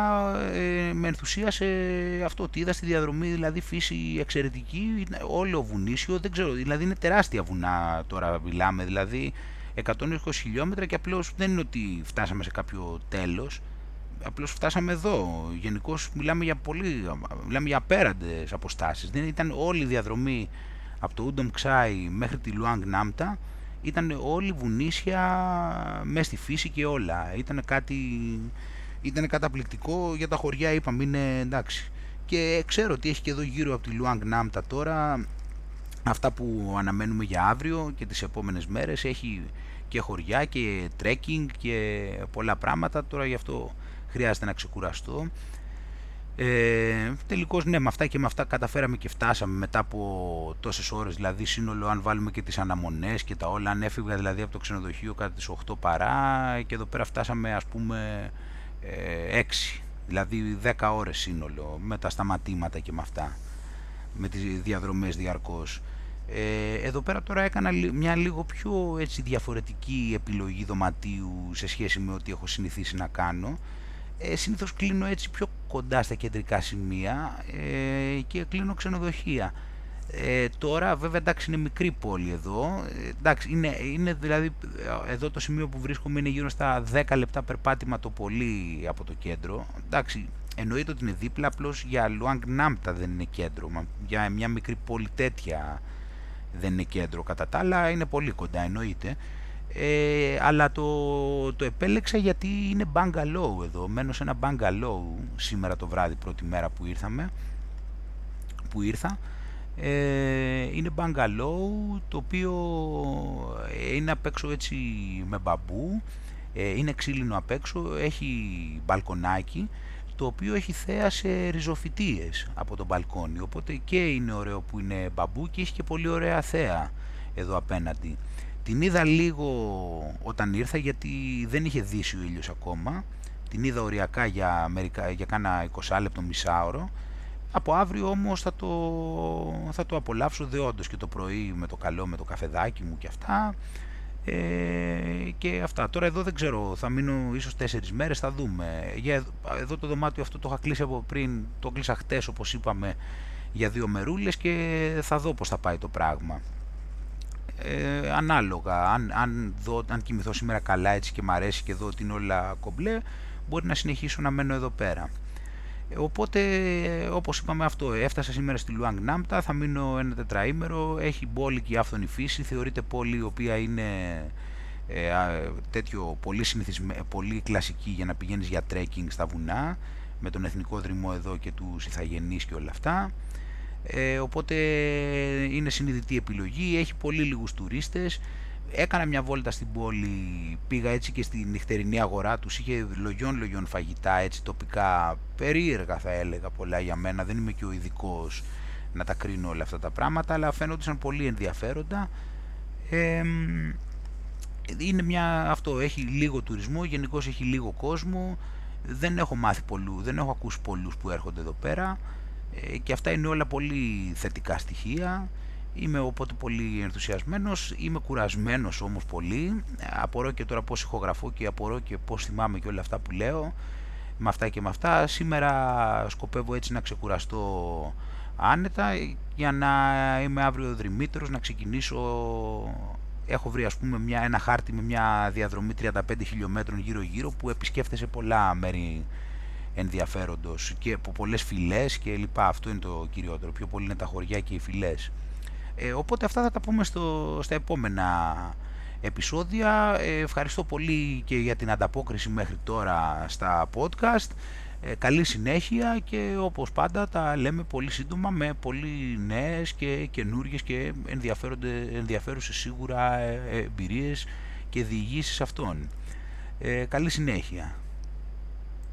ε, με ενθουσίασε αυτό ότι είδα στη διαδρομή δηλαδή φύση εξαιρετική όλο βουνίσιο δεν ξέρω δηλαδή είναι τεράστια βουνά τώρα μιλάμε δηλαδή 120 χιλιόμετρα και απλώς δεν είναι ότι φτάσαμε σε κάποιο τέλος απλώς φτάσαμε εδώ. Γενικώς μιλάμε για πολύ, μιλάμε για απέραντες αποστάσεις. Δεν ήταν όλη η διαδρομή από το Ούντομ Ξάι μέχρι τη Λουάνγκ Νάμπτα ήταν όλη βουνίσια μέσα στη φύση και όλα. Ήταν κάτι, ήταν καταπληκτικό για τα χωριά, είπαμε, είναι εντάξει. Και ξέρω ότι έχει και εδώ γύρω από τη Λουάνγκ Νάμτα τώρα αυτά που αναμένουμε για αύριο και τις επόμενες μέρες. Έχει και χωριά και trekking και πολλά πράγματα. Τώρα γι' αυτό χρειάζεται να ξεκουραστώ. Ε, τελικώς ναι, με αυτά και με αυτά καταφέραμε και φτάσαμε μετά από τόσες ώρες, δηλαδή σύνολο αν βάλουμε και τις αναμονές και τα όλα, αν έφυγα δηλαδή από το ξενοδοχείο κατά τις 8 παρά και εδώ πέρα φτάσαμε ας πούμε ε, 6, δηλαδή 10 ώρες σύνολο με τα σταματήματα και με αυτά, με τις διαδρομές διαρκώς. Ε, εδώ πέρα τώρα έκανα μια λίγο πιο έτσι, διαφορετική επιλογή δωματίου σε σχέση με ό,τι έχω συνηθίσει να κάνω. Ε, συνήθως κλείνω έτσι πιο κοντά στα κεντρικά σημεία ε, και κλείνω ξενοδοχεία. Ε, τώρα βέβαια εντάξει είναι μικρή πόλη εδώ, ε, εντάξει είναι, είναι δηλαδή εδώ το σημείο που βρίσκομαι είναι γύρω στα 10 λεπτά περπάτημα το πολύ από το κέντρο. Εντάξει εννοείται ότι είναι δίπλα, απλώς για Λουάνγκ Νάμπτα δεν είναι κέντρο, για μια μικρή πόλη τέτοια δεν είναι κέντρο. Κατά τα άλλα είναι πολύ κοντά εννοείται. Ε, αλλά το, το επέλεξα γιατί είναι bungalow εδώ. Μένω σε ένα bungalow σήμερα το βράδυ πρώτη μέρα που ήρθαμε. Που ήρθα. Ε, είναι bungalow το οποίο είναι απ' έξω έτσι με μπαμπού. Ε, είναι ξύλινο απ' έξω, έχει μπαλκονάκι το οποίο έχει θέα σε ριζοφυτίες από το μπαλκόνι οπότε και είναι ωραίο που είναι μπαμπού και έχει και πολύ ωραία θέα εδώ απέναντι την είδα λίγο όταν ήρθα γιατί δεν είχε δύσει ο ήλιος ακόμα την είδα οριακά για, μερικά, για κάνα 20 λεπτό μισάωρο από αύριο όμως θα το, θα το απολαύσω δεόντως και το πρωί με το καλό με το καφεδάκι μου και αυτά ε, και αυτά. Τώρα εδώ δεν ξέρω, θα μείνω ίσως τέσσερις μέρες, θα δούμε. Για, εδώ το δωμάτιο αυτό το είχα κλείσει από πριν, το κλείσα χτες όπως είπαμε για δύο μερούλες και θα δω πώς θα πάει το πράγμα. Ε, ανάλογα, αν, αν, δω, αν κοιμηθώ σήμερα καλά έτσι και μ' αρέσει και δω ότι είναι όλα κομπλέ, μπορεί να συνεχίσω να μένω εδώ πέρα. Οπότε, όπως είπαμε αυτό, έφτασα σήμερα στη Λουάνγκ Ναμτά, θα μείνω ένα τετραήμερο, έχει μπόλικη άφθονη φύση, θεωρείται πόλη η οποία είναι ε, τέτοιο πολύ, πολύ κλασική για να πηγαίνεις για trekking στα βουνά, με τον εθνικό δρυμό εδώ και τους Ιθαγενείς και όλα αυτά. Ε, οπότε είναι συνειδητή επιλογή, έχει πολύ λίγους τουρίστες, έκανα μια βόλτα στην πόλη, πήγα έτσι και στη νυχτερινή αγορά τους, είχε λογιών λογιών φαγητά έτσι τοπικά, περίεργα θα έλεγα πολλά για μένα, δεν είμαι και ο ειδικός να τα κρίνω όλα αυτά τα πράγματα, αλλά φαίνονταν πολύ ενδιαφέροντα. Ε, είναι μια, αυτό, έχει λίγο τουρισμό, γενικώς έχει λίγο κόσμο, δεν έχω μάθει πολλού, δεν έχω ακούσει πολλούς που έρχονται εδώ πέρα ε, και αυτά είναι όλα πολύ θετικά στοιχεία. Είμαι οπότε πολύ ενθουσιασμένος, είμαι κουρασμένος όμως πολύ. Απορώ και τώρα πώς ηχογραφώ και απορώ και πώς θυμάμαι και όλα αυτά που λέω. Με αυτά και με αυτά. Σήμερα σκοπεύω έτσι να ξεκουραστώ άνετα για να είμαι αύριο δρυμύτερος, να ξεκινήσω... Έχω βρει ας πούμε μια, ένα χάρτη με μια διαδρομή 35 χιλιόμετρων γύρω γύρω που επισκέφτεσαι πολλά μέρη ενδιαφέροντος και από πολλές φυλές και λοιπά. Αυτό είναι το κυριότερο. Πιο πολύ είναι τα χωριά και οι φυλές. Ε, οπότε αυτά θα τα πούμε στο, στα επόμενα επεισόδια. Ε, ευχαριστώ πολύ και για την ανταπόκριση μέχρι τώρα στα podcast. Ε, καλή συνέχεια και όπως πάντα τα λέμε πολύ σύντομα με πολύ νέες και καινούργιες και ενδιαφέρουσες σίγουρα εμπειρίες και διηγήσεις αυτών. καλή συνέχεια.